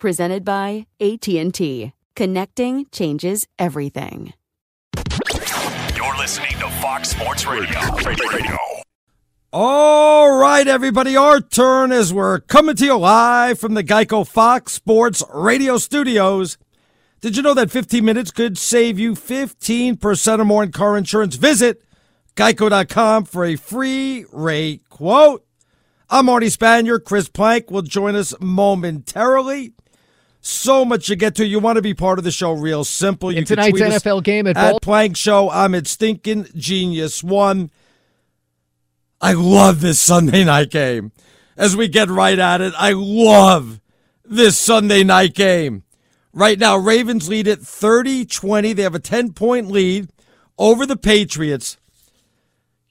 presented by AT&T. Connecting changes everything. You're listening to Fox Sports Radio. Radio. All right, everybody, our turn as we're coming to you live from the Geico Fox Sports Radio studios. Did you know that 15 minutes could save you 15% or more in car insurance? Visit geico.com for a free rate quote. I'm Arnie Spanier. Chris Plank will join us momentarily. So much to get to. You want to be part of the show real simple. You In tonight's NFL game at, at Plank Show. I'm at Stinking Genius One. I love this Sunday night game. As we get right at it, I love this Sunday night game. Right now, Ravens lead at 30 20. They have a 10 point lead over the Patriots.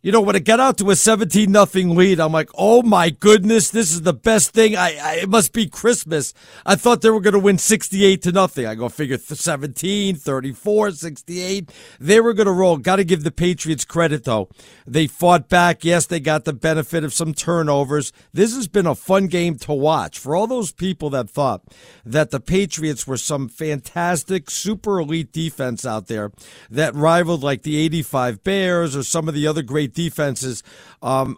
You know, when it got out to a 17 nothing lead, I'm like, oh my goodness, this is the best thing. I, I it must be Christmas. I thought they were going to win 68 to nothing. I go figure 17, 34, 68. They were going to roll. Got to give the Patriots credit though. They fought back. Yes, they got the benefit of some turnovers. This has been a fun game to watch for all those people that thought that the Patriots were some fantastic, super elite defense out there that rivaled like the 85 Bears or some of the other great defenses. Um,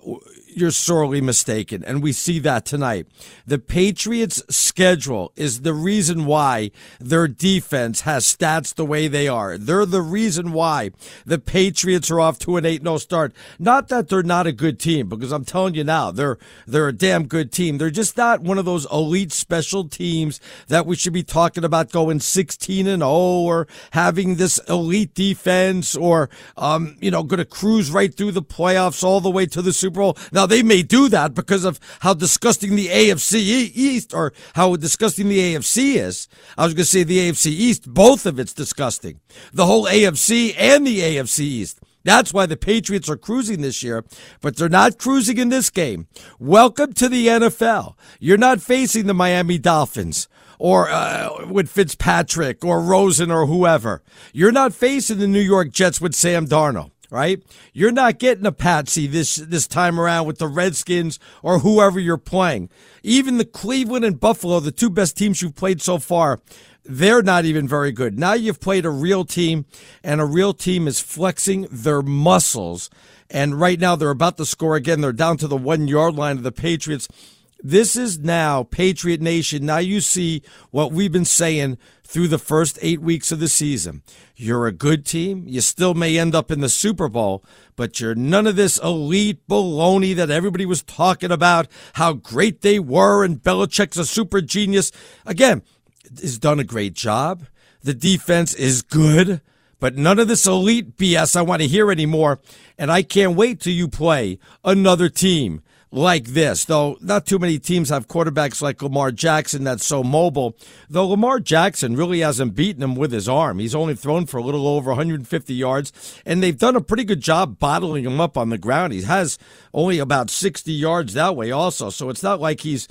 you're sorely mistaken. And we see that tonight. The Patriots' schedule is the reason why their defense has stats the way they are. They're the reason why the Patriots are off to an 8 0 start. Not that they're not a good team, because I'm telling you now, they're, they're a damn good team. They're just not one of those elite special teams that we should be talking about going 16 and 0 or having this elite defense or, um, you know, going to cruise right through the playoffs all the way to the Super Bowl. Now, now, they may do that because of how disgusting the AFC East or how disgusting the AFC is. I was going to say the AFC East, both of it's disgusting. The whole AFC and the AFC East. That's why the Patriots are cruising this year, but they're not cruising in this game. Welcome to the NFL. You're not facing the Miami Dolphins or uh, with Fitzpatrick or Rosen or whoever. You're not facing the New York Jets with Sam Darnold right? You're not getting a patsy this this time around with the Redskins or whoever you're playing. Even the Cleveland and Buffalo, the two best teams you've played so far, they're not even very good. Now you've played a real team, and a real team is flexing their muscles. And right now they're about to score again. They're down to the one yard line of the Patriots. This is now Patriot Nation. Now you see what we've been saying through the first eight weeks of the season. You're a good team. You still may end up in the Super Bowl, but you're none of this elite baloney that everybody was talking about, how great they were, and Belichick's a super genius. Again, has done a great job. The defense is good, but none of this elite BS I want to hear anymore. And I can't wait till you play another team like this, though not too many teams have quarterbacks like Lamar Jackson that's so mobile. Though Lamar Jackson really hasn't beaten him with his arm. He's only thrown for a little over 150 yards, and they've done a pretty good job bottling him up on the ground. He has only about 60 yards that way, also. So it's not like he's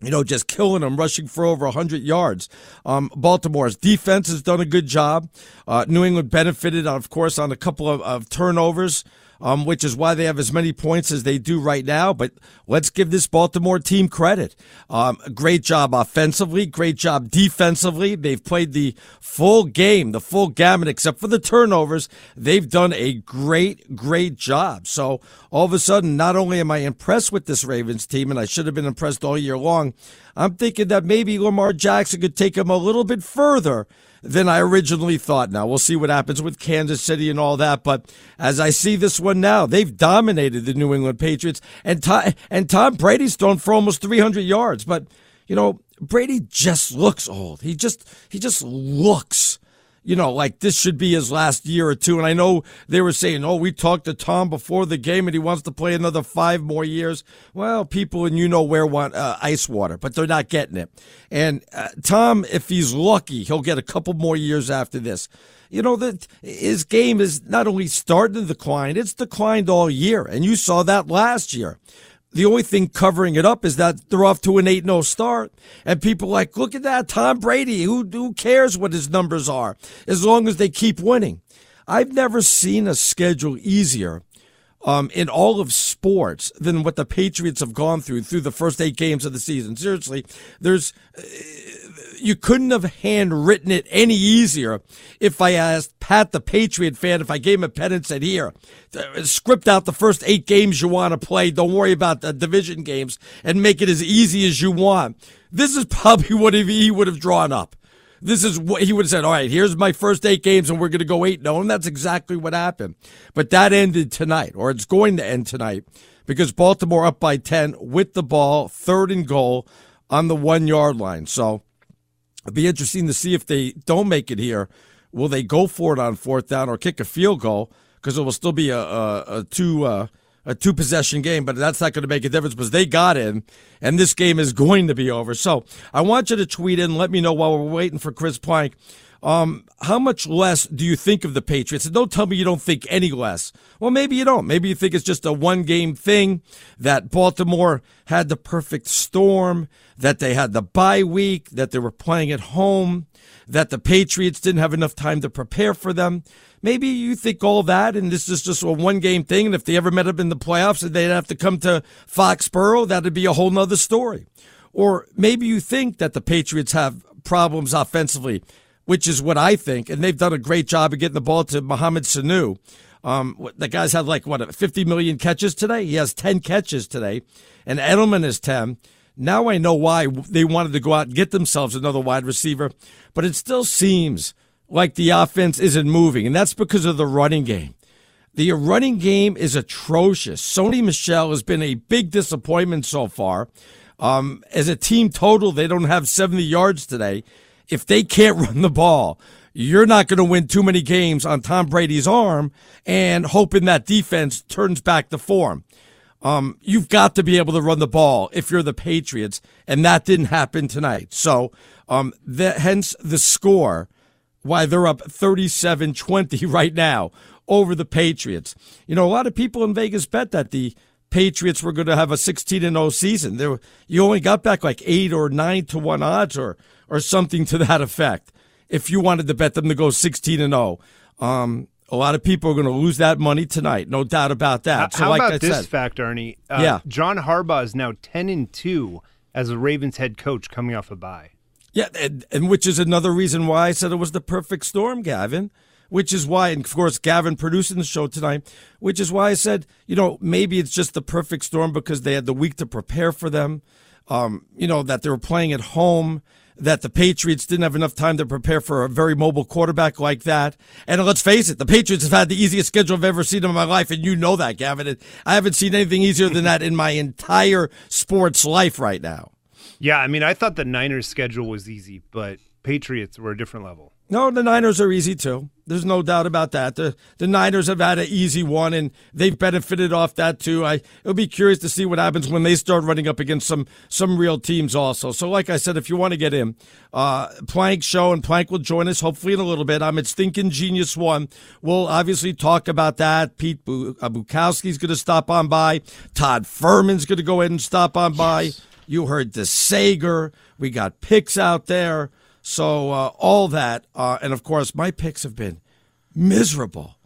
you know, just killing them, rushing for over 100 yards. Um, Baltimore's defense has done a good job. Uh, New England benefited, of course, on a couple of, of turnovers um, which is why they have as many points as they do right now. But let's give this Baltimore team credit. Um, great job offensively, great job defensively. They've played the full game, the full gamut, except for the turnovers. They've done a great, great job. So all of a sudden, not only am I impressed with this Ravens team, and I should have been impressed all year long, I'm thinking that maybe Lamar Jackson could take them a little bit further than I originally thought. Now, we'll see what happens with Kansas City and all that. But as I see this one now, they've dominated the New England Patriots. And, Tom, and Tom Brady's thrown for almost 300 yards. But, you know, Brady just looks old. He just, he just looks you know, like this should be his last year or two. And I know they were saying, oh, we talked to Tom before the game and he wants to play another five more years. Well, people and you know where want uh, ice water, but they're not getting it. And uh, Tom, if he's lucky, he'll get a couple more years after this. You know that his game is not only starting to decline; it's declined all year, and you saw that last year. The only thing covering it up is that they're off to an 8 0 start. And people like, look at that, Tom Brady. Who, who cares what his numbers are as long as they keep winning? I've never seen a schedule easier um, in all of sports than what the Patriots have gone through through the first eight games of the season. Seriously, there's you couldn't have handwritten it any easier if I asked Pat, the Patriot fan, if I gave him a pen and said, here, script out the first eight games you want to play. Don't worry about the division games and make it as easy as you want. This is probably what he would have drawn up. This is what he would have said. All right, here's my first eight games, and we're going to go eight. No, and that's exactly what happened. But that ended tonight, or it's going to end tonight, because Baltimore up by 10 with the ball, third and goal on the one yard line. So It'd be interesting to see if they don't make it here. Will they go for it on fourth down or kick a field goal? Because it will still be a, a, a two uh, a two possession game, but that's not going to make a difference because they got in, and this game is going to be over. So I want you to tweet in. Let me know while we're waiting for Chris Plank um, how much less do you think of the Patriots? And don't tell me you don't think any less. Well, maybe you don't. Maybe you think it's just a one game thing that Baltimore had the perfect storm, that they had the bye week, that they were playing at home, that the Patriots didn't have enough time to prepare for them. Maybe you think all that, and this is just a one game thing. And if they ever met up in the playoffs and they'd have to come to Foxborough, that'd be a whole nother story. Or maybe you think that the Patriots have problems offensively which is what I think. And they've done a great job of getting the ball to Mohamed Sanu. Um, the guy's had like, what, 50 million catches today? He has 10 catches today, and Edelman is 10. Now I know why they wanted to go out and get themselves another wide receiver, but it still seems like the offense isn't moving, and that's because of the running game. The running game is atrocious. Sony Michel has been a big disappointment so far. Um, as a team total, they don't have 70 yards today if they can't run the ball, you're not going to win too many games on Tom Brady's arm and hoping that defense turns back the form. Um, you've got to be able to run the ball if you're the Patriots, and that didn't happen tonight. So, um, the, hence the score, why they're up 37 20 right now over the Patriots. You know, a lot of people in Vegas bet that the Patriots were going to have a 16 0 season. There, you only got back like eight or nine to one odds or or something to that effect. If you wanted to bet them to go 16 and 0, um, a lot of people are going to lose that money tonight, no doubt about that. How, like about I this said, fact, Arnie? Uh, yeah, John Harbaugh is now 10 and 2 as a Ravens head coach coming off a bye. Yeah, and, and which is another reason why I said it was the perfect storm, Gavin which is why, and of course, Gavin producing the show tonight, which is why I said, you know, maybe it's just the perfect storm because they had the week to prepare for them. Um, you know, that they were playing at home that the Patriots didn't have enough time to prepare for a very mobile quarterback like that. And let's face it, the Patriots have had the easiest schedule I've ever seen in my life, and you know that, Gavin. I haven't seen anything easier than that in my entire sports life right now. Yeah, I mean, I thought the Niners' schedule was easy, but Patriots were a different level. No, the Niners are easy too. There's no doubt about that. The the Niners have had an easy one, and they've benefited off that too. I it'll be curious to see what happens when they start running up against some some real teams also. So, like I said, if you want to get in, uh, Plank show and Plank will join us hopefully in a little bit. I'm at Stinking Genius One. We'll obviously talk about that. Pete Bu- uh, Bukowski's going to stop on by. Todd Fuhrman's going to go ahead and stop on by. Yes. You heard the Sager. We got picks out there. So uh, all that, uh, and of course, my picks have been miserable,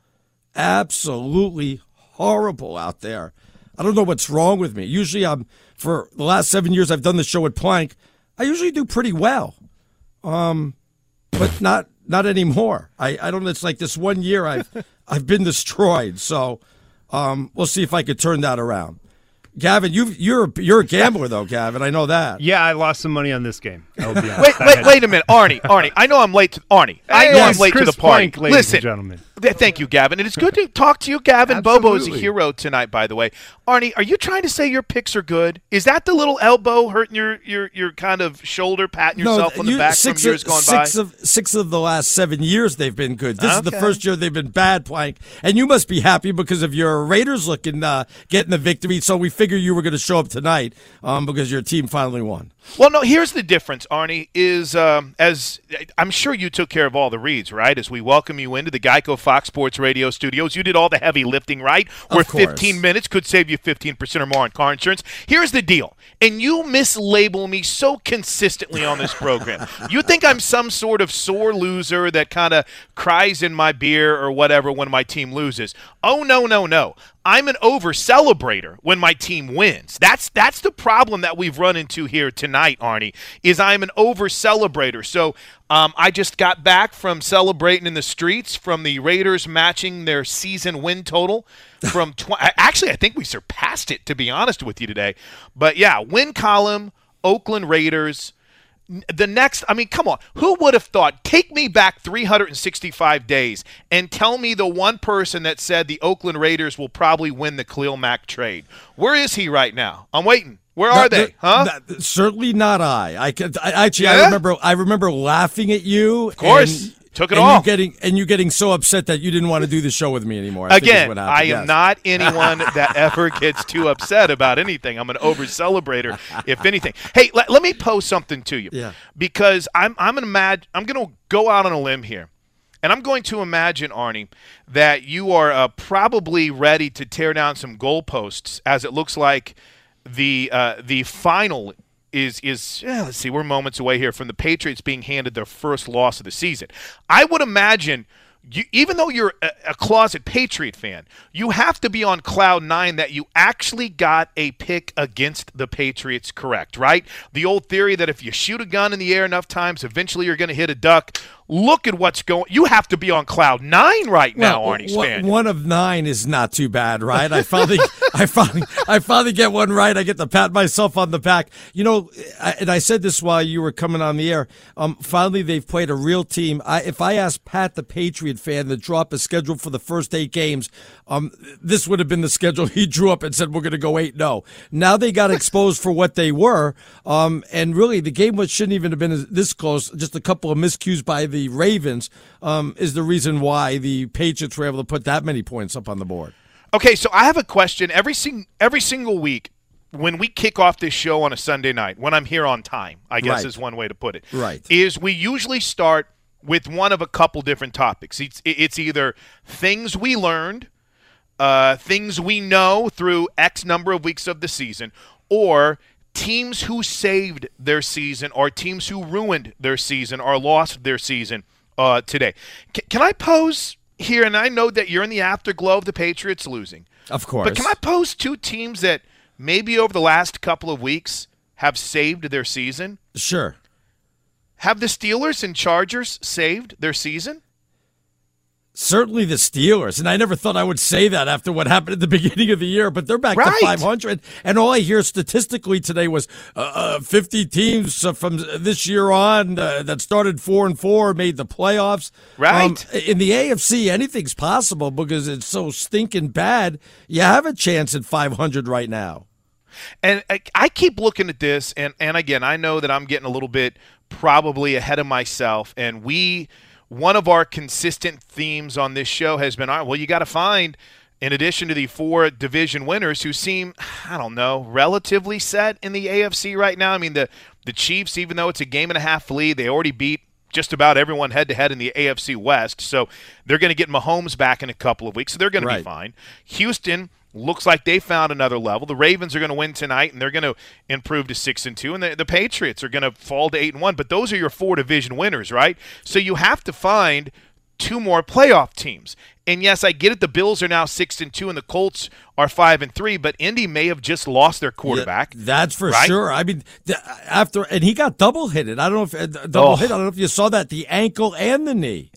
absolutely horrible out there. I don't know what's wrong with me. Usually, I'm for the last seven years I've done the show at Plank. I usually do pretty well, um, but not not anymore. I, I don't. It's like this one year I've I've been destroyed. So um, we'll see if I could turn that around. Gavin, you you're you're a gambler though, Gavin. I know that. Yeah, I lost some money on this game. wait, wait, wait a minute, Arnie. Arnie, I know I'm late. To, Arnie, I know I'm late Chris to the party. Plank, ladies Listen, and gentlemen. Thank you, Gavin. And it's good to talk to you, Gavin. Bobo is a hero tonight, by the way. Arnie, are you trying to say your picks are good? Is that the little elbow hurting your your, your kind of shoulder, patting yourself no, on the back from of, years gone six by? Of, six of the last seven years they've been good. This okay. is the first year they've been bad, Plank. And you must be happy because of your Raiders looking uh, getting the victory. So we figure you were going to show up tonight um, because your team finally won. Well, no. Here's the difference, Arnie. Is um, as I'm sure you took care of all the reads, right? As we welcome you into the Geico Fox Sports Radio studios, you did all the heavy lifting, right? Where 15 minutes could save you 15% or more on car insurance. Here's the deal, and you mislabel me so consistently on this program. you think I'm some sort of sore loser that kind of cries in my beer or whatever when my team loses. Oh no, no, no. I'm an over celebrator when my team wins. That's that's the problem that we've run into here tonight, Arnie. Is I'm an over celebrator. So um, I just got back from celebrating in the streets from the Raiders matching their season win total from tw- actually I think we surpassed it to be honest with you today. But yeah, win column Oakland Raiders the next i mean come on who would have thought take me back 365 days and tell me the one person that said the oakland raiders will probably win the khalil mack trade where is he right now i'm waiting where are they? Huh? certainly not I. I, I actually yeah? I remember I remember laughing at you. Of course. And, Took it and all. You getting and you getting so upset that you didn't want to do the show with me anymore. I Again, I am not anyone that ever gets too upset about anything. I'm an over celebrator, if anything. Hey, let, let me pose something to you. Yeah. Because I'm I'm an imag- I'm going to go out on a limb here. And I'm going to imagine, Arnie, that you are uh, probably ready to tear down some goalposts as it looks like the uh, the final is is yeah, let's see, we're moments away here from the Patriots being handed their first loss of the season. I would imagine you, even though you're a, a, closet Patriot fan, you have to be on cloud nine that you actually got a pick against the Patriots correct, right? The old theory that if you shoot a gun in the air enough times, eventually you're going to hit a duck. Look at what's going. You have to be on cloud nine right now, well, Arnie. One of nine is not too bad, right? I finally, I finally, I finally get one right. I get to pat myself on the back. You know, I, and I said this while you were coming on the air. Um, finally, they've played a real team. I, if I asked Pat the Patriot fan to drop a schedule for the first eight games, um, this would have been the schedule he drew up and said we're going to go eight. No, now they got exposed for what they were. Um, and really, the game was shouldn't even have been this close. Just a couple of miscues by the Ravens um, is the reason why the Patriots were able to put that many points up on the board. Okay, so I have a question. Every sing- every single week, when we kick off this show on a Sunday night, when I'm here on time, I guess right. is one way to put it. Right. Is we usually start with one of a couple different topics. It's it's either things we learned, uh, things we know through X number of weeks of the season, or teams who saved their season or teams who ruined their season or lost their season uh, today. C- can I pose here? And I know that you're in the afterglow of the Patriots losing. Of course. But can I pose two teams that maybe over the last couple of weeks have saved their season? Sure. Have the Steelers and Chargers saved their season? Certainly the Steelers, and I never thought I would say that after what happened at the beginning of the year. But they're back right. to 500, and all I hear statistically today was uh, uh, 50 teams uh, from this year on uh, that started four and four made the playoffs. Right um, in the AFC, anything's possible because it's so stinking bad. You have a chance at 500 right now. And I, I keep looking at this, and, and again, I know that I'm getting a little bit probably ahead of myself, and we one of our consistent themes on this show has been, all right, well, you got to find, in addition to the four division winners who seem, I don't know, relatively set in the AFC right now. I mean, the the Chiefs, even though it's a game and a half lead, they already beat just about everyone head to head in the AFC West. So they're going to get Mahomes back in a couple of weeks. So they're going right. to be fine. Houston looks like they found another level. The Ravens are going to win tonight, and they're going to improve to six and two, and the, the Patriots are going to fall to eight and one. But those are your four division winners, right? So you have to find two more playoff teams. And yes, I get it. The Bills are now six and two, and the Colts are five and three. But Indy may have just lost their quarterback. Yeah, that's for right? sure. I mean, after and he got double hitted. I don't know if double oh. hit. I don't know if you saw that the ankle and the knee.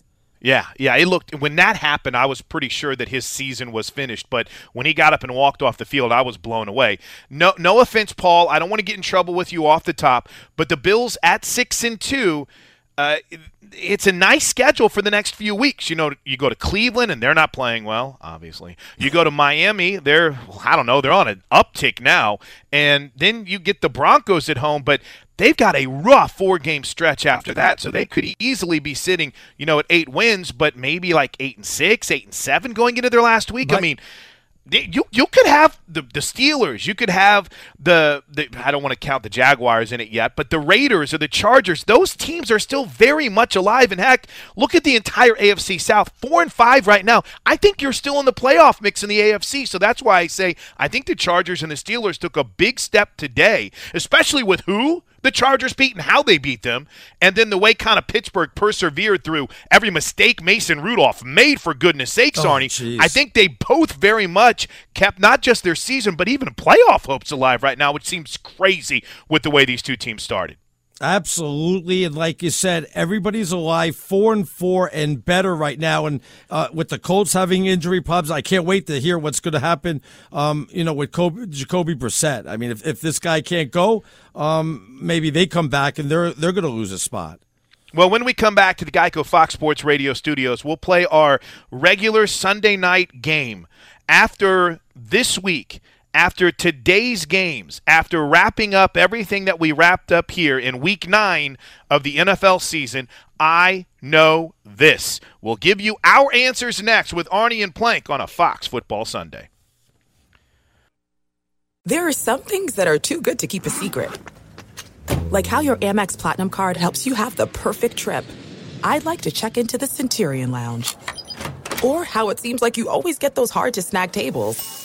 Yeah, yeah. It looked when that happened, I was pretty sure that his season was finished. But when he got up and walked off the field, I was blown away. No, no offense, Paul. I don't want to get in trouble with you off the top, but the Bills at six and two uh, it's a nice schedule for the next few weeks. You know, you go to Cleveland and they're not playing well, obviously. You go to Miami, they're I don't know, they're on an uptick now, and then you get the Broncos at home, but they've got a rough four-game stretch after that, so they could easily be sitting, you know, at eight wins, but maybe like eight and six, eight and seven going into their last week. But, I mean you you could have the the Steelers, you could have the, the I don't want to count the Jaguars in it yet, but the Raiders or the Chargers, those teams are still very much alive. And heck, look at the entire AFC South, four and five right now. I think you're still in the playoff mix in the AFC, so that's why I say I think the Chargers and the Steelers took a big step today, especially with who the Chargers beat and how they beat them, and then the way kind of Pittsburgh persevered through every mistake Mason Rudolph made, for goodness sakes, oh, Arnie. Geez. I think they both very much kept not just their season, but even playoff hopes alive right now, which seems crazy with the way these two teams started. Absolutely, and like you said, everybody's alive, four and four and better right now. And uh, with the Colts having injury problems, I can't wait to hear what's going to happen. Um, you know, with Kobe, Jacoby Brissett. I mean, if, if this guy can't go, um, maybe they come back and they're they're going to lose a spot. Well, when we come back to the Geico Fox Sports Radio studios, we'll play our regular Sunday night game after this week after today's games, after wrapping up everything that we wrapped up here in week nine of the NFL season, I know this. We'll give you our answers next with Arnie and Plank on a Fox Football Sunday. There are some things that are too good to keep a secret, like how your Amex Platinum card helps you have the perfect trip. I'd like to check into the Centurion Lounge, or how it seems like you always get those hard to snag tables.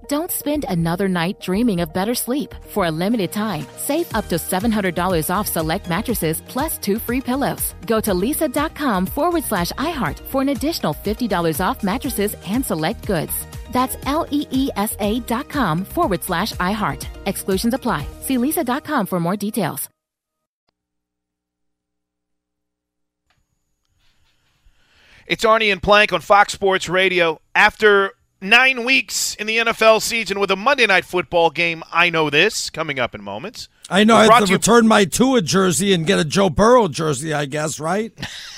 Don't spend another night dreaming of better sleep. For a limited time, save up to $700 off select mattresses plus two free pillows. Go to leesa.com forward slash iHeart for an additional $50 off mattresses and select goods. That's L E E S A dot com forward slash iHeart. Exclusions apply. See leesa.com for more details. It's Arnie and Plank on Fox Sports Radio. After nine weeks in the NFL season with a Monday night football game. I know this coming up in moments. I know. I have to return my Tua jersey and get a Joe Burrow jersey. I guess, right?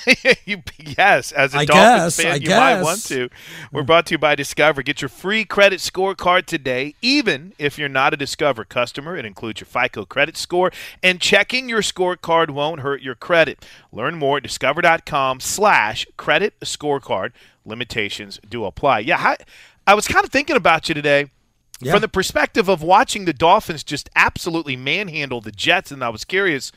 you, yes, as a I Dolphins guess, fan, I you guess. might want to. We're brought to you by Discover. Get your free credit scorecard today, even if you're not a Discover customer. It includes your FICO credit score, and checking your scorecard won't hurt your credit. Learn more at discover.com/slash credit scorecard. Limitations do apply. Yeah. How, I was kind of thinking about you today Yeah. from the perspective of watching the Dolphins just absolutely manhandle the Jets, and I was curious,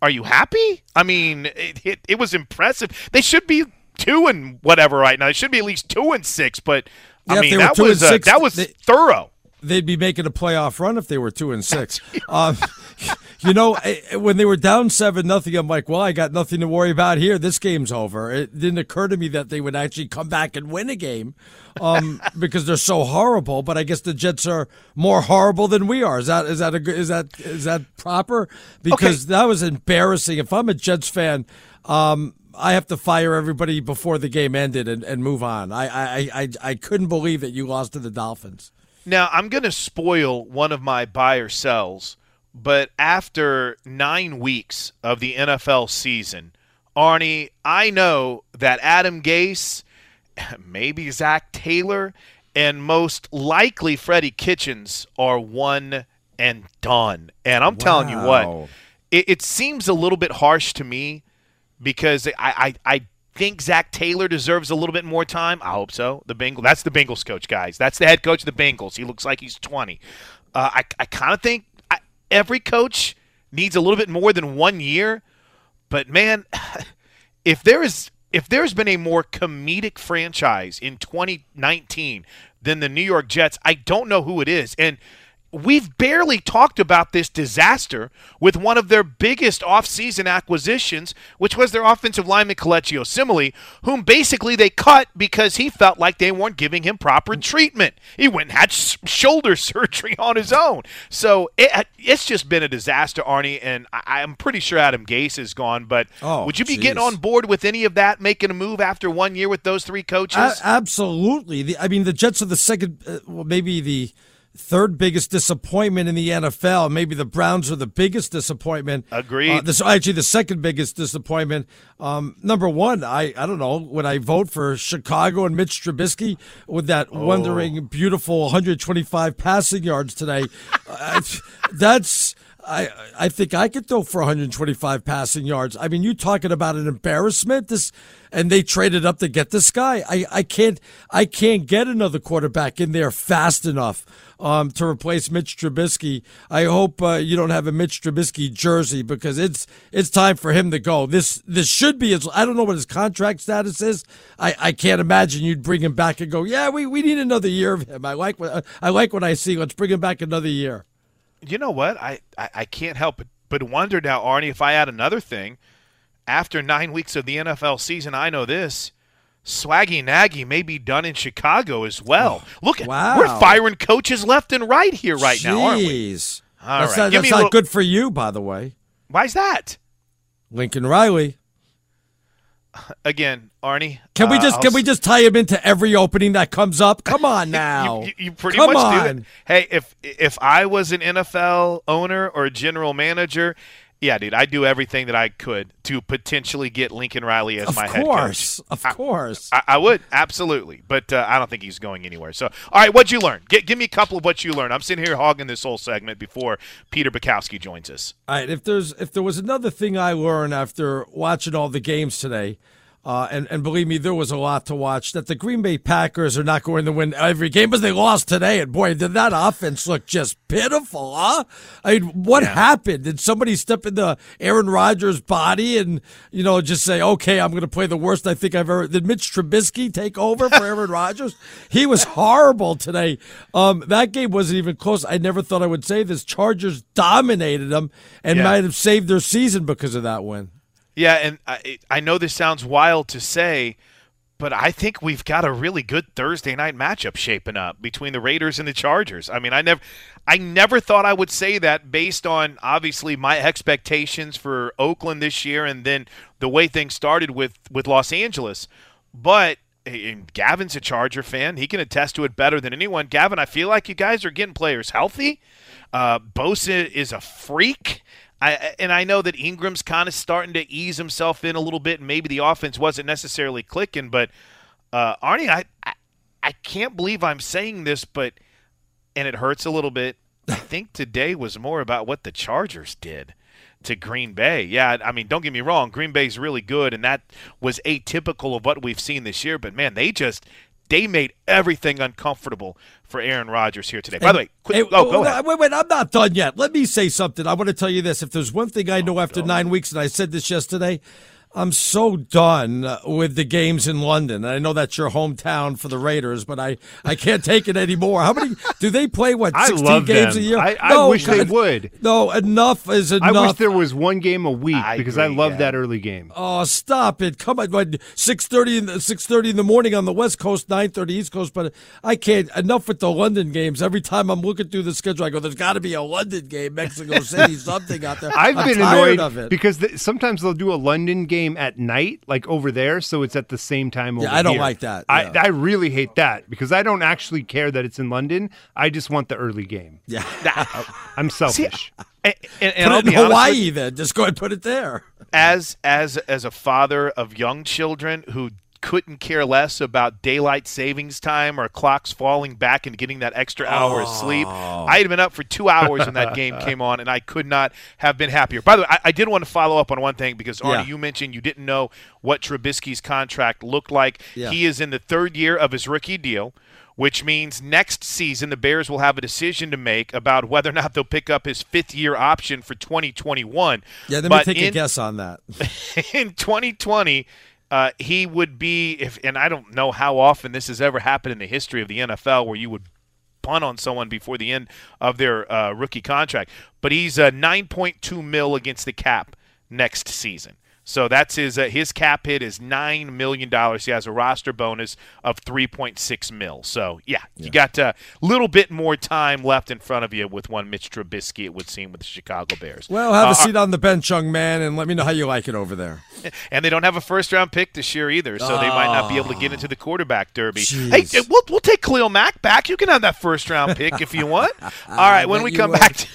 are you happy? I mean, it, it, it was impressive. They should be two and whatever right now. They should be at least two and six, but I mean that was uh, six, that was thorough. They'd be making a playoff run if they were two and six. um, you know, eh, when they were down seven nothing, I'm like, well, I got nothing to worry about here. This game's over. It didn't occur to me that they would actually come back and win a game um, because they're so horrible. But I guess the Jets are more horrible than we are. Is that is that a, good- is that is that proper? Because that was embarrassing. If I'm a Jets fan. Um, I have to fire everybody before the game ended and, and move on. I, I, I, I couldn't believe that you lost to the Dolphins. Now, I'm going to spoil one of my buy or sells, but after nine weeks of the NFL season, Arnie, I know that Adam Gase, maybe Zac Taylor, and most likely Freddie Kitchens are one and done. And I'm telling you what, it, it seems a little bit harsh to me because I, I, I think Zac Taylor deserves a little bit more time. I hope so. The Bengals. That's the Bengals coach, guys. That's the head coach of the Bengals. He looks like he's 20. Uh, I, I kind of think I, every coach needs a little bit more than one year. But man, if there is if there's been a more comedic franchise in 2019 than the New York Jets, I don't know who it is. And we've barely talked about this disaster with one of their biggest offseason acquisitions, which was their offensive lineman Kelechi Osemele, whom basically they cut because he felt like they weren't giving him proper treatment. He went and had sh- shoulder surgery on his own. So it, it's just been a disaster, Arnie, and I, I'm pretty sure Adam Gase is gone. But Oh, would you be geez. getting on board with any of that, making a move after one year with those three coaches? A- absolutely. The, I mean, the Jets are the second, uh, well, maybe the third biggest disappointment in the NFL. Maybe the Browns are the biggest disappointment. Agreed. Uh, this actually the second biggest disappointment. Um, number one, I I don't know. Would I vote for Chicago and Mitch Trubisky with that Oh. wondering, beautiful 125 passing yards today? uh, that's. I I think I could throw for 125 passing yards. I mean, you talking about an embarrassment? This and they traded up to get this guy. I, I can't I can't get another quarterback in there fast enough um, to replace Mitch Trubisky. I hope uh, you don't have a Mitch Trubisky jersey because it's it's time for him to go. This this should be his. I don't know what his contract status is. I, I can't imagine you'd bring him back and go. Yeah, we, we need another year of him. I like what I like what I see. Let's bring him back another year. you know what? I, I, I can't help but, but wonder now, Arnie, if I add another thing. After nine weeks of the NFL season, I know this. Swaggy Nagy may be done in Chicago as well. Look, wow. we're firing coaches left and right here right now, aren't we? Jeez. All that's right, not, give that's not little- good for you, by the way. Why's that? Lincoln Riley. Again, Arnie. Can we uh, just I'll can we just tie him into every opening that comes up? Come on now. You, you pretty Come much on. do it. Hey, if if I was an NFL owner or a general manager, yeah, dude, I'd do everything that I could to potentially get Lincoln Riley as Of my head coach. of I- course. I, I would absolutely, but uh, I don't think he's going anywhere. So, all right, what'd you learn? Get, give me a couple of what you learned. I'm sitting here hogging this whole segment before Peter Bukowski joins us. All right, if there's if there was another thing I learned after watching all the games today, Uh, and, and believe me, there was a lot to watch. That the Green Bay Packers are not going to win every game, but they lost today. And boy, did that offense look just pitiful, huh? I mean, what yeah. happened? Did somebody step into Aaron Rodgers' body and, you know, just say, okay, I'm going to play the worst I think I've ever. Did Mitch Trubisky take over for Aaron Rodgers? He was horrible today. Um, that game wasn't even close. I never thought I would say this. Chargers dominated them and yeah. might have saved their season because of that win. Yeah, and I, I know this sounds wild to say, but I think we've got a really good Thursday night matchup shaping up between the Raiders and the Chargers. I mean, I never I never thought I would say that based on obviously my expectations for Oakland this year and then the way things started with with Los Angeles. But Gavin's a Charger fan. He can attest to it better than anyone. Gavin, I feel like you guys are getting players healthy. Uh, Bosa is a freak. I, and I know that Ingram's kind of starting to ease himself in a little bit, and maybe the offense wasn't necessarily clicking. But uh, Arnie, I, I, I can't believe I'm saying this, but and it hurts a little bit. I think today was more about what the Chargers did to Green Bay. Yeah, I mean, don't get me wrong, Green Bay's really good, and that was atypical of what we've seen this year. But man, they just they made everything uncomfortable for Aaron Rodgers here today. By the way, quick, hey, oh, go ahead. Wait, wait, I'm not done yet. Let me say something. I want to tell you this. If there's one thing I know oh, after nine weeks, and I said this yesterday, I'm so done with the games in London. I know that's your hometown for the Raiders, but I, I can't take it anymore. How many do they play? What sixteen games them. a year? I, I no, wish they would. No, enough is enough. I wish there was one game a week I because agree, I love yeah. that early game. Oh, stop it! Come on, six thirty in six thirty in the morning on the West Coast, nine thirty East Coast. But I can't. Enough with the London games. Every time I'm looking through the schedule, I go, "There's got to be a London game, Mexico City, something out there." I've I'm been annoyed because the, sometimes they'll do a London game at night like over there, so it's at the same time. yeah, I don't here. like that. Yeah. I I really hate that because I don't actually care that it's in London. I just want the early game. Yeah, I'm selfish. See, and, and, and put it in Hawaii, then just go and put it there. As as as a father of young children who couldn't care less about daylight savings time or clocks falling back and getting that extra hour oh. of sleep. Oh. I had been up for two hours when that game came on, and I could not have been happier. By the way, I, I did want to follow up on one thing because Arnie, yeah. you mentioned you didn't know what Trubisky's contract looked like. Yeah. He is in the third year of his rookie deal which means next season the Bears will have a decision to make about whether or not they'll pick up his fifth year option for 2021. Yeah, let me take in, a guess on that. in 2020, uh, he would be if, and I don't know how often this has ever happened in the history of the NFL where you would punt on someone before the end of their uh, rookie contract, but he's a 9.2 mil against the cap next season. So that's his uh, his cap hit is nine million dollars. He has a roster bonus of three point six mil. So yeah, yeah. you got a little bit more time left in front of you with one Mitch Trubisky. It would seem with the Chicago Bears. Well, have uh, a seat on the bench, young man, and let me know how you like it over there. And they don't have a first round pick this year either, so oh. they might not be able to get into the quarterback derby. Jeez. Hey, we'll we'll take Khalil Mack back. You can have that first round pick if you want. All right, when we come would. back. To,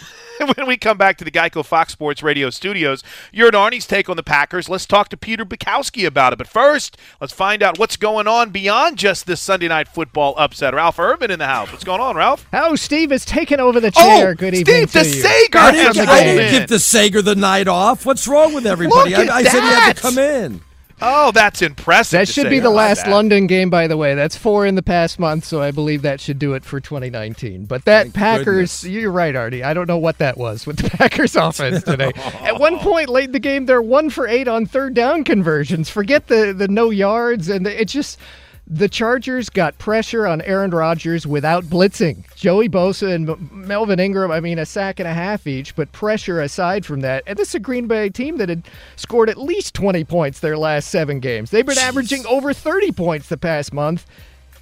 when we come back to the Geico Fox Sports Radio studios, you're at Arnie's take on the Packers. Let's talk to Peter Bukowski about it. But first, let's find out what's going on beyond just this Sunday night football upset. Ralph Irvin in the house. What's going on, Ralph? Oh, Steve has taken over the oh, chair. Oh, Good Steve, evening the to you. Sager I didn't, I didn't give the Sager the night off. What's wrong with everybody? I, I said he had to come in. Oh, that's impressive. That should be the last London game, by the way. That's four in the past month, so I believe that should do it for 2019. But that Thank Packers, goodness. you're right, Artie. I don't know what that was with the Packers offense today. At one point late in the game, they're one for eight on third down conversions. Forget the the no yards, and the, it just the Chargers got pressure on Aaron Rodgers without blitzing. Joey Bosa and Melvin Ingram, I mean, a sack and a half each, but pressure aside from that. And this is a Green Bay team that had scored at least 20 points their last seven games. They've been Jeez. averaging over 30 points the past month.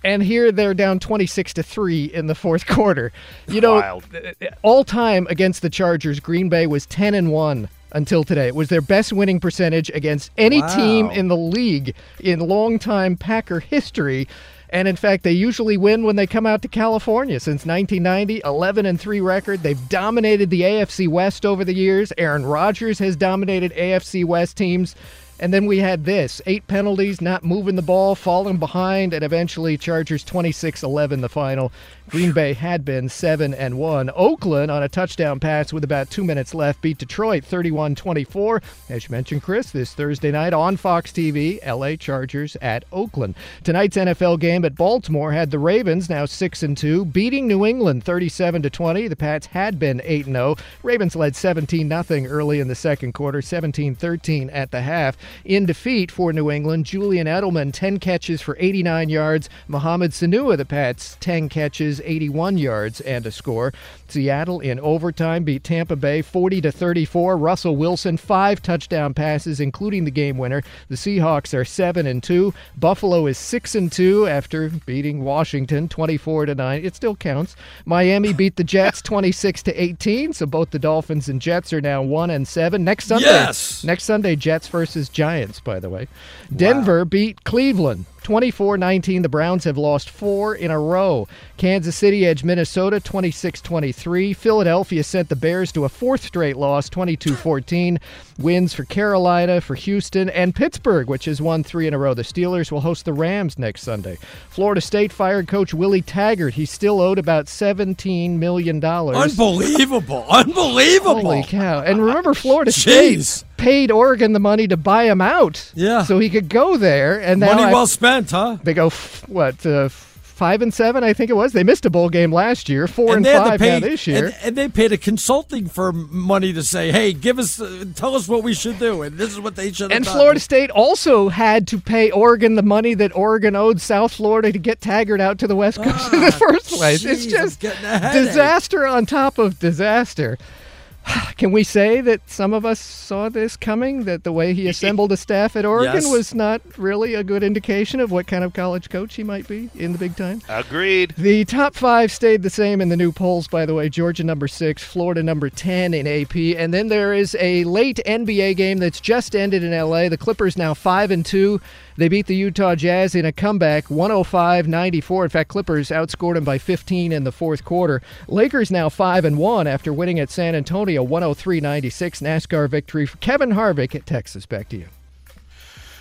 And here they're down 26 to 3 in the fourth quarter. You know, Wild. all time against the Chargers, Green Bay was 10 and 1 until today. It was their best winning percentage against any wow. team in the league in long-time Packer history. And in fact, they usually win when they come out to California. Since 1990, 11 and 3 record. They've dominated the AFC West over the years. Aaron Rodgers has dominated AFC West teams. And then we had this eight penalties, not moving the ball, falling behind, and eventually Chargers 26 11 the final. Green Bay had been 7 and 1. Oakland, on a touchdown pass with about two minutes left, beat Detroit 31 24. As you mentioned, Chris, this Thursday night on Fox TV, LA Chargers at Oakland. Tonight's NFL game at Baltimore had the Ravens, now 6 and 2, beating New England 37 20. The Pats had been 8 0. Ravens led 17 0 early in the second quarter, 17 13 at the half. In defeat for New England, Julian Edelman, 10 catches for 89 yards. Mohamed Sanu of the Pats, 10 catches, 81 yards, and a score. Seattle in overtime beat Tampa Bay 40 to 34. Russell Wilson, five touchdown passes, including the game winner. The Seahawks are 7 and 2. Buffalo is 6 and 2 after beating Washington 24 to 9. It still counts. Miami beat the Jets 26 to 18, so both the Dolphins and Jets are now 1 and 7. Next Sunday. Yes. Next Sunday Jets versus Giants, by the way. Denver wow. beat Cleveland 24 19. The Browns have lost four in a row. Kansas City edged Minnesota 26 23. Philadelphia sent the Bears to a fourth straight loss 22 14. Wins for Carolina, for Houston, and Pittsburgh, which has won three in a row. The Steelers will host the Rams next Sunday. Florida State fired coach Willie Taggart. He's still owed about $17 million. Unbelievable. Unbelievable. Holy cow. And remember, Florida State paid Oregon the money to buy him out. Yeah. So he could go there. And Money well I, spent, huh? They go, f- what, uh, five and seven, I think it was. They missed a bowl game last year, four and, to five pay, now this year. And, and they paid a consulting firm money to say, "Hey, give us, uh, tell us what we should do," and this is what they should. have And done. Florida State also had to pay Oregon the money that Oregon owed South Florida to get Taggart out to the West Coast in the first place. it's just I'm getting a headache. disaster on top of disaster. Can we say that some of us saw this coming? That the way he assembled a staff at Oregon Yes. was not really a good indication of what kind of college coach he might be in the big time? Agreed. The top five stayed the same in the new polls, by the way. Georgia number six, Florida number 10 in AP. And then there is a late NBA game that's just ended in LA. The Clippers now 5 and 2. They beat the Utah Jazz in a comeback 105 94. In fact, Clippers outscored them by 15 in the fourth quarter. Lakers now 5 and 1 after winning at San Antonio 103 96. NASCAR victory for Kevin Harvick at Texas. Back to you.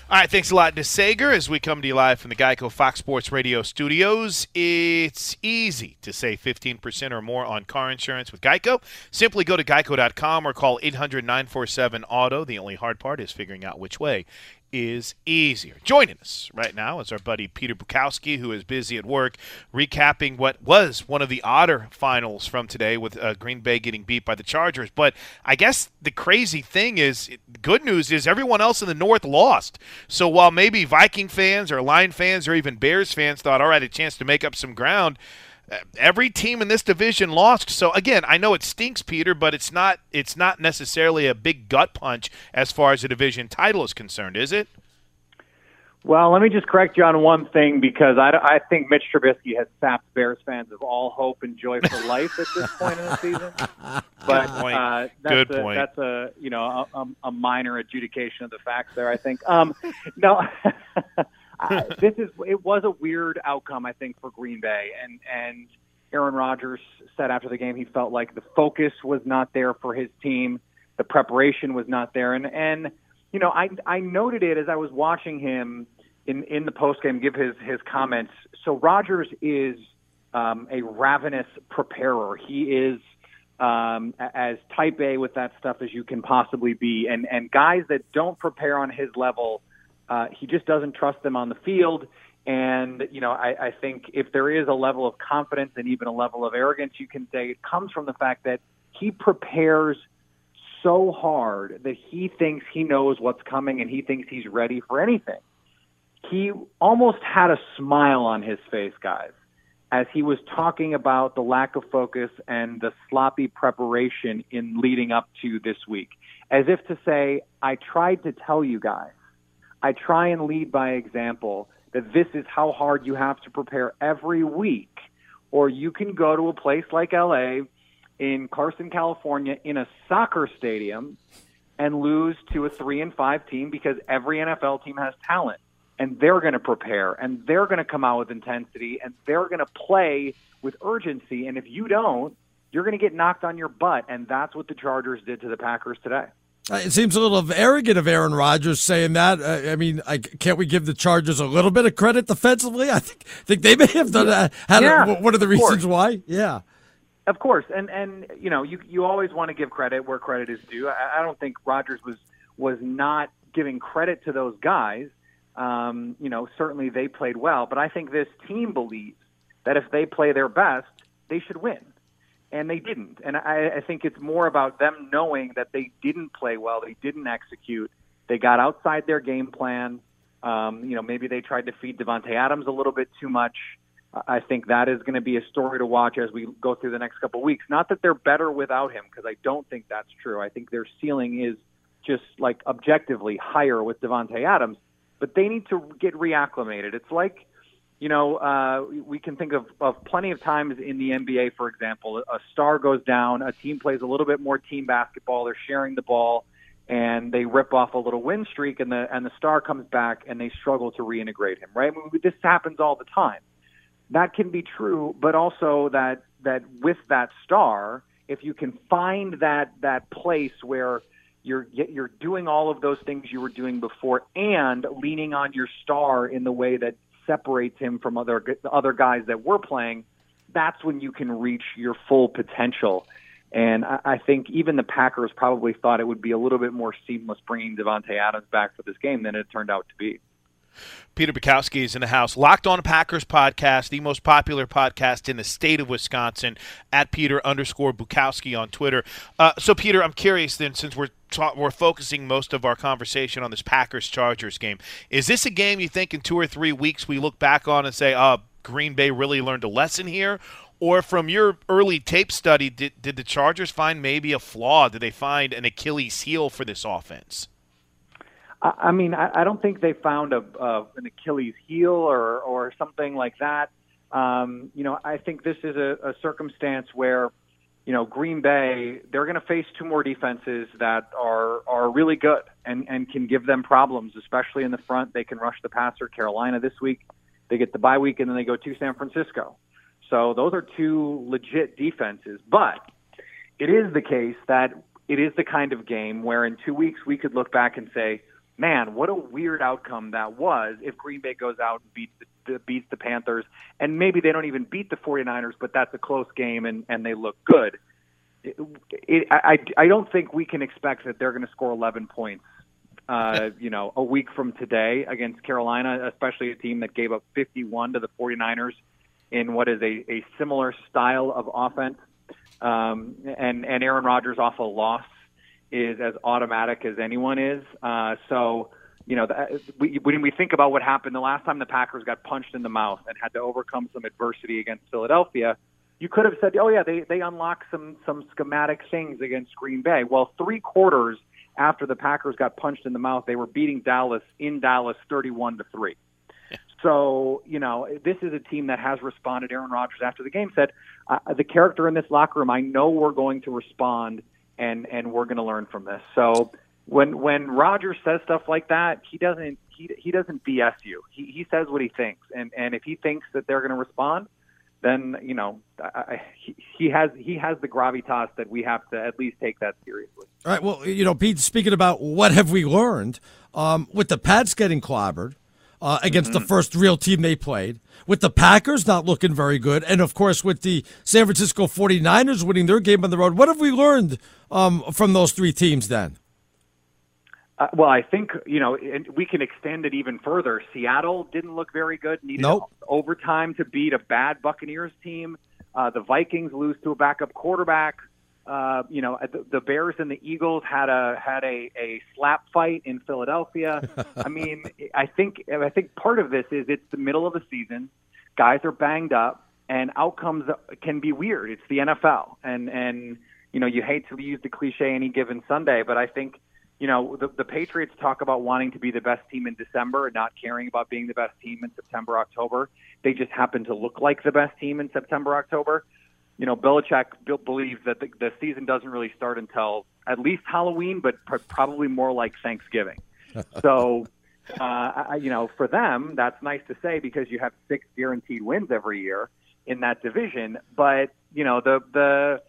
All right, thanks a lot to Sager as we come to you live from the Geico Fox Sports Radio studios. It's easy to save 15% or more on car insurance with Geico. Simply go to geico.com or call 800 947 Auto. The only hard part is figuring out which way is easier. Joining us right now is our buddy Peter Bukowski, who is busy at work recapping what was one of the odder finals from today with uh, Green Bay getting beat by the Chargers. But I guess the crazy thing is, good news is everyone else in the North lost. So while maybe Viking fans or Lion fans or even Bears fans thought, all right, a chance to make up some ground, every team in this division lost. So again, I know it stinks, Peter, but it's not it's not necessarily a big gut punch as far as the division title is concerned, is it? Well, let me just correct you on one thing because I, I think Mitch Trubisky has sapped Bears fans of all hope and joy for life at this point in the season. But point. Uh, that's Good a, point. That's a you know a, a, a minor adjudication of the facts there. I think. Um, no, This is it was a weird outcome I think for Green Bay and and Aaron Rodgers said after the game he felt like the focus was not there for his team, the preparation was not there, and and you know, I I noted it as I was watching him in in the post game give his his comments. So Rodgers is um, a ravenous preparer. He is um, as type A with that stuff as you can possibly be, and and guys that don't prepare on his level, uh, he just doesn't trust them on the field. And you know, I, I think if there is a level of confidence and even a level of arrogance, you can say it comes from the fact that he prepares so hard that he thinks he knows what's coming and he thinks he's ready for anything. He almost had a smile on his face, guys, as he was talking about the lack of focus and the sloppy preparation in leading up to this week, as if to say, I tried to tell you guys. I try and lead by example that this is how hard you have to prepare every week, or you can go to a place like LA in Carson, California, in a soccer stadium and lose to a three and five team because every NFL team has talent and they're going to prepare and they're going to come out with intensity and they're going to play with urgency. And if you don't, you're going to get knocked on your butt. And that's what the Chargers did to the Packers today. Uh, it seems a little arrogant of Aaron Rodgers saying that. Uh, I mean, I, can't we give the Chargers a little bit of credit defensively? I think think they may have done that. Yeah, a, what are the reasons why? Yeah. Of course, and and you know you you always want to give credit where credit is due. I, I don't think Rodgers was was not giving credit to those guys. Um, you know, certainly they played well, but I think this team believes that if they play their best, they should win and they didn't. And I, I think it's more about them knowing that they didn't play well, they didn't execute, they got outside their game plan. Um, you know, maybe they tried to feed Davante Adams a little bit too much. I think that is going to be a story to watch as we go through the next couple of weeks. Not that they're better without him, because I don't think that's true. I think their ceiling is just like objectively higher with Davante Adams, but they need to get reacclimated. It's like you know, uh, we can think of, of plenty of times in the NBA, for example, a star goes down, a team plays a little bit more team basketball, they're sharing the ball, and they rip off a little win streak, and the and the star comes back and they struggle to reintegrate him. Right? I mean, this happens all the time. That can be true, but also that that with that star, if you can find that that place where you're you're doing all of those things you were doing before and leaning on your star in the way that separates him from other other guys that were playing, that's when you can reach your full potential. And I, I think even the Packers probably thought it would be a little bit more seamless bringing Davante Adams back for this game than it turned out to be. Peter Bukowski is in the house. Locked on Packers podcast, the most popular podcast in the state of Wisconsin, at Peter underscore Bukowski on Twitter. Uh, so, Peter, I'm curious then, since we're ta- we're focusing most of our conversation on this Packers Chargers game, is this a game you think in two or three weeks we look back on and say, "Oh, Green Bay really learned a lesson here"? Or from your early tape study, did, did the Chargers find maybe a flaw? Did they find an Achilles heel for this offense? I mean, I, I don't think they found a, a an Achilles heel or or something like that. Um, you know, I think this is a, a circumstance where, you know, Green Bay they're going to face two more defenses that are are really good and and can give them problems, especially in the front. They can rush the passer. Carolina this week, they get the bye week and then they go to San Francisco. So those are two legit defenses, but it is the case that it is the kind of game where in two weeks we could look back and say man, what a weird outcome that was if Green Bay goes out and beats the, beats the Panthers, and maybe they don't even beat the 49ers, but that's a close game and, and they look good. It, it, I, I don't think we can expect that they're going to score 11 points, uh, you know, a week from today against Carolina, especially a team that gave up 51 to the 49ers in what is a, a similar style of offense. Um, and, and Aaron Rodgers off a loss is as automatic as anyone is. Uh, so, you know, we, when we think about what happened the last time the Packers got punched in the mouth and had to overcome some adversity against Philadelphia, you could have said, "Oh yeah, they they unlocked some some schematic things against Green Bay." Well, three quarters after the Packers got punched in the mouth, they were beating Dallas in Dallas, thirty-one to three. So, you know, this is a team that has responded. Aaron Rodgers, after the game, said, uh, The character in this locker room, I know we're going to respond and and we're going to learn from this. So when when Rodgers says stuff like that, he doesn't he he doesn't BS you. He he says what he thinks, and and if he thinks that they're going to respond, then you know I, he, he has he has the gravitas that we have to at least take that seriously. All right. Well, you know, Pete. Speaking about what have we learned um, with the Pats getting clobbered. Uh, against mm-hmm. the first real team they played, with the Packers not looking very good, and of course with the San Francisco 49ers winning their game on the road. What have we learned um, from those three teams then? Uh, well, I think you know we can extend it even further. Seattle didn't look very good. Needed nope. overtime to beat a bad Buccaneers team. Uh, the Vikings lose to a backup quarterback. Uh, you know, the, the Bears and the Eagles had a had a, a slap fight in Philadelphia. I mean, I think I think part of this is it's the middle of the season. Guys are banged up, and outcomes can be weird. It's the NFL, and and you know, you hate to use the cliche any given Sunday, but I think, you know, the, the Patriots talk about wanting to be the best team in December and not caring about being the best team in September, October. They just happen to look like the best team in September, October. You know, Belichick believes that the, the season doesn't really start until at least Halloween, but pr- probably more like Thanksgiving. so, uh, I, you know, for them, that's nice to say because you have six guaranteed wins every year in that division. But you know, the the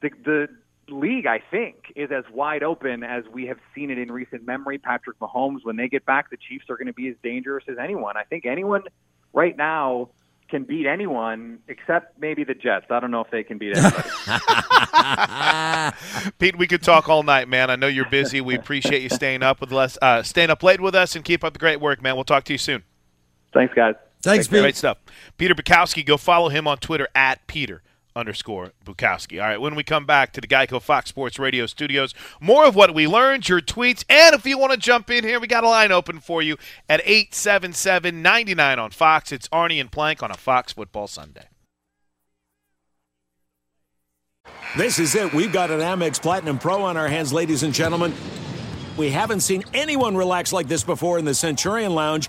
the the league, I think, is as wide open as we have seen it in recent memory. Patrick Mahomes, when they get back, the Chiefs are going to be as dangerous as anyone. I think anyone right now can beat anyone except maybe the Jets. I don't know if they can beat anybody. Pete, we could talk all night, man. I know you're busy. We appreciate you staying up with us, uh, staying up late with us, and keep up the great work, man. We'll talk to you soon. Thanks, guys. Thanks, Pete. Great stuff. Peter Bukowski, go follow him on Twitter at Peter underscore Bukowski. All right, when we come back to the Geico Fox Sports Radio studios, more of what we learned, your tweets, and if you want to jump in here, we got a line open for you at 877-99 on Fox. It's Arnie and Plank on a Fox Football Sunday. This is it. We've got an Amex Platinum Pro on our hands, ladies and gentlemen. We haven't seen anyone relax like this before in the Centurion Lounge.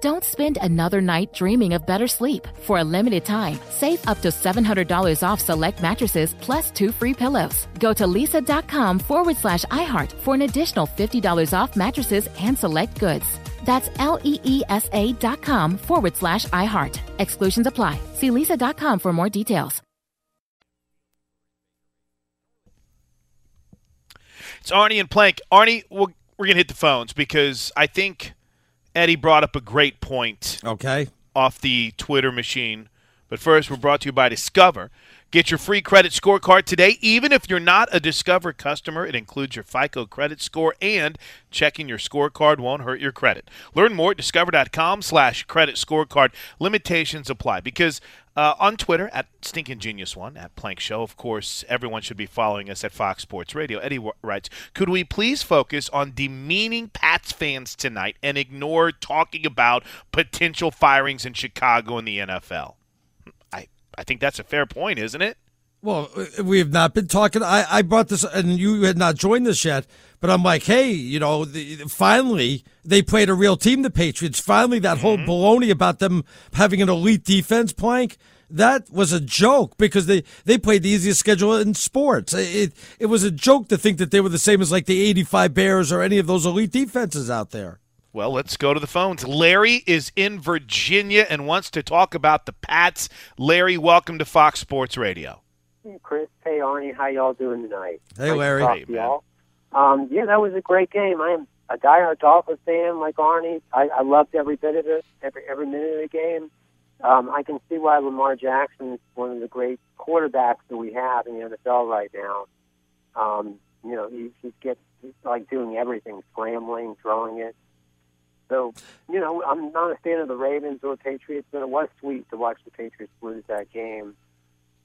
Don't spend another night dreaming of better sleep. For a limited time, save up to $700 off select mattresses plus two free pillows. Go to leesa.com forward slash iHeart for an additional $50 off mattresses and select goods. That's L E E S A dot com forward slash iHeart. Exclusions apply. See leesa.com for more details. It's Arnie and Plank. Arnie, we're, we're going to hit the phones because I think Eddie brought up a great point. Okay. Off the Twitter machine. But first, we're brought to you by Discover. Get your free credit scorecard today, even if you're not a Discover customer. It includes your FICO credit score, and checking your scorecard won't hurt your credit. Learn more at discover.com slash credit scorecard. Limitations apply because uh, on Twitter at Stinking Genius One at Plank Show, of course, everyone should be following us at Fox Sports Radio. Eddie writes, "Could we please focus on demeaning Pats fans tonight and ignore talking about potential firings in Chicago and the NFL?" I I think that's a fair point, isn't it? Well, we have not been talking. I, I brought this, and you had not joined us yet. But I'm like, hey, you know, the, finally they played a real team, the Patriots. Finally, that mm-hmm. whole baloney about them having an elite defense plank that was a joke because they, they played the easiest schedule in sports. It it was a joke to think that they were the same as like the 85 Bears or any of those elite defenses out there. Well, let's go to the phones. Larry is in Virginia and wants to talk about the Pats. Larry, welcome to Fox Sports Radio. Hey, Chris. Hey, Arnie. How y'all doing tonight? Hey, Larry. Nice hey, y'all. Um, yeah, that was a great game. I am a diehard Dolphins fan like Arnie. I, I loved every bit of it, every every minute of the game. Um, I can see why Lamar Jackson is one of the great quarterbacks that we have in the NFL right now. Um, you know, he, he gets he's like doing everything, scrambling, throwing it. So, you know, I'm not a fan of the Ravens or Patriots, but it was sweet to watch the Patriots lose that game.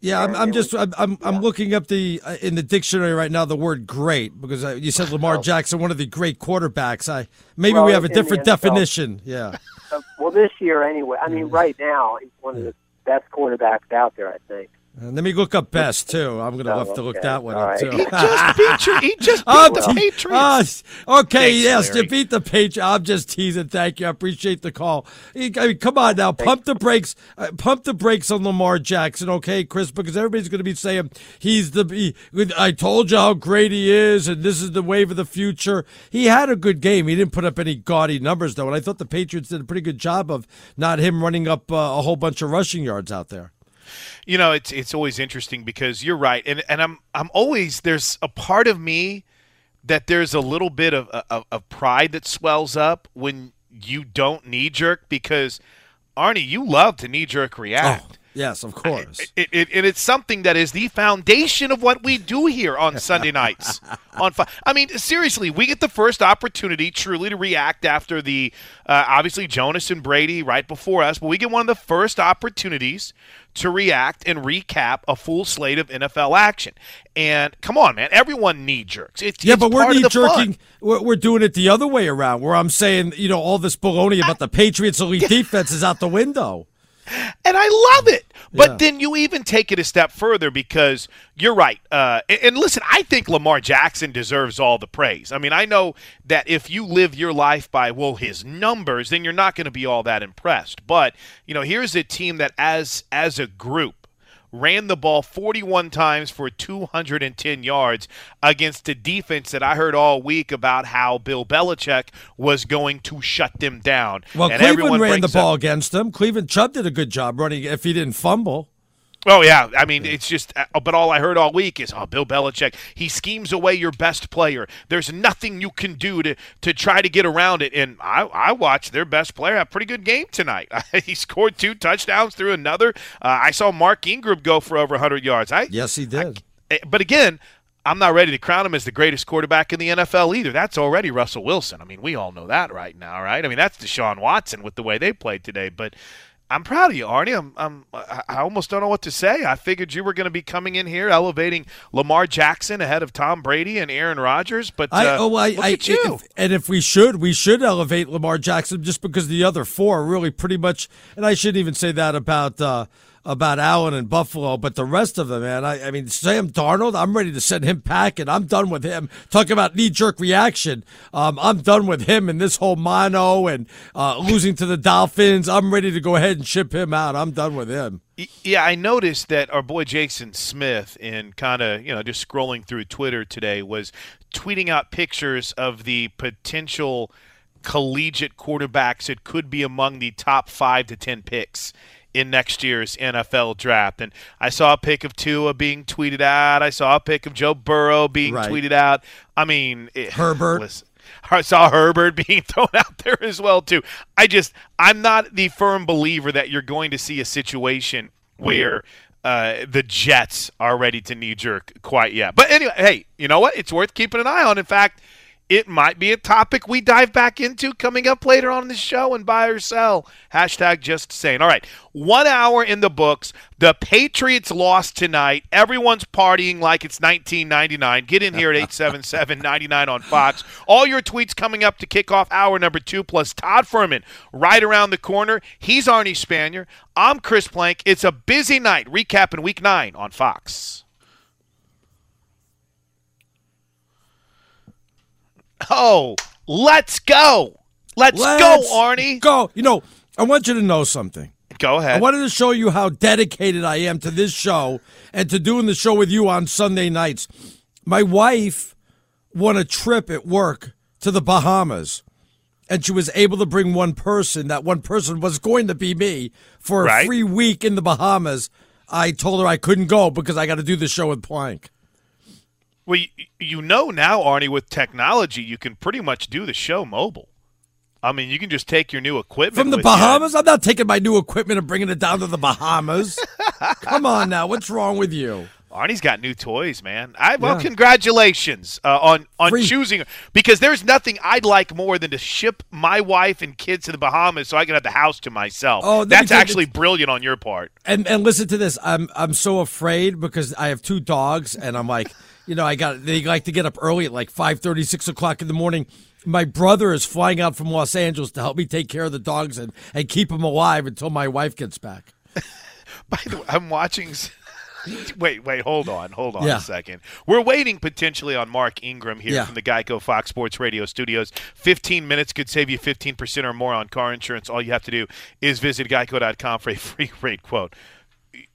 Yeah, I'm, I'm just I'm I'm, I'm looking up the uh, in the dictionary right now the word great because you said Lamar Jackson one of the great quarterbacks. I maybe Well, we have a different definition. Yeah. Uh, well, this year anyway. I mean, right now he's one of the best quarterbacks out there. I think. And let me look up best too. I'm gonna Oh, have to look okay. that one All up right. too. He just beat you. He just beat I'm the Patriots. Ah, okay, Thanks, yes, Larry. you beat the Patriots. I'm just teasing. Thank you. I appreciate the call. I mean, come on now, pump the brakes. Uh, pump the brakes on Lamar Jackson, okay, Chris? Because everybody's going to be saying he's the. He, I told you how great he is, and this is the wave of the future. He had a good game. He didn't put up any gaudy numbers though, and I thought the Patriots did a pretty good job of not him running up uh, a whole bunch of rushing yards out there. You know, it's it's always interesting because you're right, and and I'm I'm always there's a part of me that there's a little bit of of, of pride that swells up when you don't knee jerk because Arnie, you love to knee jerk react. Oh. Yes, of course. It, it, and it's something that is the foundation of what we do here on Sunday nights. on I mean, seriously, we get the first opportunity truly to react after the uh, obviously Jonas and Brady right before us, but we get one of the first opportunities to react and recap a full slate of NFL action. And come on, man, everyone knee jerks. It's, Yeah, it's but we're knee jerking. We're, we're doing it the other way around, where I'm saying, you know, all this baloney about the Patriots' elite defense is out the window. and I love it. But Yeah. then you even take it a step further because you're right. Uh, and, and listen, I think Lamar Jackson deserves all the praise. I mean, I know that if you live your life by well his numbers, then you're not going to be all that impressed. But you know, here's a team that as as a group ran the ball 41 times for 210 yards against a defense that I heard all week about how Bill Belichick was going to shut them down. Well, and Cleveland ran the brings up- ball against them. Cleveland Chubb did a good job running if he didn't fumble. Oh yeah, I mean it's just. uh, But all I heard all week is, oh, Bill Belichick, he schemes away your best player. There's nothing you can do to to try to get around it. And I I watched their best player have a pretty good game tonight. he scored two touchdowns through another. Uh, I saw Mark Ingram go for over 100 yards. I Yes, he did. Eh, But again. I'm not ready to crown him as the greatest quarterback in the NFL either. That's already Russell Wilson. I mean, we all know that right now, right? I mean, that's Deshaun Watson with the way they played today. But I'm proud of you, Arnie. I'm, I'm, I almost don't know what to say. I figured you were going to be coming in here elevating Lamar Jackson ahead of Tom Brady and Aaron Rodgers, but uh, I, oh, I, look I, at you. if- and if we should, we should elevate Lamar Jackson just because the other four are really pretty much. And I shouldn't even say that about uh, about Allen and Buffalo, but the rest of them, man. I, I mean, Sam Darnold, I'm ready to send him packing. I'm done with him. Talking about knee jerk reaction, um, I'm done with him and this whole mono and uh, losing to the Dolphins. I'm ready to go ahead and ship him out. I'm done with him. Yeah, I noticed that our boy Jason Smith, in kind of you know just scrolling through Twitter today, was tweeting out pictures of the potential collegiate quarterbacks that could be among the top five to ten picks in next year's NFL draft. And I saw a pic of Tua being tweeted out. I saw a pic of Joe Burrow being Right. tweeted out. I mean, it, Herbert. listen, I saw Herbert being thrown out there as well too. I just I'm not the firm believer that you're going to see a situation where uh, the Jets are ready to knee jerk quite yet. But anyway, hey, you know what? It's worth keeping an eye on. In fact, it might be a topic we dive back into coming up later on the show and buy or sell. Hashtag just saying. All right, one hour in the books. The Patriots lost tonight. Everyone's partying like it's 1999. Get in here at 877-99 on Fox. All your tweets coming up to kick off hour number two, plus Todd Fuhrman right around the corner. He's Arnie Spanier. I'm Chris Plank. It's a busy night recapping week nine on Fox. Oh, let's go. Let's, go, Arnie. Go. You know, I want you to know something. Go ahead. I wanted to show you how dedicated I am to this show and to doing the show with you on Sunday nights. My wife won a trip at work to the Bahamas, and she was able to bring one person. That one person was going to be me for a Right. free week in the Bahamas. I told her I couldn't go because I got to do the show with Plank. Well, you, you know now, Arnie, with technology, you can pretty much do the show mobile. I mean, you can just take your new equipment From the with you. Bahamas? I'm not taking my new equipment and bringing it down to the Bahamas. Come on now. What's wrong with you? Arnie's got new toys, man. I well, yeah. congratulations uh, on on Free. choosing because there's nothing I'd like more than to ship my wife and kids to the Bahamas so I can have the house to myself. Oh, that's actually brilliant on your part. And and listen to this. I'm I'm so afraid because I have two dogs, and I'm like, you know, I got they like to get up early at like five thirty, six o'clock in the morning. My brother is flying out from Los Angeles to help me take care of the dogs and, and keep them alive until my wife gets back. By the way, I'm watching. wait, wait, hold on, hold on yeah. a second. We're waiting potentially on Mark Ingram here yeah. from the Geico Fox Sports Radio studios. 15 minutes could save you 15% or more on car insurance. All you have to do is visit geico.com for a free rate quote.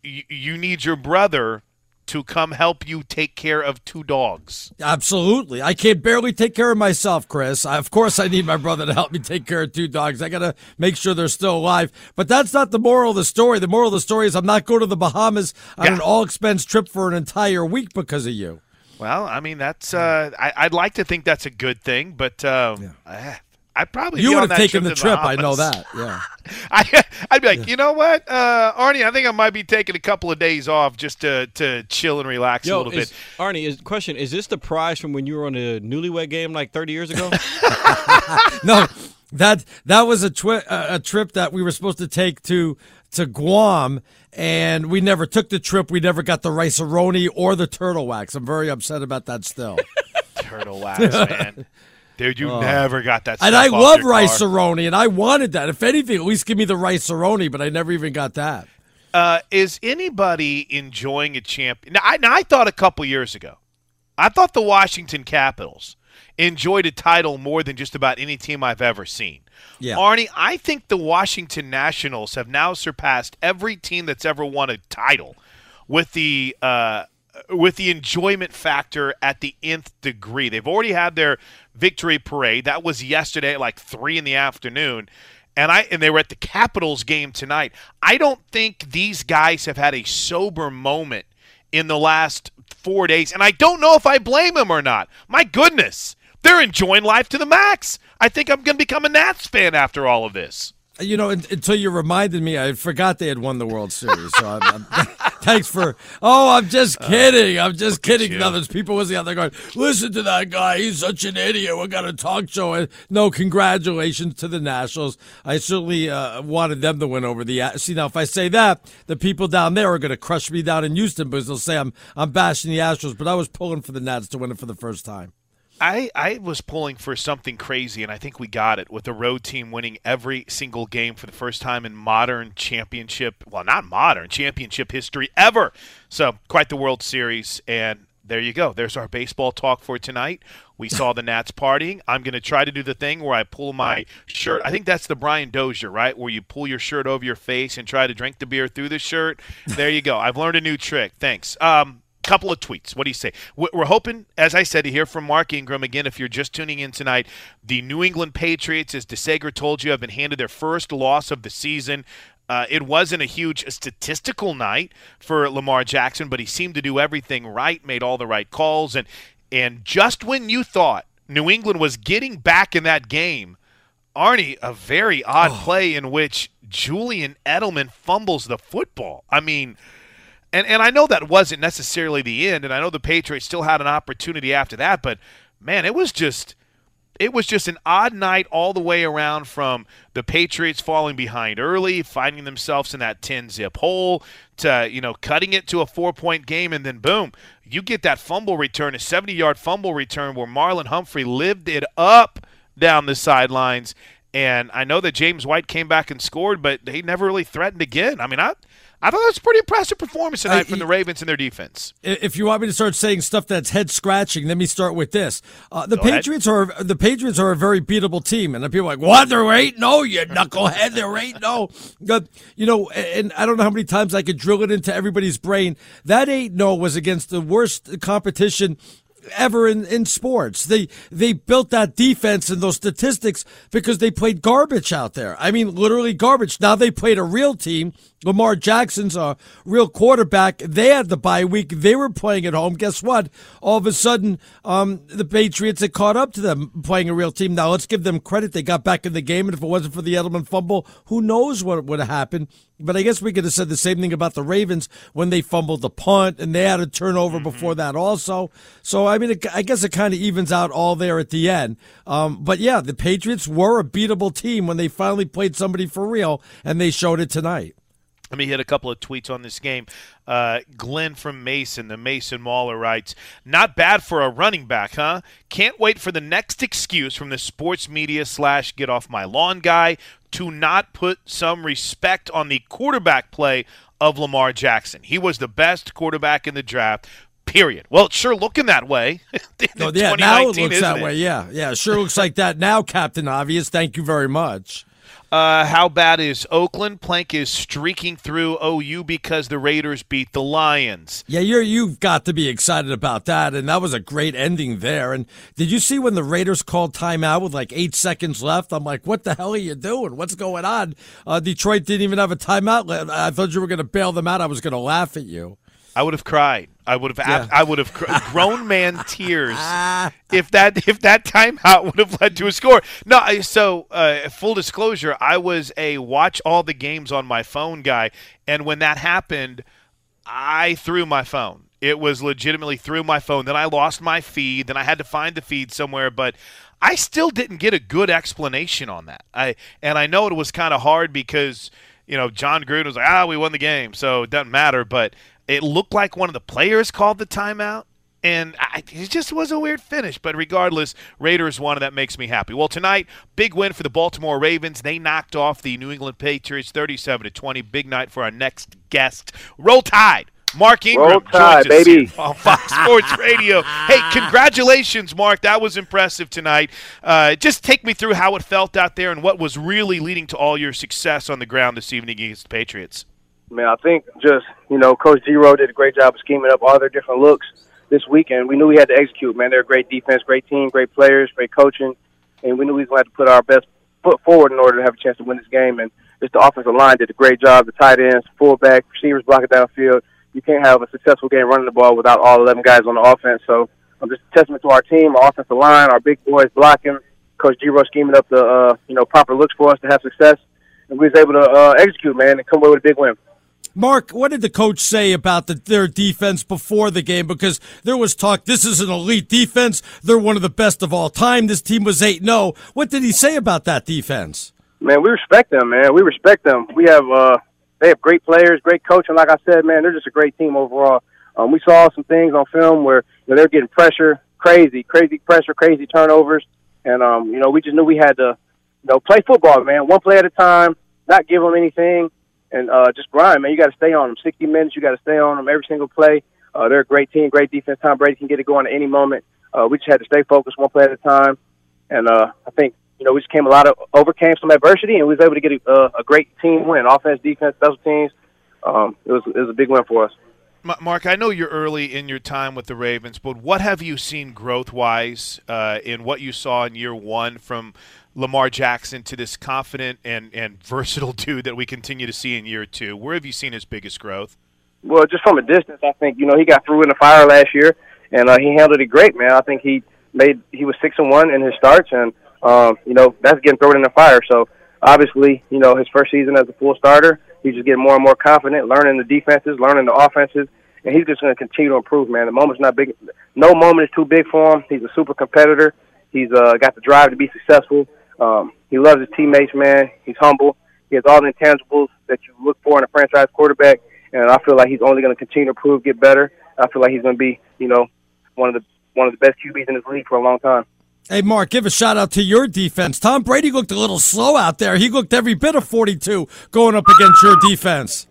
you need your brother to come help you take care of two dogs. Absolutely. I can't barely take care of myself, Chris. I, of course, I need my brother to help me take care of two dogs. I got to make sure they're still alive. But that's not the moral of the story. The moral of the story is I'm not going to the Bahamas on yeah. an all expense trip for an entire week because of you. Well, I mean, that's, uh, I, would like to think that's a good thing, but um, yeah. Eh, I probably you would have taken the trip. I know that. Yeah. I I'd be like, yeah. you know what, uh, Arnie, I think I might be taking a couple of days off just to to chill and relax Yo, a little is, bit. Arnie, is question: Is this the prize from when you were on a Newlywed Game like 30 years ago? no, that that was a twi- a trip that we were supposed to take to to Guam, and we never took the trip. We never got the rice or the turtle wax. I'm very upset about that still. turtle wax, man. Dude, you oh. never got that. and I love rice car. and I wanted that. If anything, at least give me the rice but I never even got that. Uh, is anybody enjoying a champion? Now I, now, I thought a couple years ago, I thought the Washington Capitals enjoyed a title more than just about any team I've ever seen. Yeah. Arnie, I think the Washington Nationals have now surpassed every team that's ever won a title with the uh, with the enjoyment factor at the nth degree. They've already had their victory parade. That was yesterday at like three in the afternoon. And I and they were at the Capitals game tonight. I don't think these guys have had a sober moment in the last four days. And I don't know if I blame them or not. My goodness. They're enjoying life to the max. I think I'm to become a Nats fan after all of this you know, until you reminded me, I forgot they had won the World Series. So I'm, I'm, thanks for. Oh, I'm just uh, kidding. I'm just kidding. Now there's people was the other going. Listen to that guy. He's such an idiot. We got a talk show. No, congratulations to the Nationals. I certainly uh, wanted them to win over the. See now, if I say that, the people down there are going to crush me down in Houston because they'll say I'm I'm bashing the Astros. But I was pulling for the Nats to win it for the first time. I, I was pulling for something crazy, and I think we got it with the road team winning every single game for the first time in modern championship, well, not modern, championship history ever. So, quite the World Series, and there you go. There's our baseball talk for tonight. We saw the Nats partying. I'm going to try to do the thing where I pull my shirt. I think that's the Brian Dozier, right? Where you pull your shirt over your face and try to drink the beer through the shirt. There you go. I've learned a new trick. Thanks. Um, couple of tweets. What do you say? We're hoping, as I said, to hear from Mark Ingram again. If you're just tuning in tonight, the New England Patriots, as DeSager told you, have been handed their first loss of the season. Uh, it wasn't a huge statistical night for Lamar Jackson, but he seemed to do everything right, made all the right calls, and and just when you thought New England was getting back in that game, Arnie, a very odd oh. play in which Julian Edelman fumbles the football. I mean and and I know that wasn't necessarily the end, and I know the Patriots still had an opportunity after that, but man, it was just it was just an odd night all the way around from the Patriots falling behind early, finding themselves in that 10 zip hole, to, you know, cutting it to a four point game, and then boom, you get that fumble return, a 70 yard fumble return where Marlon Humphrey lived it up down the sidelines. And I know that James White came back and scored, but they never really threatened again. I mean, I I thought that was a pretty impressive performance tonight from the Ravens and their defense. If you want me to start saying stuff that's head scratching, let me start with this: uh, the Go Patriots ahead. are the Patriots are a very beatable team, and the people are like, "What? They're eight? No, you knucklehead! They're eight? No." You know, and I don't know how many times I could drill it into everybody's brain. That eight no was against the worst competition ever in, in sports. They they built that defense and those statistics because they played garbage out there. I mean, literally garbage. Now they played a real team. Lamar Jackson's a real quarterback. They had the bye week. They were playing at home. Guess what? All of a sudden, um, the Patriots had caught up to them playing a real team. Now let's give them credit. They got back in the game, and if it wasn't for the Edelman fumble, who knows what would have happened? But I guess we could have said the same thing about the Ravens when they fumbled the punt and they had a turnover mm-hmm. before that also. So I mean, it, I guess it kind of evens out all there at the end. Um, but yeah, the Patriots were a beatable team when they finally played somebody for real, and they showed it tonight. Let me hit a couple of tweets on this game. Uh, Glenn from Mason, the Mason Mauler writes, "Not bad for a running back, huh? Can't wait for the next excuse from the sports media slash get off my lawn guy to not put some respect on the quarterback play of Lamar Jackson. He was the best quarterback in the draft. Period. Well, it's sure looking that way. oh, yeah, now it looks that it? way. Yeah, yeah, sure looks like that now, Captain Obvious. Thank you very much. Uh, how bad is Oakland? Plank is streaking through OU because the Raiders beat the Lions. Yeah, you're you've got to be excited about that, and that was a great ending there. And did you see when the Raiders called timeout with like eight seconds left? I'm like, what the hell are you doing? What's going on? Uh, Detroit didn't even have a timeout. I thought you were going to bail them out. I was going to laugh at you. I would have cried. I would have. Yeah. I would have grown man tears if that if that timeout would have led to a score. No. So uh, full disclosure, I was a watch all the games on my phone guy, and when that happened, I threw my phone. It was legitimately through my phone. Then I lost my feed. Then I had to find the feed somewhere, but. I still didn't get a good explanation on that. I and I know it was kind of hard because you know Jon Gruden was like, ah, we won the game, so it doesn't matter. But it looked like one of the players called the timeout. And I, it just was a weird finish. But regardless, Raiders won, and that makes me happy. Well, tonight, big win for the Baltimore Ravens. They knocked off the New England Patriots 37 to 20. Big night for our next guest. Roll Tide. Mark Ingram Roll Tide, baby. on Fox Sports Radio. Hey, congratulations, Mark. That was impressive tonight. Uh, just take me through how it felt out there and what was really leading to all your success on the ground this evening against the Patriots. Man, I think just you know, Coach Giro did a great job of scheming up all their different looks this weekend. We knew we had to execute. Man, they're a great defense, great team, great players, great coaching, and we knew we had to put our best foot forward in order to have a chance to win this game. And just the offensive line did a great job. The tight ends, fullback, receivers blocking downfield. You can't have a successful game running the ball without all 11 guys on the offense. So I'm just a testament to our team, our offensive line, our big boys blocking. Coach Giro scheming up the uh, you know proper looks for us to have success, and we was able to uh, execute, man, and come away with a big win. Mark, what did the coach say about the, their defense before the game? Because there was talk, this is an elite defense. They're one of the best of all time. This team was 8 0. What did he say about that defense? Man, we respect them, man. We respect them. We have, uh, they have great players, great coaching. Like I said, man, they're just a great team overall. Um, we saw some things on film where you know, they're getting pressure, crazy, crazy pressure, crazy turnovers. And, um, you know, we just knew we had to, you know, play football, man, one play at a time, not give them anything and uh, just grind, man. You got to stay on them. 60 minutes, you got to stay on them every single play. Uh, they're a great team, great defense. Tom Brady can get it going at any moment. Uh, we just had to stay focused one play at a time, and uh, I think you know we just came a lot of overcame some adversity, and we was able to get a, a great team win, offense, defense, special teams. Um, it was it was a big win for us. Mark, I know you're early in your time with the Ravens, but what have you seen growth wise uh, in what you saw in year one from Lamar Jackson to this confident and, and versatile dude that we continue to see in year two? Where have you seen his biggest growth? Well, just from a distance, I think you know he got through in the fire last year, and uh, he handled it great, man. I think he made he was six and one in his starts, and um, you know that's getting thrown in the fire. So obviously, you know his first season as a full starter, he's just getting more and more confident, learning the defenses, learning the offenses, and he's just going to continue to improve, man. The moment's not big. No moment is too big for him. He's a super competitor. He's uh, got the drive to be successful. Um, he loves his teammates, man. He's humble. He has all the intangibles that you look for in a franchise quarterback, and I feel like he's only going to continue to improve, get better. I feel like he's going to be, you know, one of the one of the best QBs in this league for a long time. Hey, Mark, give a shout out to your defense. Tom Brady looked a little slow out there. He looked every bit of 42 going up against your defense.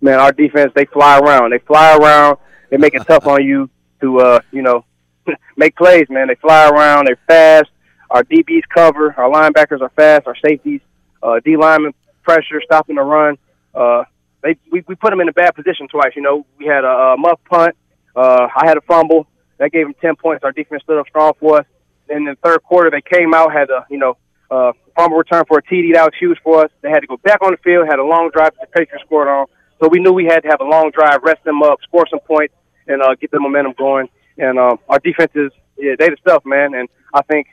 Man, our defense, they fly around. They fly around. They make it tough on you to, uh, you know, make plays, man. They fly around. They're fast. Our DBs cover. Our linebackers are fast. Our safeties, uh, D lineman pressure, stopping the run. Uh, they we, we put them in a bad position twice. You know, we had a, a muff punt. Uh, I had a fumble, That gave them 10 points. Our defense stood up strong for us. In the third quarter, they came out, had a, you know, uh, fumble return for a TD. That was huge for us. They had to go back on the field, had a long drive that the Patriots scored on. So we knew we had to have a long drive, rest them up, score some points, and uh, get the momentum going. And uh, our defense is, yeah, they the stuff, man. And I think,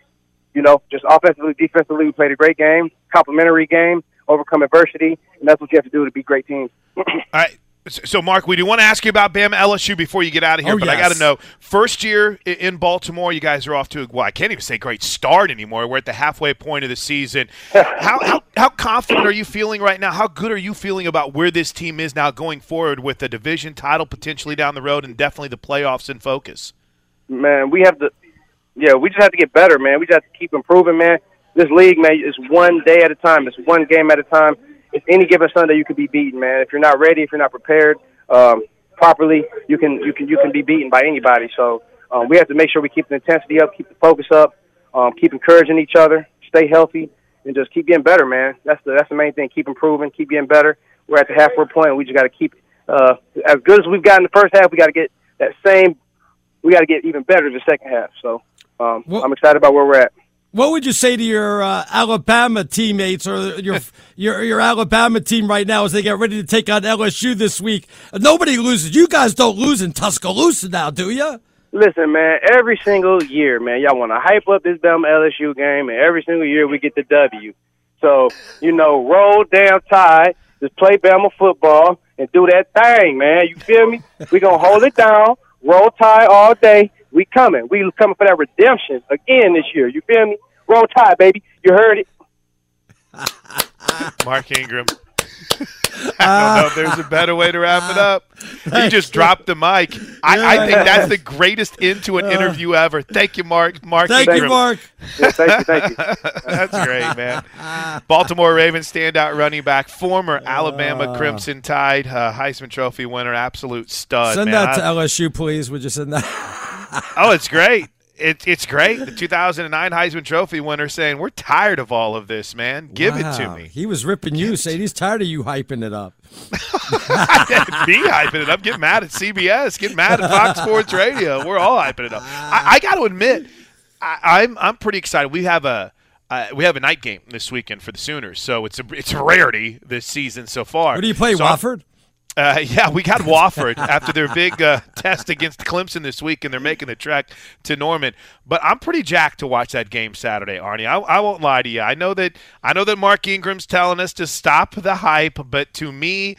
you know, just offensively, defensively, we played a great game, complimentary game, overcome adversity, and that's what you have to do to beat great teams. All right. So, Mark, we do want to ask you about Bama LSU before you get out of here, Oh, but I got to know first year in Baltimore, you guys are off to a, well, I can't even say great start anymore. We're at the halfway point of the season. How, how, how confident are you feeling right now? How good are you feeling about where this team is now going forward with the division title potentially down the road and definitely the playoffs in focus? man, we have to, yeah, we just have to get better, man. We just have to keep improving, man. This league, man, is one day at a time. It's one game at a time. It's any given Sunday you could be beaten, man. If you're not ready, if you're not prepared um, properly, you can you can you can be beaten by anybody. So um, we have to make sure we keep the intensity up, keep the focus up, um, keep encouraging each other, stay healthy, and just keep getting better, man. That's the that's the main thing. Keep improving, keep getting better. We're at the halfway point. We just got to keep uh, as good as we've got in the first half. We got to get that same we got to get even better in the second half. So um, I'm excited about where we're at. What would you say to your uh, Alabama teammates or your your your Alabama team right now as they get ready to take on LSU this week? Nobody loses. You guys don't lose in Tuscaloosa now, do you? Listen, man, every single year, man, y'all want to hype up this Bama LSU game, and every single year we get the W. So, you know, roll down tide, just play Bama football and do that thing, man. You feel me? we going to hold it down, roll tide all day. We coming. We coming for that redemption again this year. You feel me? Roll tide, baby. You heard it. Mark Ingram. I don't ah. know if there's a better way to wrap it up. He just dropped the mic. I, I think that's the greatest into an ah. interview ever. Thank you, Mark. Mark. Thank you, Ingram. Mark. thank you, thank you. that's great, man. Baltimore Ravens standout running back, former Alabama ah. Crimson Tide uh, Heisman Trophy winner, absolute stud. Send man. that to LSU, please. Would you send that? Oh, it's great. It, it's great. The 2009 Heisman Trophy winner saying, "We're tired of all of this, man. Give it to me." He was ripping you, saying he's tired of you hyping it up. Me hyping it up. Get mad at CBS. Get mad at Fox Sports Radio. We're all hyping it up. I, I got to admit, I, I'm I'm pretty excited. We have a uh, we have a night game this weekend for the Sooners, so it's a it's a rarity this season so far. Who do you play, So I'm- Wofford? Uh, yeah, we got Wofford after their big uh, test against Clemson this week, and they're making the trek to Norman. But I'm pretty jacked to watch that game Saturday, Arnie. I, I won't lie to you. I know that I know that Mark Ingram's telling us to stop the hype, but to me,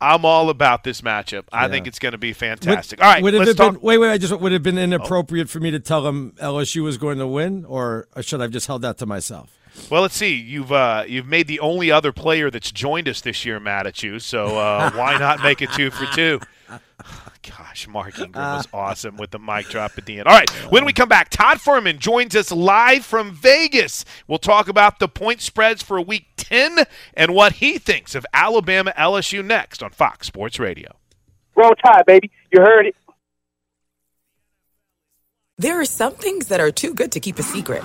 I'm all about this matchup. I think it's going to be fantastic. all right, would let's talk. been wait, wait? I just would it have been inappropriate for me to tell him LSU was going to win, or should I have just held that to myself? Well, let's see. You've uh, you've made the only other player that's joined us this year mad at you. So uh, why not make it two for two? Gosh, Mark Ingram was awesome with the mic drop at the end. All right, when we come back, Todd Fuhrman joins us live from Vegas. We'll talk about the point spreads for Week Ten and what he thinks of Alabama LSU next on Fox Sports Radio. Roll tide, baby. You heard it. There are some things that are too good to keep a secret.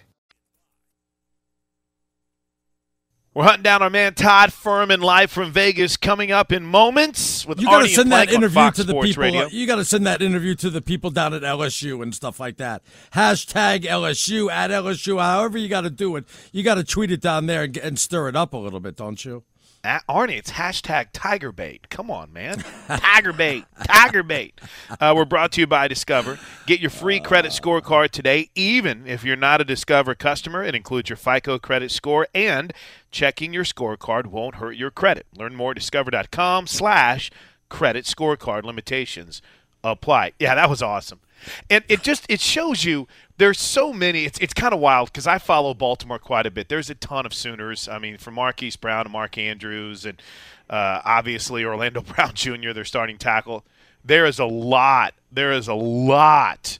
We're hunting down our man Todd Fuhrman live from Vegas coming up in moments with you got to send that interview to the Sports people. Radio. Uh, you got to send that interview to the people down at LSU and stuff like that. Hashtag LSU at LSU. However you got to do it, you got to tweet it down there and, and stir it up a little bit, don't you? Arnie, it's hashtag Tiger Bait. Come on, man. Tiger Bait. Tiger Bait. Uh, we're brought to you by Discover. Get your free credit scorecard today, even if you're not a Discover customer. It includes your FICO credit score, and checking your scorecard won't hurt your credit. Learn more at discover.com slash credit scorecard limitations apply. Yeah, that was awesome. And it just it shows you there's so many. It's it's kind of wild because I follow Baltimore quite a bit. There's a ton of Sooners. I mean, from Marquise Brown to Mark Andrews, and uh, obviously Orlando Brown Jr. Their starting tackle. There is a lot. There is a lot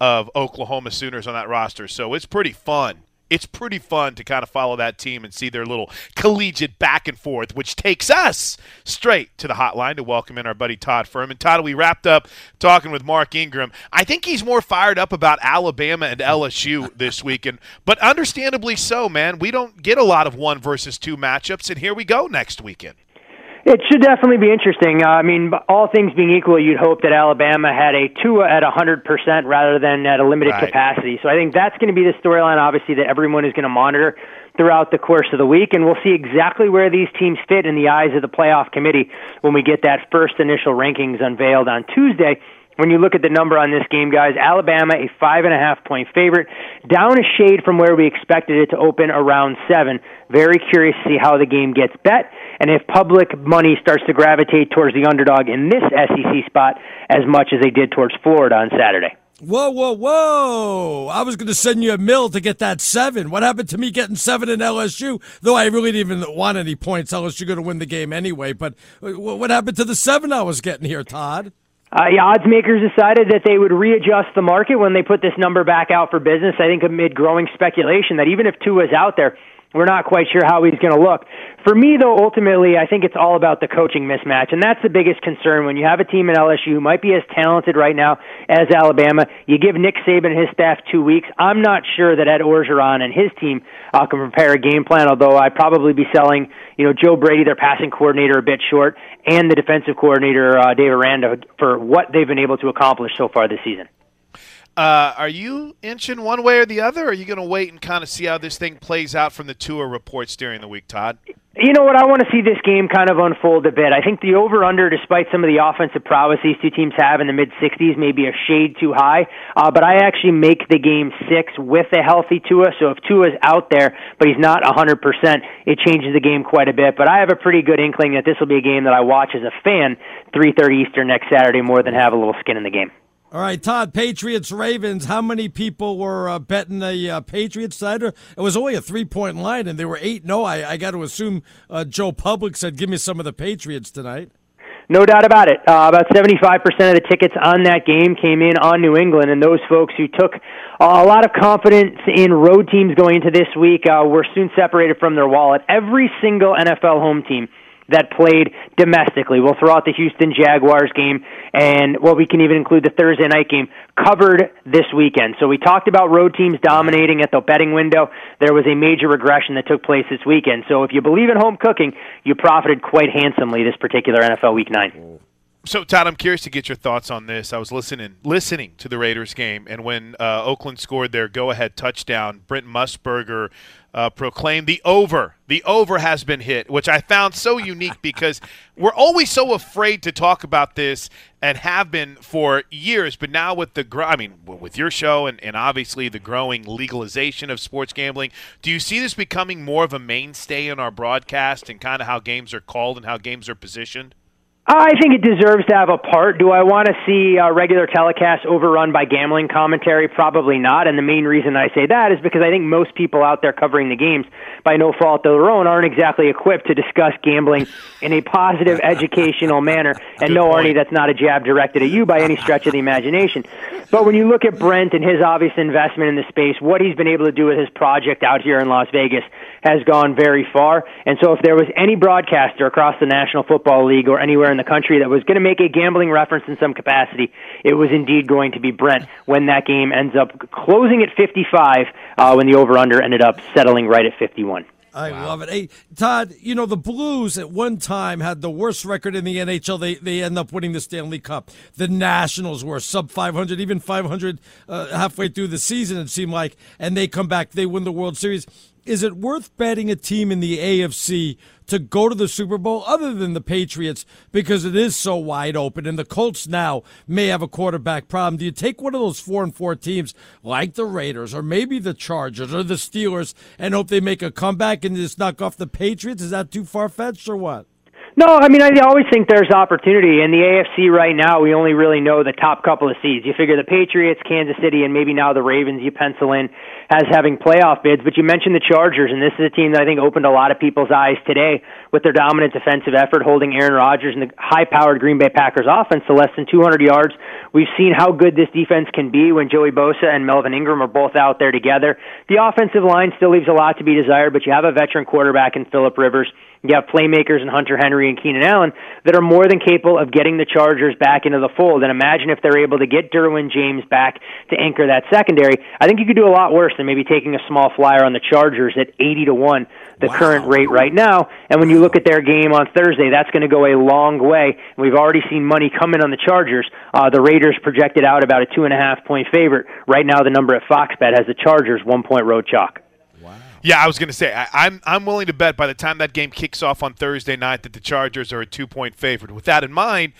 of Oklahoma Sooners on that roster, so it's pretty fun it's pretty fun to kind of follow that team and see their little collegiate back and forth, which takes us straight to the hotline to welcome in our buddy Todd Fuhrman. Todd, we wrapped up talking with Mark Ingram. I think he's more fired up about Alabama and LSU this weekend, but understandably so, man. We don't get a lot of one versus two matchups, and here we go next weekend. It should definitely be interesting. Uh, I mean, all things being equal, you'd hope that Alabama had a Tua at a 100% rather than at a limited right. capacity. So I think that's going to be the storyline, obviously, that everyone is going to monitor throughout the course of the week. And we'll see exactly where these teams fit in the eyes of the playoff committee when we get that first initial rankings unveiled on Tuesday when you look at the number on this game, guys, Alabama a five and a half point favorite, down a shade from where we expected it to open around seven. Very curious to see how the game gets bet and if public money starts to gravitate towards the underdog in this SEC spot as much as they did towards Florida on Saturday. Whoa, whoa, whoa! I was going to send you a mill to get that seven. What happened to me getting seven in LSU? Though I really didn't even want any points. LSU going to win the game anyway. But uh, what happened to the seven I was getting here, Todd? Uh, yeah, odds makers decided that they would readjust the market when they put this number back out for business. I think amid growing speculation that even if Tua is out there, we're not quite sure how he's going to look. For me, though, ultimately, I think it's all about the coaching mismatch, and that's the biggest concern when you have a team in LSU who might be as talented right now as Alabama. You give Nick Saban and his staff two weeks. I'm not sure that Ed Orgeron and his team uh, can prepare a game plan. Although I'd probably be selling, you know, Joe Brady, their passing coordinator, a bit short, and the defensive coordinator, uh, Dave Aranda, for what they've been able to accomplish so far this season. Uh, are you inching one way or the other? Or are you going to wait and kind of see how this thing plays out from the Tua reports during the week, Todd? You know what? I want to see this game kind of unfold a bit. I think the over under, despite some of the offensive prowess these two teams have in the mid 60s, may be a shade too high. Uh, but I actually make the game six with a healthy Tua. So if Tua's out there, but he's not 100%, it changes the game quite a bit. But I have a pretty good inkling that this will be a game that I watch as a fan 3:30 Eastern next Saturday more than have a little skin in the game. All right, Todd, Patriots, Ravens. How many people were uh, betting the uh, Patriots side? It was only a three point line, and they were 8 No, I, I got to assume uh, Joe Public said, Give me some of the Patriots tonight. No doubt about it. Uh, about 75% of the tickets on that game came in on New England, and those folks who took a lot of confidence in road teams going into this week uh, were soon separated from their wallet. Every single NFL home team that played domestically. We'll throw out the Houston Jaguars game, and well, we can even include the Thursday night game covered this weekend. So we talked about road teams dominating at the betting window. There was a major regression that took place this weekend. So if you believe in home cooking, you profited quite handsomely this particular NFL Week Nine. So, Todd, I'm curious to get your thoughts on this. I was listening listening to the Raiders game, and when uh, Oakland scored their go-ahead touchdown, Brent Musberger uh, the over. The over has been hit, which I found so unique because we're always so afraid to talk about this and have been for years. But now with the, I mean, with your show and, and obviously the growing legalization of sports gambling, do you see this becoming more of a mainstay in our broadcast and kind of how games are called and how games are positioned? I think it deserves to have a part. Do I want to see uh, regular telecasts overrun by gambling commentary? Probably not. And the main reason I say that is because I think most people out there covering the games, by no fault of their own, aren't exactly equipped to discuss gambling in a positive, educational manner. And Good no, point. Arnie, that's not a jab directed at you by any stretch of the imagination. But when you look at Brent and his obvious investment in the space, what he's been able to do with his project out here in Las Vegas has gone very far. And so if there was any broadcaster across the National Football League or anywhere in the country that was going to make a gambling reference in some capacity, it was indeed going to be Brent when that game ends up closing at 55 uh, when the over-under ended up settling right at 51. I wow. love it. Hey, Todd, you know, the Blues at one time had the worst record in the NHL. They, they end up winning the Stanley Cup. The Nationals were sub 500, even 500 uh, halfway through the season, it seemed like, and they come back, they win the World Series is it worth betting a team in the AFC to go to the Super Bowl other than the Patriots because it is so wide open and the Colts now may have a quarterback problem? Do you take one of those four and four teams like the Raiders or maybe the Chargers or the Steelers and hope they make a comeback and just knock off the Patriots? Is that too far fetched or what? No, I mean I always think there's opportunity in the AFC right now. We only really know the top couple of seeds. You figure the Patriots, Kansas City, and maybe now the Ravens. You pencil in as having playoff bids. But you mentioned the Chargers, and this is a team that I think opened a lot of people's eyes today with their dominant defensive effort, holding Aaron Rodgers and the high-powered Green Bay Packers offense to less than 200 yards. We've seen how good this defense can be when Joey Bosa and Melvin Ingram are both out there together. The offensive line still leaves a lot to be desired, but you have a veteran quarterback in Philip Rivers. You have playmakers in Hunter Henry and Keenan Allen that are more than capable of getting the Chargers back into the fold. And imagine if they're able to get Derwin James back to anchor that secondary. I think you could do a lot worse than maybe taking a small flyer on the Chargers at 80 to 1, the wow. current rate right now. And when you look at their game on Thursday, that's going to go a long way. We've already seen money come in on the Chargers. Uh, the Raiders projected out about a two and a half point favorite. Right now, the number at Fox Bet has the Chargers one point road chalk. Yeah, I was going to say I, I'm I'm willing to bet by the time that game kicks off on Thursday night that the Chargers are a two point favorite. With that in mind,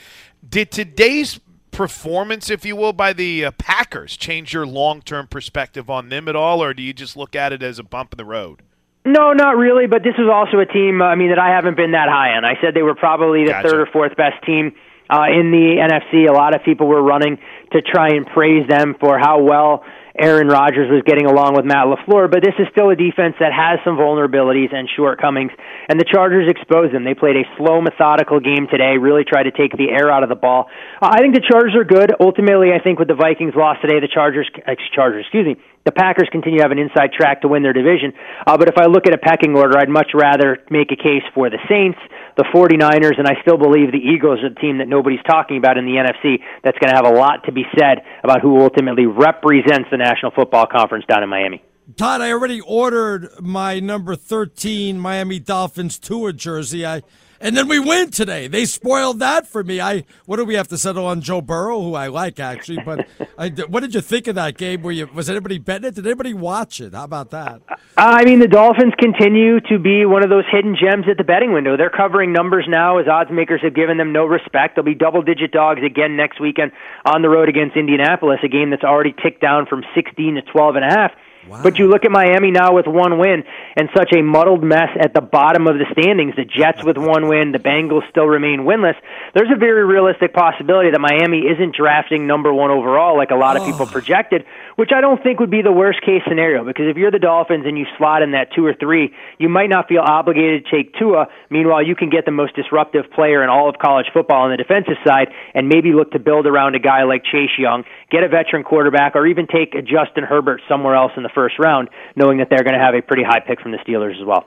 did today's performance, if you will, by the uh, Packers change your long term perspective on them at all, or do you just look at it as a bump in the road? No, not really. But this is also a team. I mean, that I haven't been that high on. I said they were probably the gotcha. third or fourth best team uh, in the NFC. A lot of people were running to try and praise them for how well Aaron Rodgers was getting along with Matt LaFleur, but this is still a defense that has some vulnerabilities and shortcomings, and the Chargers exposed them. They played a slow, methodical game today, really tried to take the air out of the ball. I think the Chargers are good. Ultimately, I think with the Vikings loss today, the Chargers, Chargers, excuse me, the Packers continue to have an inside track to win their division. Uh, but if I look at a pecking order, I'd much rather make a case for the Saints, the 49ers, and I still believe the Eagles are the team that nobody's talking about in the NFC that's going to have a lot to be said about who ultimately represents the National Football Conference down in Miami. Todd, I already ordered my number 13 Miami Dolphins tour jersey. I and then we win today. They spoiled that for me. I what do we have to settle on Joe Burrow, who I like actually. But I, what did you think of that game? Were you was anybody betting it? Did anybody watch it? How about that? Uh, I mean, the Dolphins continue to be one of those hidden gems at the betting window. They're covering numbers now as odds makers have given them no respect. They'll be double digit dogs again next weekend on the road against Indianapolis, a game that's already ticked down from 16 to 12 and a half. Wow. But you look at Miami now with one win and such a muddled mess at the bottom of the standings. The Jets with one win, the Bengals still remain winless. There's a very realistic possibility that Miami isn't drafting number one overall like a lot of oh. people projected, which I don't think would be the worst case scenario because if you're the Dolphins and you slot in that two or three, you might not feel obligated to take Tua. Meanwhile, you can get the most disruptive player in all of college football on the defensive side and maybe look to build around a guy like Chase Young, get a veteran quarterback, or even take a Justin Herbert somewhere else in the first round, knowing that they're going to have a pretty high pick from the Steelers as well.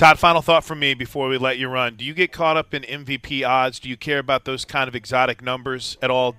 Todd, final thought from me before we let you run. Do you get caught up in MVP odds? Do you care about those kind of exotic numbers at all?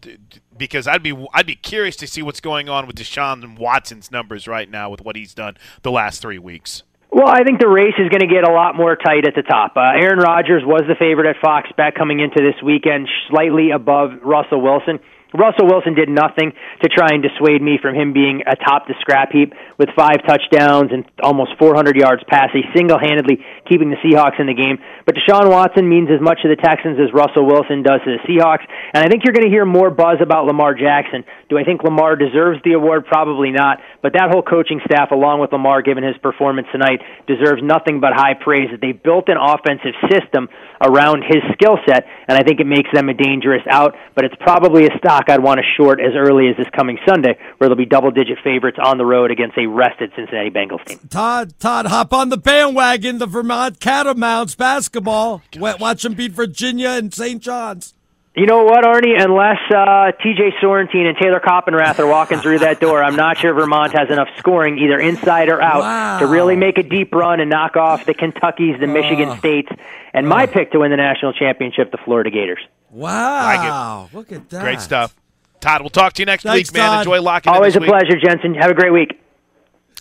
Because I'd be I'd be curious to see what's going on with Deshaun Watson's numbers right now with what he's done the last three weeks. Well, I think the race is going to get a lot more tight at the top. Uh, Aaron Rodgers was the favorite at Fox Bet coming into this weekend, slightly above Russell Wilson. Russell Wilson did nothing to try and dissuade me from him being atop the scrap heap with five touchdowns and almost 400 yards passing, single-handedly keeping the Seahawks in the game. But Deshaun Watson means as much to the Texans as Russell Wilson does to the Seahawks, and I think you're going to hear more buzz about Lamar Jackson. Do I think Lamar deserves the award? Probably not. But that whole coaching staff, along with Lamar, given his performance tonight, deserves nothing but high praise. That they built an offensive system around his skill set, and I think it makes them a dangerous out. But it's probably a stock I'd want to short as early as this coming Sunday, where they'll be double-digit favorites on the road against a rested Cincinnati Bengals team. Todd, Todd, hop on the bandwagon. The Vermont Catamounts basketball. Oh Watch them beat Virginia and St. John's. You know what, Arnie? Unless uh, T.J. Sorrentine and Taylor Coppenrath are walking through that door, I'm not sure Vermont has enough scoring, either inside or out, wow. to really make a deep run and knock off the Kentuckies, the uh, Michigan States, and uh, my pick to win the national championship, the Florida Gators. Wow! Like Look at that. Great stuff. Todd, we'll talk to you next Thanks, week, man. Todd. Enjoy locking Always in a pleasure, Jensen. Have a great week.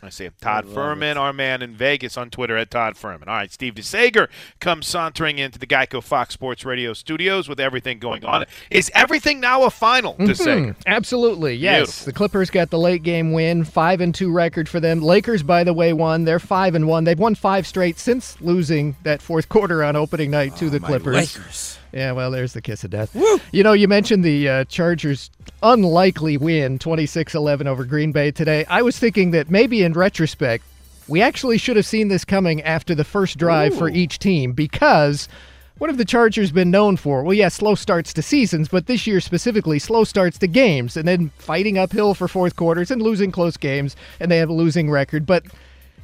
I see. Todd Fuhrman, our man in Vegas on Twitter at Todd Fuhrman. All right, Steve DeSager comes sauntering into the Geico Fox Sports Radio studios with everything going on. Is everything now a final, DeSager? Mm-hmm. Absolutely, yes. Beautiful. The Clippers got the late game win, five and two record for them. Lakers, by the way, won. They're five and one. They've won five straight since losing that fourth quarter on opening night to the Clippers. Lakers. Yeah, well, there's the kiss of death. You know, you mentioned the uh, Chargers' unlikely win 26 11 over Green Bay today. I was thinking that maybe in retrospect, we actually should have seen this coming after the first drive for each team because what have the Chargers been known for? Well, yeah, slow starts to seasons, but this year specifically, slow starts to games and then fighting uphill for fourth quarters and losing close games, and they have a losing record. But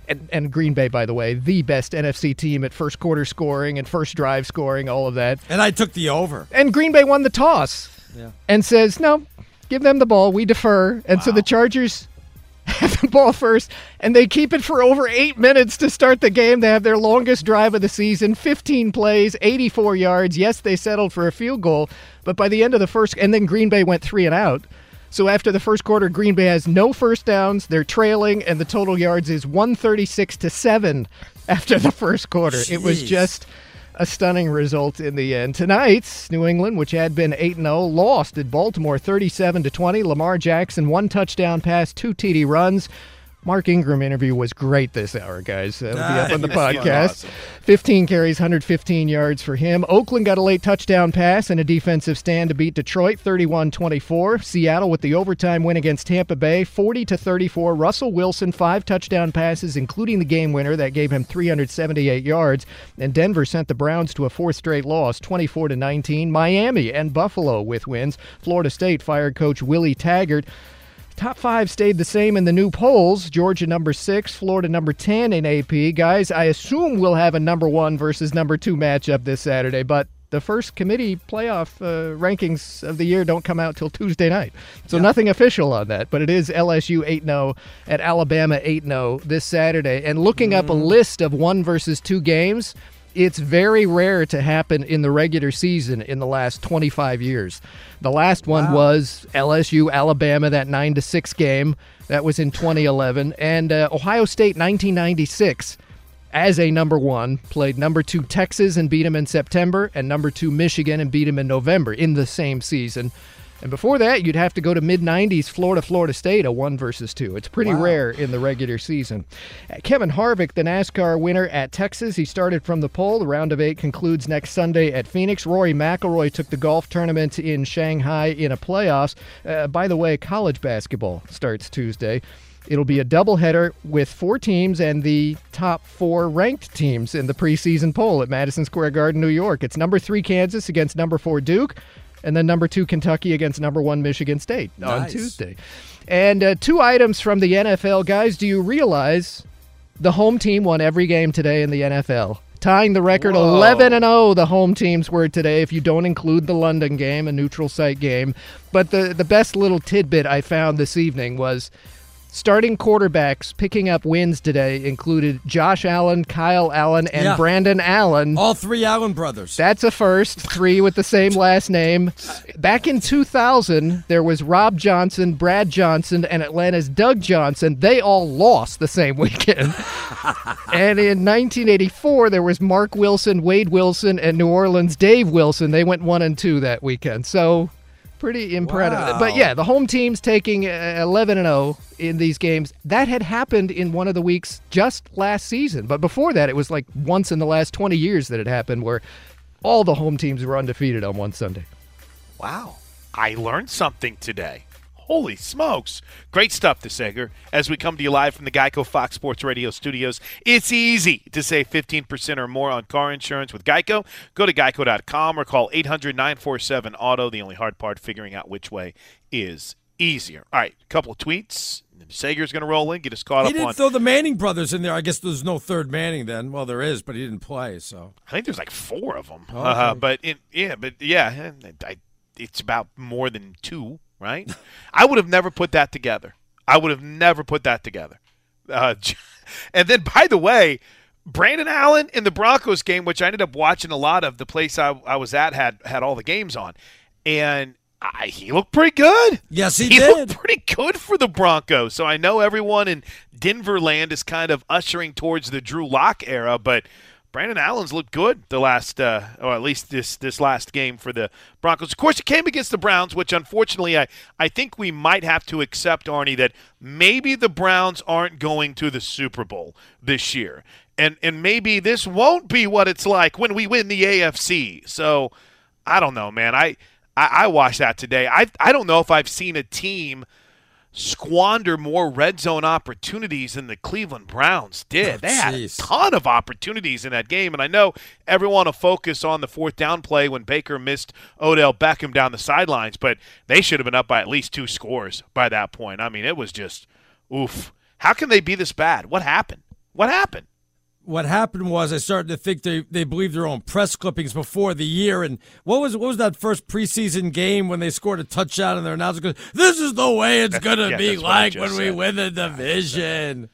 and, and, Green Bay, by the way, the best NFC team at first quarter scoring and first drive scoring, all of that. And I took the over. And Green Bay won the toss yeah. and says, no, give them the ball. We defer. And wow. so the Chargers have the ball first, and they keep it for over eight minutes to start the game. They have their longest drive of the season 15 plays, 84 yards. Yes, they settled for a field goal, but by the end of the first, and then Green Bay went three and out. So after the first quarter, Green Bay has no first downs. They're trailing, and the total yards is 136 to 7 after the first quarter. Jeez. It was just a stunning result in the end. Tonight, New England, which had been 8 0, lost at Baltimore 37 to 20. Lamar Jackson, one touchdown pass, two TD runs. Mark Ingram interview was great this hour, guys. That'll be up on the podcast. Awesome. 15 carries, 115 yards for him. Oakland got a late touchdown pass and a defensive stand to beat Detroit 31-24. Seattle with the overtime win against Tampa Bay 40 to 34. Russell Wilson five touchdown passes including the game winner that gave him 378 yards. And Denver sent the Browns to a fourth straight loss 24 to 19. Miami and Buffalo with wins. Florida State fired coach Willie Taggart. Top five stayed the same in the new polls. Georgia number six, Florida number 10 in AP. Guys, I assume we'll have a number one versus number two matchup this Saturday, but the first committee playoff uh, rankings of the year don't come out till Tuesday night. So yeah. nothing official on that, but it is LSU 8 0 at Alabama 8 0 this Saturday. And looking mm. up a list of one versus two games, it's very rare to happen in the regular season in the last 25 years. The last one wow. was LSU Alabama that 9 to 6 game. That was in 2011 and uh, Ohio State 1996 as a number 1 played number 2 Texas and beat them in September and number 2 Michigan and beat them in November in the same season. And before that, you'd have to go to mid 90s Florida, Florida State, a one versus two. It's pretty wow. rare in the regular season. Uh, Kevin Harvick, the NASCAR winner at Texas, he started from the pole. The round of eight concludes next Sunday at Phoenix. Rory McIlroy took the golf tournament in Shanghai in a playoffs. Uh, by the way, college basketball starts Tuesday. It'll be a doubleheader with four teams and the top four ranked teams in the preseason poll at Madison Square Garden, New York. It's number three Kansas against number four Duke and then number two Kentucky against number one Michigan State nice. on Tuesday. And uh, two items from the NFL, guys. Do you realize the home team won every game today in the NFL? Tying the record Whoa. 11 and 0 the home teams were today if you don't include the London game, a neutral site game. But the the best little tidbit I found this evening was Starting quarterbacks picking up wins today included Josh Allen, Kyle Allen, and yeah. Brandon Allen. All three Allen brothers. That's a first. Three with the same last name. Back in 2000, there was Rob Johnson, Brad Johnson, and Atlanta's Doug Johnson. They all lost the same weekend. and in 1984, there was Mark Wilson, Wade Wilson, and New Orleans Dave Wilson. They went one and two that weekend. So pretty impressive. Wow. But yeah, the home team's taking uh, 11 and 0 in these games. That had happened in one of the weeks just last season. But before that, it was like once in the last 20 years that it happened where all the home teams were undefeated on one Sunday. Wow. I learned something today. Holy smokes. Great stuff, DeSager. As we come to you live from the Geico Fox Sports Radio studios, it's easy to save 15% or more on car insurance with Geico. Go to geico.com or call 800 947 Auto. The only hard part, figuring out which way is easier. All right, a couple of tweets. Sager's going to roll in, get us caught he up didn't on. throw the Manning brothers in there. I guess there's no third Manning then. Well, there is, but he didn't play. So I think there's like four of them. Okay. Uh, but in, yeah, but yeah, I, it's about more than two right? I would have never put that together. I would have never put that together. Uh, and then, by the way, Brandon Allen in the Broncos game, which I ended up watching a lot of, the place I, I was at had had all the games on, and I, he looked pretty good. Yes, he, did. he did. looked pretty good for the Broncos. So I know everyone in Denver land is kind of ushering towards the Drew Lock era, but Brandon Allen's looked good the last, uh, or at least this this last game for the Broncos. Of course, it came against the Browns, which unfortunately I, I think we might have to accept, Arnie, that maybe the Browns aren't going to the Super Bowl this year. And, and maybe this won't be what it's like when we win the AFC. So I don't know, man. I, I, I watched that today. I, I don't know if I've seen a team – squander more red zone opportunities than the Cleveland Browns did. Oh, they had a ton of opportunities in that game, and I know everyone will focus on the fourth down play when Baker missed Odell Beckham down the sidelines, but they should have been up by at least two scores by that point. I mean, it was just oof. How can they be this bad? What happened? What happened? What happened was I started to think they, they believed their own press clippings before the year. And what was what was that first preseason game when they scored a touchdown and their announcer goes, "This is the way it's going to yeah, be like when said. we win the division."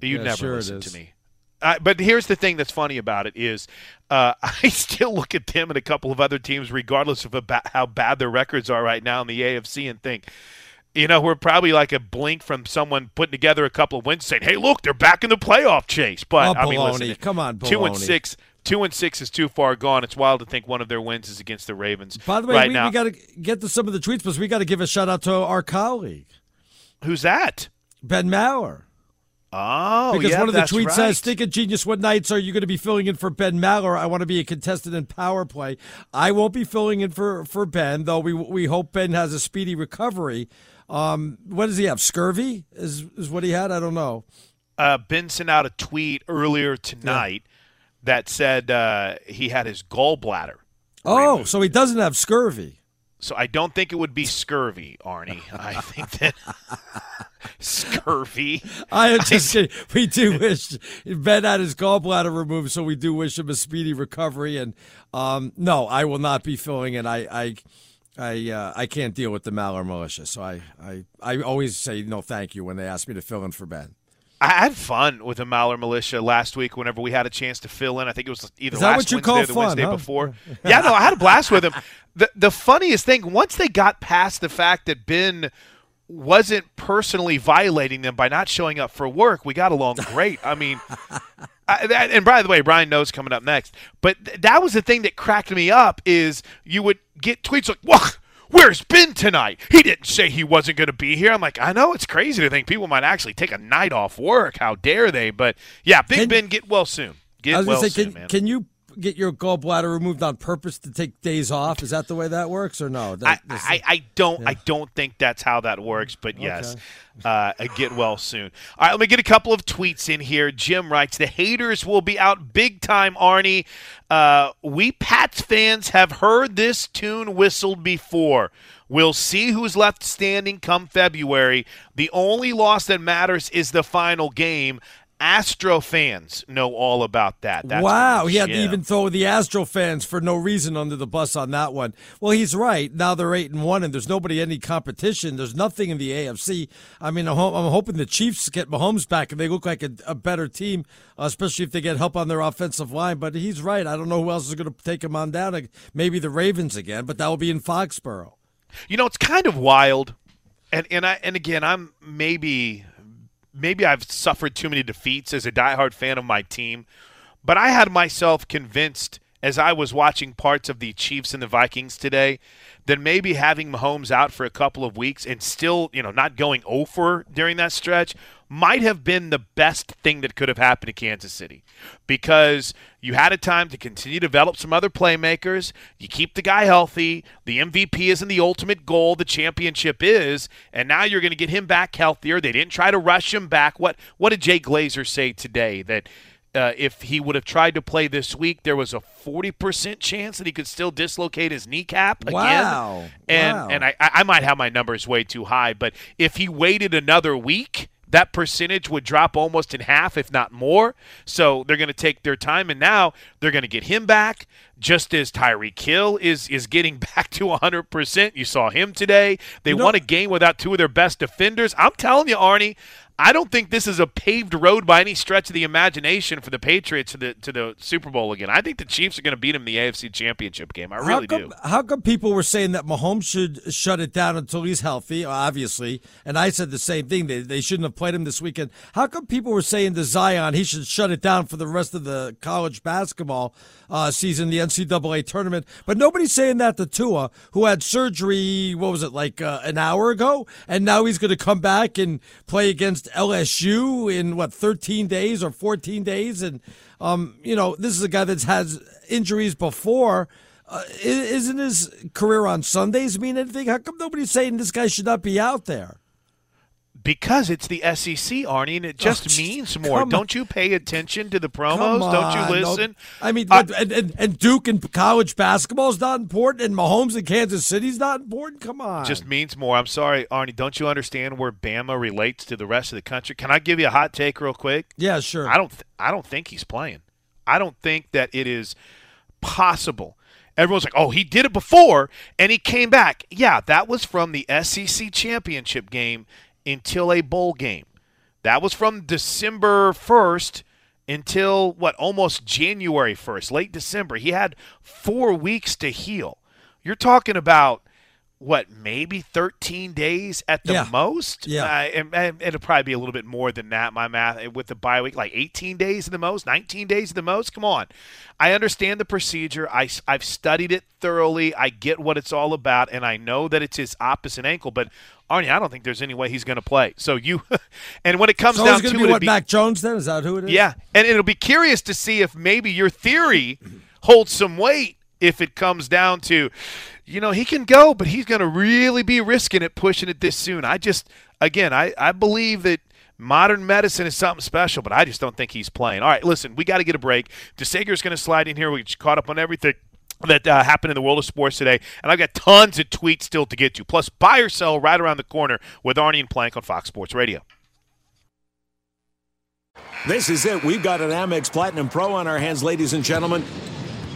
You yeah, never sure listen to me. Uh, but here's the thing that's funny about it is uh, I still look at them and a couple of other teams, regardless of about how bad their records are right now in the AFC, and think – you know, we're probably like a blink from someone putting together a couple of wins, saying, "Hey, look, they're back in the playoff chase." But oh, I mean, listen, come on, baloney. two and six, two and six is too far gone. It's wild to think one of their wins is against the Ravens. By the way, right we, we got to get to some of the tweets, but we got to give a shout out to our colleague. Who's that? Ben Maller. Oh, because yeah, one of the tweets right. says, "Think of genius. What nights are you going to be filling in for Ben Maller? I want to be a contestant in Power Play. I won't be filling in for for Ben, though. We we hope Ben has a speedy recovery." Um, what does he have? Scurvy is is what he had. I don't know. Uh, ben sent out a tweet earlier tonight yeah. that said uh, he had his gallbladder. Oh, removed. so he doesn't have scurvy. So I don't think it would be scurvy, Arnie. I think that scurvy. I am just kidding. We do wish Ben had his gallbladder removed, so we do wish him a speedy recovery. And um, no, I will not be filling in. I, I I uh, I can't deal with the Maller militia, so I, I I always say no, thank you when they ask me to fill in for Ben. I had fun with the Maller militia last week. Whenever we had a chance to fill in, I think it was either last Wednesday or the fun, Wednesday huh? before. yeah, no, I had a blast with him. The the funniest thing once they got past the fact that Ben wasn't personally violating them by not showing up for work, we got along great. I mean, I, that, and by the way, Brian Noe's coming up next. But th- that was the thing that cracked me up is you would get tweets like, "Whoa, where's Ben tonight? He didn't say he wasn't going to be here." I'm like, I know it's crazy to think people might actually take a night off work. How dare they? But yeah, Big Can- Ben, get well soon. Get I was well gonna say, soon, can, man. can you get your gallbladder removed on purpose to take days off? Is that the way that works, or no? I, That- this- I, I don't yeah. I don't think that's how that works, but yes, uh, get well soon. All right, let me get a couple of tweets in here. Jim writes, "The haters will be out big time, Arnie. Uh, we Pats fans have heard this tune whistled before. We'll see who's left standing come February. The only loss that matters is the final game." Astro fans know all about that. That's wow, he had yeah. to even throw the Astro fans for no reason under the bus on that one. Well, he's right. Now they're eight and one, and there's nobody any competition. There's nothing in the AFC. I mean, I'm, hoping the Chiefs get Mahomes back, and they look like a, a better team, especially if they get help on their offensive line. But he's right. I don't know who else is going to take him on down. Maybe the Ravens again, but that will be in Foxborough. You know, it's kind of wild, and and I and again, I'm maybe maybe I've suffered too many defeats as a diehard fan of my team, but I had myself convinced as I was watching parts of the Chiefs and the Vikings today that maybe having Mahomes out for a couple of weeks and still, you know, not going over during that stretch might have been the best thing that could have happened to Kansas City because you had a time to continue to develop some other playmakers. You keep the guy healthy. The MVP isn't the ultimate goal, the championship is, and now you're going to get him back healthier. They didn't try to rush him back. What what did Jay Glazer say today that uh, if he would have tried to play this week, there was a 40% chance that he could still dislocate his kneecap again. Wow. And, wow. and I, I might have my numbers way too high, but if he waited another week, that percentage would drop almost in half, if not more. So they're going to take their time, and now they're going to get him back, just as Tyreek Hill is is getting back to 100%. You saw him today. They You know- won a game without two of their best defenders. I'm telling you, Arnie, I don't think this is a paved road by any stretch of the imagination for the Patriots to the to the Super Bowl again. I think the Chiefs are going to beat them in the AFC Championship game. I really how come, do. How come people were saying that Mahomes should shut it down until he's healthy? Obviously, and I said the same thing. They they shouldn't have played him this weekend. How come people were saying to Zion he should shut it down for the rest of the college basketball uh, season, the NCAA tournament? But nobody's saying that to Tua, who had surgery. What was it like uh, an hour ago, and now he's going to come back and play against LSU in what 13 days or 14 days, and um, you know this is a guy that's has injuries before. Uh, isn't his career on Sundays mean anything? How come nobody's saying this guy should not be out there? Because it's the SEC, Arnie, and it just Oh, means more. Don't you pay attention to the promos? Don't on, you no- listen? I mean, Uh, and, and, and Duke and college basketball is not important, and Mahomes in Kansas City is not important. Come on, just means more. I'm sorry, Arnie. Don't you understand where Bama relates to the rest of the country? Can I give you a hot take real quick? yeah, sure. I don't. Th- I don't think he's playing. I don't think that it is possible. Everyone's like, "Oh, he did it before, and he came back." Yeah, that was from the SEC championship game until a bowl game. That was from December first until what? Almost January first, late December. He had four weeks to heal. You're talking about what? Maybe 13 days at the Yeah. most. Yeah. Uh, and, and it'll probably be a little bit more than that. My math with the bye week, like 18 days at the most, 19 days at the most. Come on, I understand the procedure. I i've studied it thoroughly. I get what it's all about, and I know that it's his opposite ankle. But Arnie, I don't think there's any way he's going to play. So you, and when it comes so down to be it'd what be- Mac Jones then? Is that who it is? yeah, and it'll be curious to see if maybe your theory holds some weight if it comes down to, you know, he can go, but he's going to really be risking it pushing it this soon. I just, again, I, I believe that modern medicine is something special, but I just don't think he's playing. All right, listen, we got to get a break. DeSager's going to slide in here. We caught up on everything that uh, happened in the world of sports today, and I've got tons of tweets still to get to. Plus, buy or sell right around the corner with Arnie and Plank on Fox Sports Radio. This is it. We've got an Amex Platinum Pro on our hands, ladies and gentlemen.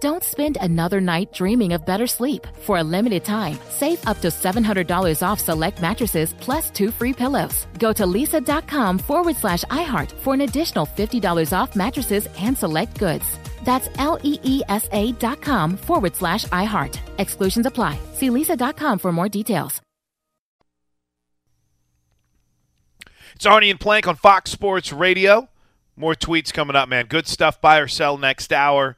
Don't spend another night dreaming of better sleep. For a limited time, save up to $700 off select mattresses plus two free pillows. Go to leesa.com forward slash iHeart for an additional $50 off mattresses and select goods. That's L E E S A dot com forward slash iHeart. Exclusions apply. See leesa.com for more details. It's Arnie and Plank on Fox Sports Radio. More tweets coming up, man. Good stuff. Buy or sell next hour.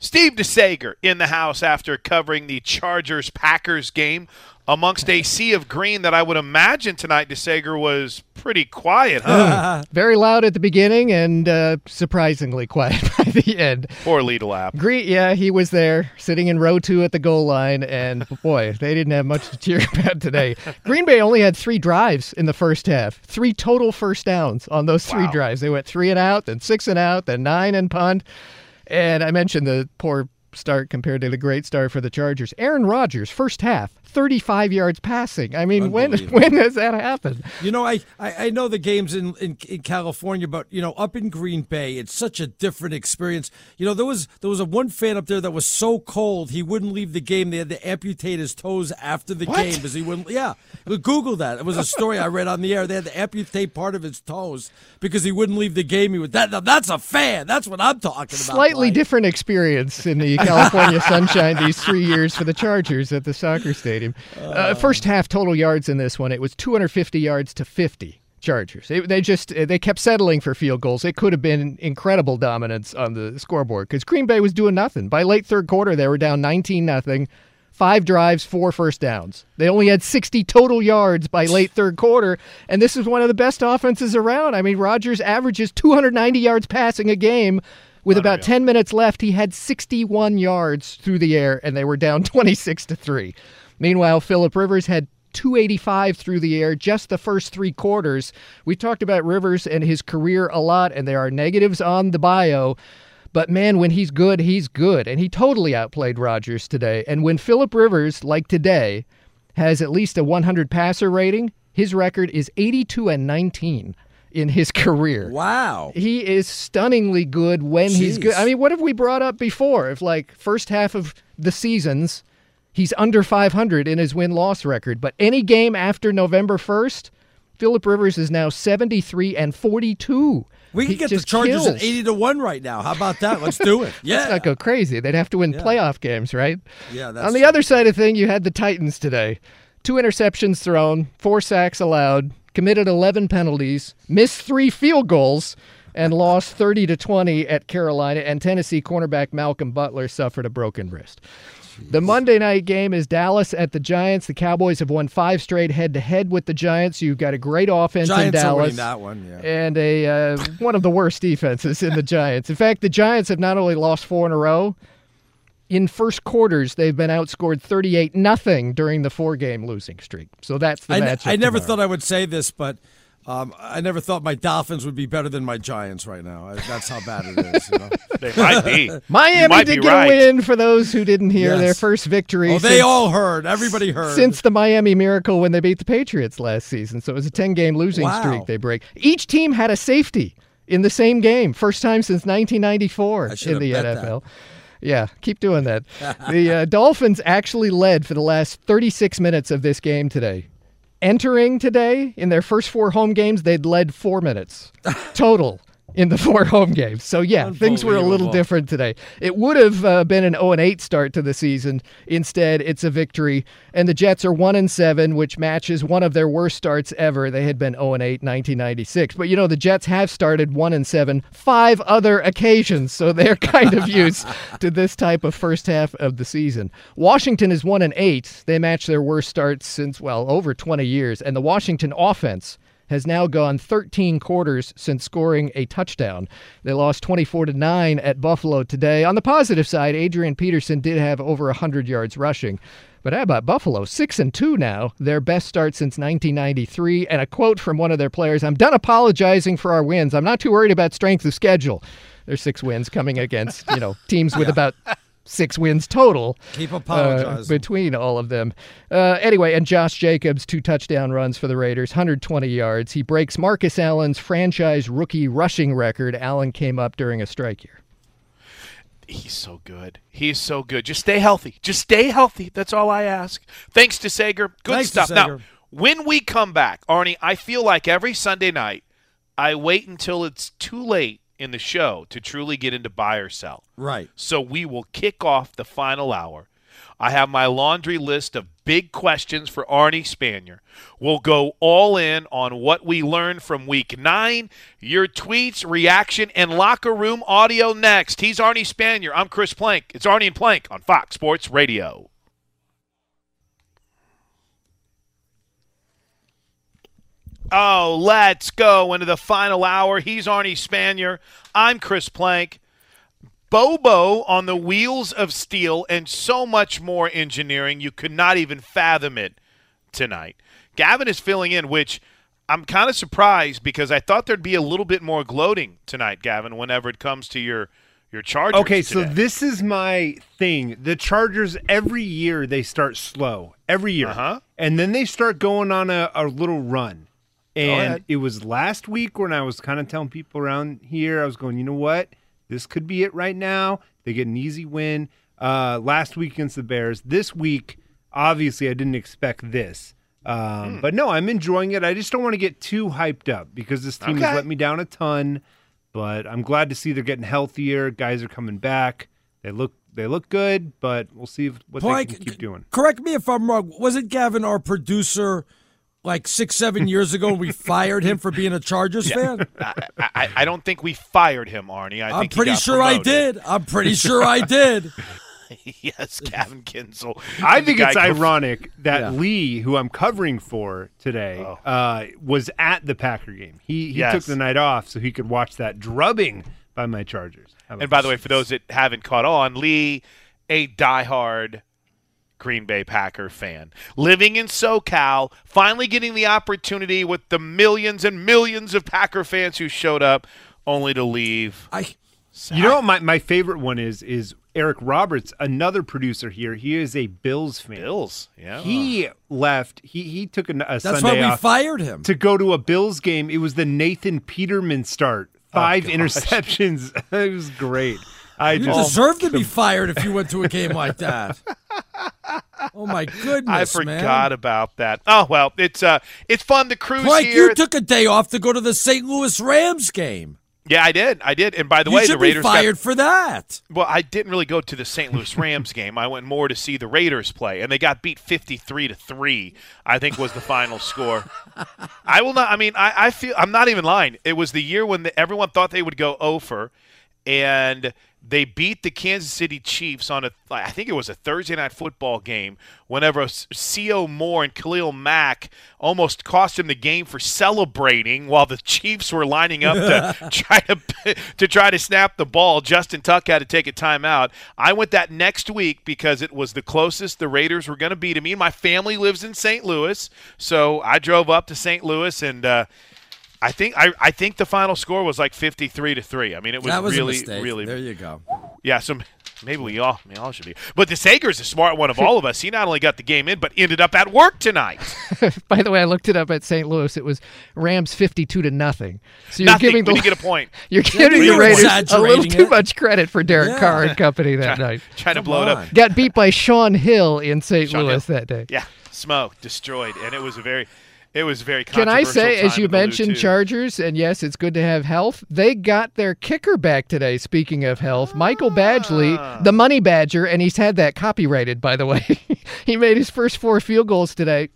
Steve DeSager in the house after covering the Chargers Packers game amongst a sea of green that I would imagine tonight DeSager was pretty quiet, huh? Very loud at the beginning and uh, surprisingly quiet by the end. Poor lead lap. Green, yeah, he was there sitting in row two at the goal line, and boy, they didn't have much to cheer about today. Green Bay only had three drives in the first half, three total first downs on those three Wow. drives. They went three and out, then six and out, then nine and punt. And I mentioned the poor start compared to the great start for the Chargers. Aaron Rodgers, first half, 35 yards passing. I mean, when when does that happen? You know, I, I, I know the games in, in in California, but you know, up in Green Bay, it's such a different experience. You know, there was there was a one fan up there that was so cold he wouldn't leave the game. They had to amputate his toes after the What? game because he wouldn't. Yeah, Google that. It was a story I read on the air. They had to amputate part of his toes because he wouldn't leave the game. He was that. That's a fan. That's what I'm talking about. Slightly different experience in the California sunshine these three years for the Chargers at the soccer stadium. Uh, first half total yards in this one, it was 250 yards to 50. Chargers. It- they just they kept settling for field goals. It could have been incredible dominance on the scoreboard because Green Bay was doing nothing. By late third quarter, they were down 19 nothing. Five drives, four first downs. They only had 60 total yards by late third quarter, and this is one of the best offenses around. I mean, Rodgers averages 290 yards passing a game. With about 10 minutes left, he had 61 yards through the air, and they were down 26 to 3. Meanwhile, Philip Rivers had 285 through the air just the first three quarters. We talked about Rivers and his career a lot, and there are negatives on the bio. But man, when he's good, he's good. And he totally outplayed Rodgers today. And when Philip Rivers, like today, has at least a 100 passer rating, his record is 82 and 19 in his career. Wow. He is stunningly good when he's good. I mean, what have we brought up before? If like first half of the seasons, he's under 500 in his win loss record, but any game after November 1st, Philip Rivers is now 73 and 42. We can He get the Chargers kills. at eighty to one right now. How about that? Let's do it. Yeah. Let's not go crazy. They'd have to win Yeah. playoff games, right? Yeah, that's On the other side of thing, you had the Titans today. Two interceptions thrown, four sacks allowed, committed 11 penalties, missed three field goals, and lost 30 to 20 at Carolina. And Tennessee cornerback Malcolm Butler suffered a broken wrist. The Monday night game is Dallas at the Giants. The Cowboys have won five straight head to head with the Giants. You've got a great offense in Giants are Dallas that one. Yeah. and a uh, one of the worst defenses in the Giants. In fact, the Giants have not only lost four in a row. In first quarters, they've been outscored 38 nothing during the four game losing streak. So that's the I, matchup. I never tomorrow. thought I would say this, but um, I never thought my Dolphins would be better than my Giants right now. I, that's how bad it is. You know? They might be. Miami might did be get right. a win for those who didn't hear Yes. their first victory. Oh, they all heard. Everybody heard. Since the Miami Miracle when they beat the Patriots last season. So it was a 10 game losing Wow. streak they break. Each team had a safety in the same game. First time since 1994 in the bet that. NFL. Yeah, keep doing that. the uh, Dolphins actually led for the last 36 minutes of this game today. Entering today, in their first four home games, they'd led four minutes total in the four home games. So yeah, things were a little different today. It would have uh, been an 0 and 8 start to the season. Instead, it's a victory, and the Jets are 1 and 7, which matches one of their worst starts ever. They had been 0 and 8 1996. But you know, the Jets have started 1 and 7 five other occasions, so they're kind of used to this type of first half of the season. Washington is 1 and 8. They match their worst start since well, over 20 years, and the Washington offense has now gone 13 quarters since scoring a touchdown. They lost 24 to 9 at Buffalo today. On the positive side, Adrian Peterson did have over 100 yards rushing. But how about Buffalo? 6 and 2 now, their best start since 1993, and a quote from one of their players, "I'm done apologizing for our wins. I'm not too worried about strength of schedule." There's six wins coming against, you know, teams with about six wins total. Keep apologizing. Uh, between all of them. Uh, anyway, and Josh Jacobs, two touchdown runs for the Raiders, 120 yards. He breaks Marcus Allen's franchise rookie rushing record. Allen came up during a strike year. He's so good. He's so good. Just stay healthy. Just stay healthy. That's all I ask. Thanks to Sager. Good Thanks stuff. Now, when we come back, Arnie, I feel like every Sunday night I wait until it's too late in the show to truly get into buy or sell. Right. So we will kick off the final hour. I have my laundry list of big questions for Arnie Spanier. We'll go all in on what we learned from week nine, your tweets, reaction, and locker room audio next. He's Arnie Spanier. I'm Chris Plank. It's Arnie and Plank on Fox Sports Radio. Oh, let's go into the final hour. He's Arnie Spanier. I'm Chris Plank. Bobo on the wheels of steel and so much more engineering. You could not even fathom it tonight. Gavin is filling in, which I'm kind of surprised because I thought there'd be a little bit more gloating tonight, Gavin, whenever it comes to your your Chargers. Okay, today. so this is my thing. The Chargers every year they start slow every year, Uh-huh. and then they start going on a, a little run. And it was last week when I was kind of telling people around here, I was going, you know what, this could be it right now. They get an easy win uh, last week against the Bears. This week, obviously, I didn't expect this. Um, Hmm. But no, I'm enjoying it. I just don't want to get too hyped up because this team Okay. has let me down a ton. But I'm glad to see they're getting healthier. Guys are coming back. They look they look good, but we'll see if, what Plank, they can keep doing. Correct me if I'm wrong. Wasn't Gavin our producer like six, seven years ago? We fired him for being a Chargers fan. I, I, I don't think we fired him, Arnie. I I'm think pretty got sure I did. I'm pretty sure I did. yes, Gavin Kinsel. I think it's go- ironic that Yeah. Lee, who I'm covering for today, uh, was at the Packer game. He he Yes. took the night off so he could watch that drubbing by my Chargers. And by the way, for those that haven't caught on, Lee, a diehard Green Bay Packer fan, living in SoCal, finally getting the opportunity with the millions and millions of Packer fans who showed up, only to leave. I You know what my, my favorite one is is Eric Roberts, another producer here. He is a Bills fan. Bills, yeah. He left. He he took a, a That's Sunday why we off fired him. to go to a Bills game. It was the Nathan Peterman start. Oh, Five interceptions. it was great. I You just deserve to be fired if you went to a game like that. Oh my goodness! I forgot man. about that. Oh well, it's uh, it's fun to cruise here. you took a day off to go to the St. Louis Rams game. yeah, I did. I did. And by the you way, the Raiders be got- fired for that. Well, I didn't really go to the St. Louis Rams game. I went more to see the Raiders play, and they got beat fifty-three to three. I think was the final score. I will not. I mean, I, I feel I'm not even lying. It was the year when the, everyone thought they would go over, and they beat the Kansas City Chiefs on a. I think it was a Thursday night football game. Whenever C.O. Moore and Khalil Mack almost cost him the game for celebrating while the Chiefs were lining up to try to to try to snap the ball. Justin Tuck had to take a timeout. I went that next week because it was the closest the Raiders were going to be to me. My family lives in St. Louis, so I drove up to St. Louis and. Uh, I think I, I think the final score was like fifty three to three. I mean, it was, that was really a really There you go. yeah. So maybe we all we all should be. But the Sager's a smart one of all of us. He not only got the game in, but ended up at work tonight. By the way, I looked it up at St. Louis. It was Rams fifty-two to nothing. So you're Nothing, giving the you get a point. You're giving the Raiders a little too it. much credit for Derek Yeah. Carr and company that night. Trying to Come blow it up. Got beat by Shaun Hill in St. Shaun Louis Hill. that day. Yeah, smoke destroyed, and it was a very. It was very. Can I say, as you in the Lou, mentioned. Chargers, and yes, it's good to have health. They got their kicker back today. Speaking of health, Michael Badgley, Ah. the Money Badger, and he's had that copyrighted, by the way. he made his first four field goals today.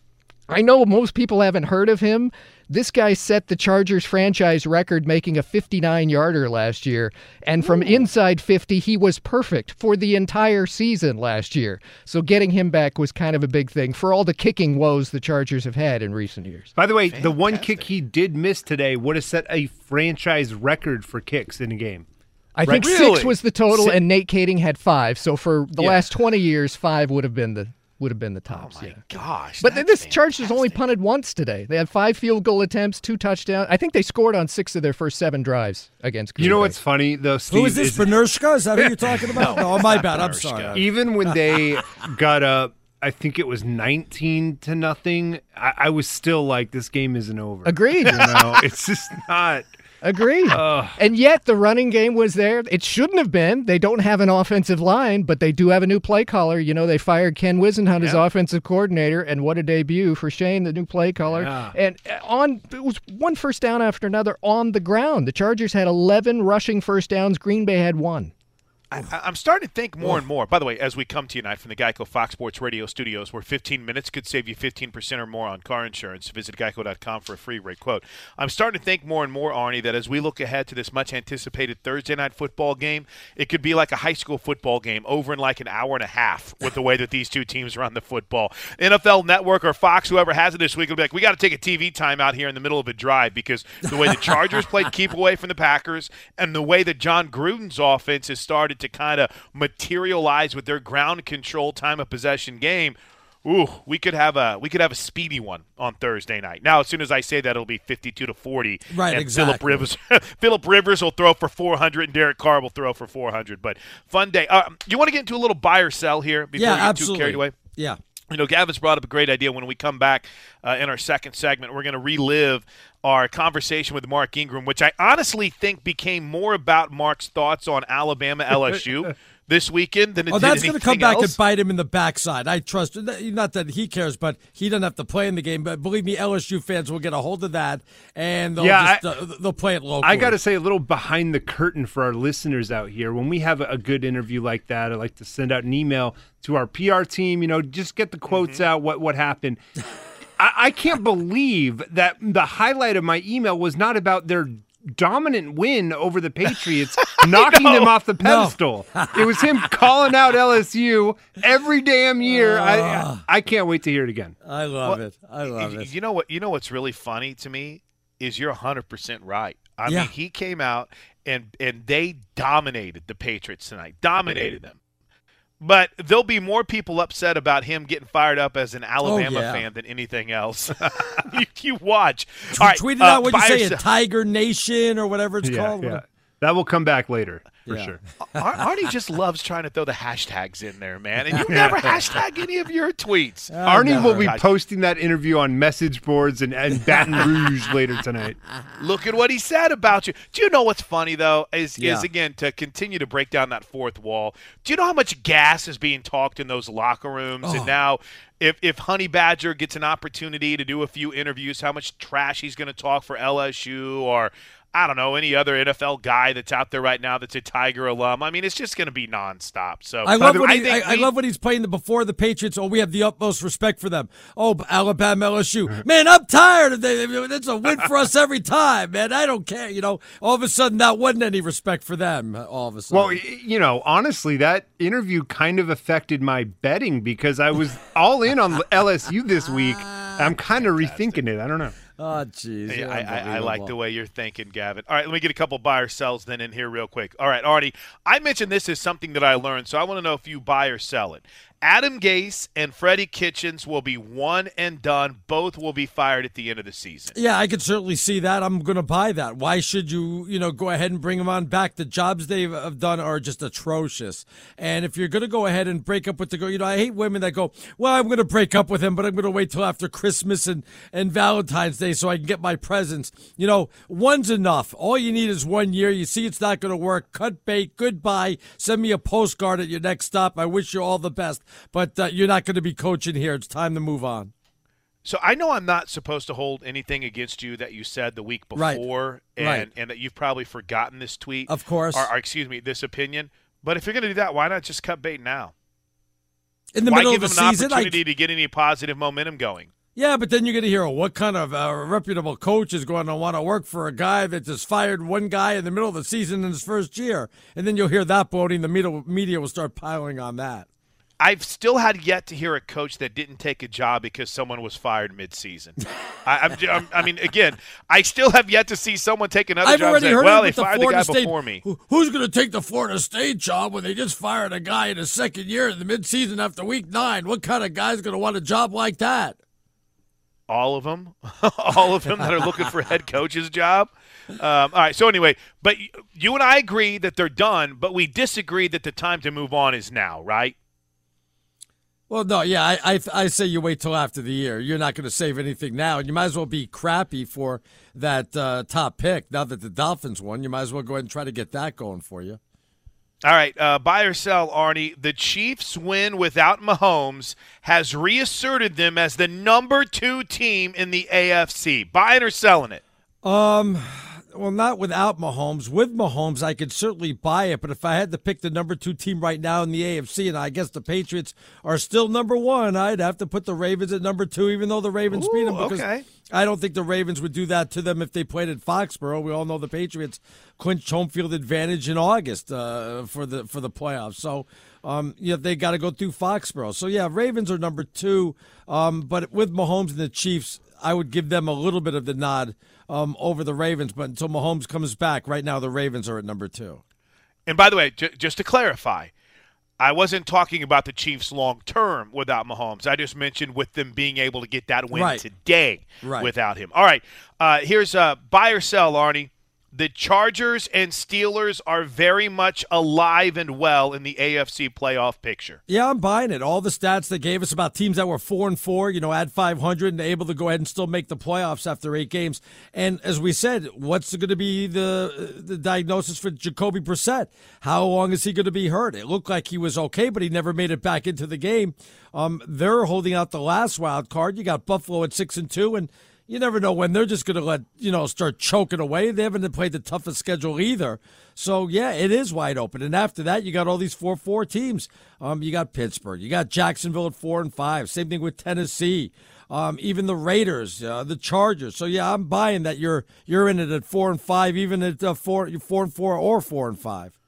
I know most people haven't heard of him. This guy set the Chargers franchise record making a 59 yarder last year. And from hmm. inside 50, he was perfect for the entire season last year. So getting him back was kind of a big thing for all the kicking woes the Chargers have had in recent years. By the way, the one kick he did miss today would have set a franchise record for kicks in a game. I think Right? six was the total, Si- and Nate Kaeding had five. So for the Yeah. last 20 years, five would have been the would have been the tops. Oh my yeah. Gosh, But this Chargers only punted once today. They had five field goal attempts, two touchdowns. I think they scored on six of their first seven drives against. Green You know Bay. what's funny though, Steve? Who is this? Benershka? Is that who you're talking about? no, oh, my bad. I'm sorry. Even when they got up, I think it was 19 to nothing. I, I was still like, this game isn't over. Agreed. You know, it's just not. Agreed. and yet the running game was there. It shouldn't have been. They don't have an offensive line, but they do have a new play caller. You know, they fired Ken Whisenhunt as offensive coordinator, and what a debut for Shane, the new play caller. Yeah. And uh, on it was one first down after another on the ground. The Chargers had 11 rushing first downs. Green Bay had one. I, I'm starting to think more and more. By the way, as we come to you tonight from the Geico Fox Sports Radio studios, where 15 minutes could save you 15% or more on car insurance, visit geico.com for a free rate quote. I'm starting to think more and more, Arnie, that as we look ahead to this much anticipated Thursday night football game, it could be like a high school football game over in like an hour and a half with the way that these two teams run the football. NFL Network or Fox, whoever has it this week, will be like, we got to take a TV timeout here in the middle of a drive because the way the Chargers played keep away from the Packers and the way that Jon Gruden's offense has started to kind of materialize with their ground control time of possession game. Ooh, we could have a we could have a speedy one on Thursday night. Now, as soon as I say that, it'll be fifty-two to forty. Right, and exactly. Philip Rivers, Philip Rivers will throw for four hundred, and Derek Carr will throw for four hundred. But fun day. Uh, you want to get into a little buy or sell here before Yeah, we get absolutely. too carried away? Yeah. You know, Gavin's brought up a great idea. When we come back uh, in our second segment, we're going to relive our conversation with Mark Ingram, which I honestly think became more about Mark's thoughts on Alabama LSU this weekend than it Oh, that's going to come back else. and bite him in the backside. I trust. Not that he cares, but he doesn't have to play in the game. But believe me, LSU fans will get a hold of that, and they'll Yeah, just, uh, they'll play it locally. I got to say a little behind the curtain for our listeners out here. When we have a good interview like that, I like to send out an email to our PR team. You know, just get the quotes Mm-hmm. out. What what happened? I, I can't believe that the highlight of my email was not about their dominant win over the Patriots, knocking them off the pedestal. it was him calling out LSU every damn year. I I ah. can't wait to hear it again. I love Well, it. I love y- it. You know what? You know what's really funny to me is you're 100 percent right. I Yeah. mean, he came out and and they dominated the Patriots tonight, dominated them. But there'll be more people upset about him getting fired up as an Alabama Oh, yeah. fan than anything else. you, you watch. T- All right, tweet it uh, out. What you buy or say? sell- A Tiger Nation or whatever it's Yeah, called. yeah. That will come back later for Yeah. sure. Ar- Arnie just loves trying to throw the hashtags in there, man. And you never hashtag any of your tweets. Arnie will be posting that interview on message boards and, and Baton Rouge later tonight. Look at what he said about you. Do you know what's funny though? Is Yeah. is again to continue to break down that fourth wall. Do you know how much gas is being talked in those locker rooms? Oh. And now, if if Honey Badger gets an opportunity to do a few interviews, how much trash he's going to talk for LSU or. I don't know any other NFL guy that's out there right now that's a Tiger alum. I mean, it's just going to be nonstop. So I love, what he, think I, I we- love what he's playing the before the Patriots. Oh, we have the utmost respect for them. Oh, Alabama, LSU. Man, I'm tired of that. It's a win for us every time, man. I don't care. You know, all of a sudden, that wasn't any respect for them. All of a sudden. Well, you know, honestly, that interview kind of affected my betting because I was all in on LSU this week. Ah, I'm kind of rethinking it. I don't know. Oh, jeez. Yeah, I, I, I like the way you're thinking, Gavin. All right, let me get a couple buy or sells then in here real quick. All right, Artie, I mentioned this is something that I learned, so I want to know if you buy or sell it. Adam Gase and Freddie Kitchens will be one and done. Both will be fired at the end of the season. Yeah, I could certainly see that. I'm going to buy that. Why should you, you know, go ahead and bring them on back? The jobs they have done are just atrocious. And if you're going to go ahead and break up with the girl, you know, I hate women that go, "Well, I'm going to break up with him, but I'm going to wait till after Christmas and and Valentine's Day so I can get my presents." You know, one's enough. All you need is one year. You see it's not going to work. Cut bait. Goodbye. Send me a postcard at your next stop. I wish you all the best, but uh, you're not going to be coaching here. It's time to move on. So I know I'm not supposed to hold anything against you that you said the week Right. before, and Right. and that you've probably forgotten this tweet, Of course. or, or excuse me, this opinion. But if you're going to do that, why not just cut bait now? In the why middle give of the him an season, I- opportunity to get any positive momentum going? Yeah, but then you're going to hear what kind of uh, reputable coach is going to want to work for a guy that just fired one guy in the middle of the season in his first year, and then you'll hear that bloating. The media, media will start piling on that. I've still had yet to hear a coach that didn't take a job because someone was fired mid-season. I, I'm, I mean, again, I still have yet to see someone take another I've job. already and say, heard well, they the fired Florida the guy State. before me. Who- who's going to take the Florida State job when they just fired a guy in his second year in the midseason after week nine? What kind of guy's going to want a job like that? all of them, all of them that are looking for head coach's job. Um, all right. So anyway, but you and I agree that they're done, but we disagree that the time to move on is now, right? Well, no, yeah, I, I, I say you wait till after the year. You're not going to save anything now, and you might as well be crappy for that uh, top pick. Now that the Dolphins won, you might as well go ahead and try to get that going for you. All right, uh, buy or sell, Arnie. The Chiefs' win without Mahomes has reasserted them as the number two team in the AFC. Buying or selling it? Um, well, not without Mahomes. With Mahomes, I could certainly buy it. But if I had to pick the number two team right now in the AFC, and I guess the Patriots are still number one, I'd have to put the Ravens at number two, even though the Ravens beat them. Because okay. I don't think the Ravens would do that to them if they played at Foxborough. We all know the Patriots clinched home field advantage in August uh, for the for the playoffs. So. Um, yeah, they got to go through Foxborough. So yeah, Ravens are number two. Um, but with Mahomes and the Chiefs, I would give them a little bit of the nod um, over the Ravens. But until Mahomes comes back, right now the Ravens are at number two. And by the way, j- just to clarify, I wasn't talking about the Chiefs long term without Mahomes. I just mentioned with them being able to get that win Right. today Right. without him. All right, uh, here's uh, buy or sell, Arnie. The Chargers and Steelers are very much alive and well in the AFC playoff picture. Yeah, I'm buying it. All the stats they gave us about teams that were four and four, you know, at 500 and able to go ahead and still make the playoffs after eight games. And as we said, what's going to be the the diagnosis for Jacoby Brissett? How long is he going to be hurt? It looked like he was okay, but he never made it back into the game. Um, they're holding out the last wild card. You got Buffalo at six and two, and you never know when they're just going to let you know start choking away. They haven't played the toughest schedule either, so yeah, it is wide open. And after that, you got all these four four teams. Um, you got Pittsburgh, you got Jacksonville at four and five. Same thing with Tennessee. Um, even the Raiders, uh, the Chargers. So yeah, I'm buying that you're you're in it at four and five, even at uh, four four and four or four and five.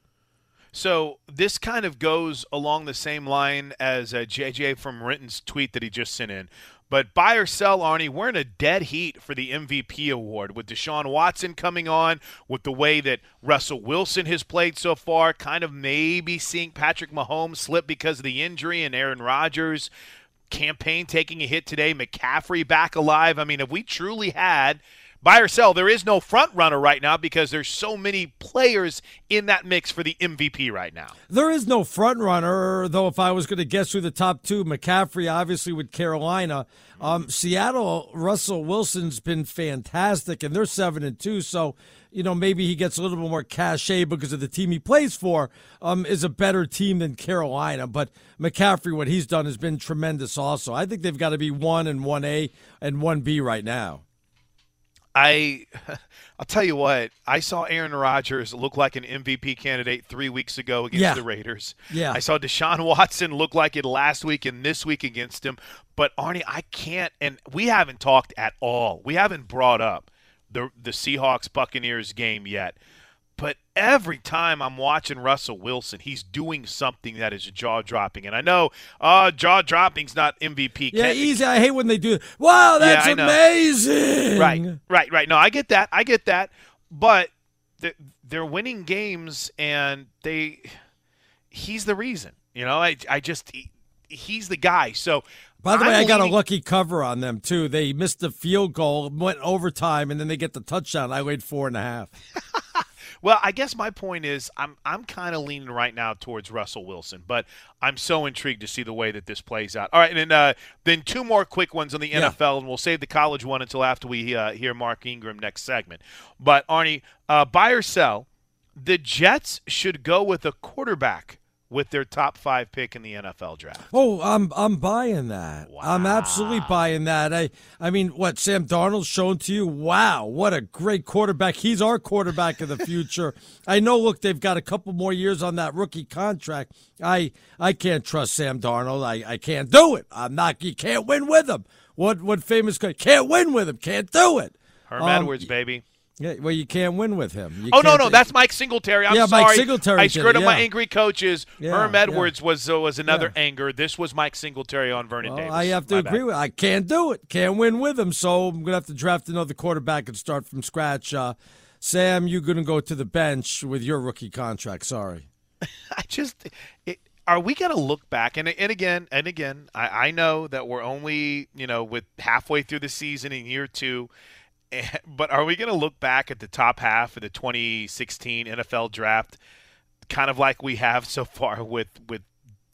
So this kind of goes along the same line as uh, JJ from Renton's tweet that he just sent in. But buy or sell, Arnie, we're in a dead heat for the MVP award with Deshaun Watson coming on, with the way that Russell Wilson has played so far, kind of maybe seeing Patrick Mahomes slip because of the injury and Aaron Rodgers campaign taking a hit today, McCaffrey back alive. I mean, if we truly had buy or sell, there is no front runner right now because there's so many players in that mix for the MVP right now. There is no front runner, though. If I was going to guess who the top two, McCaffrey obviously with Carolina, um, Seattle. Russell Wilson's been fantastic, and they're seven and two. So you know maybe he gets a little bit more cachet because of the team he plays for. Um, is a better team than Carolina, but McCaffrey, what he's done has been tremendous. Also, I think they've got to be one and one A and one B right now. I, I'll tell you what. I saw Aaron Rodgers look like an MVP candidate three weeks ago against Yeah. the Raiders. Yeah. I saw Deshaun Watson look like it last week and this week against him. But Arnie, I can't. And we haven't talked at all. We haven't brought up the the Seahawks Buccaneers game yet. Every time I'm watching Russell Wilson, he's doing something that is jaw dropping. And I know, uh, jaw dropping's not MVP. Yeah, Can- easy. I hate when they do. Wow, that's Yeah, amazing. Right, right, right. No, I get that. I get that. But they're, they're winning games, and they he's the reason. You know, I I just he, he's the guy. So By the way, I'm I got a lucky cover on them too. They missed the field goal, went overtime, and then they get the touchdown. I laid four and a half. Well, I guess my point is I'm I'm kind of leaning right now towards Russell Wilson, but I'm so intrigued to see the way that this plays out. All right, and then, uh, then two more quick ones on the Yeah. NFL, and we'll save the college one until after we uh, hear Mark Ingram next segment. But Arnie, uh, buy or sell, the Jets should go with a quarterback with their top five pick in the NFL draft. Oh, I'm I'm buying that. I'm absolutely buying that. I I mean, what Sam Darnold's shown to you? Wow, what a great quarterback. He's our quarterback of the future. I know. Look, they've got a couple more years on that rookie contract. I I can't trust Sam Darnold. I, I can't do it. I'm not. You can't win with him. What what famous guy can't win with him? Can't do it. Herm Um, Edwards, baby. Yeah, well, you can't win with him. You oh no, no, that's Mike Singletary. I'm Yeah, sorry. Mike Singletary I screwed up my angry coaches. Yeah, Herm yeah. Edwards was uh, was another Yeah. anger. This was Mike Singletary on Vernon Well, Davis. I have to My agree bad. with. I can't do it. Can't win with him. So I'm gonna have to draft another quarterback and start from scratch. Uh, Sam, you're gonna go to the bench with your rookie contract. Sorry. I just it, are we going to look back and and again and again I, I know that we're only you know with halfway through the season in year two but are we going to look back at the top half of the 2016 NFL draft kind of like we have so far with with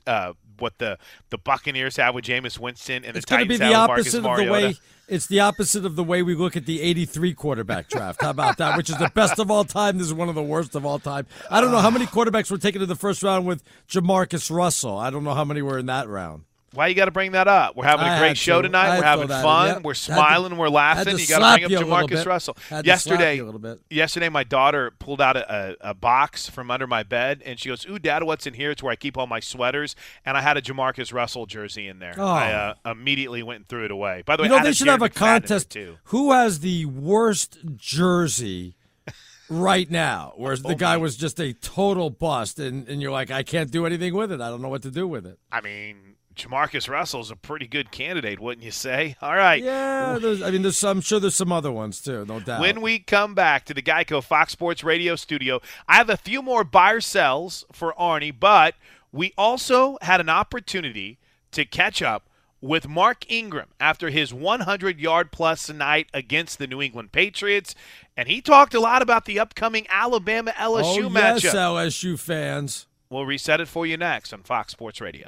uh, what the the Buccaneers have with Jameis Winston and It's the going to be Titans the have with Marcus opposite of the Mariota? way. It's the opposite of the way we look at the '83 quarterback draft. How about that? Which is the best of all time. This is one of the worst of all time. I don't know how many quarterbacks were taken in the first round with Jamarcus Russell. I don't know how many were in that round. Why you got to bring that up? We're having a great show to. tonight. I We're having throw that in. fun. Yep. We're Had to- smiling. We're laughing. You got to bring up Jamarcus. Russell. Had to slap yesterday, you a little bit. yesterday, my daughter pulled out a, a, a box from under my bed, and she goes, "Ooh, Dad, what's in here?" It's where I keep all my sweaters, and I had a Jamarcus Russell jersey in there. Oh. I uh, immediately went and threw it away. By the way, you know they should have a McFadden contest. too. Who has the worst jersey right now? Whereas the guy was just a total bust, and, and you're like, I can't do anything with it. I don't know what to do with it. I mean, Jamarcus Russell's a pretty good candidate, wouldn't you say? All right. Yeah, I mean, there's some, I'm sure there's some other ones too, no doubt. When we come back to the Geico Fox Sports Radio studio, I have a few more buyer sells for Arnie, but we also had an opportunity to catch up with Mark Ingram after his 100 yard plus night against the New England Patriots. And he talked a lot about the upcoming Alabama LSU oh, matchup. yes, LSU fans. We'll reset it for you next on Fox Sports Radio.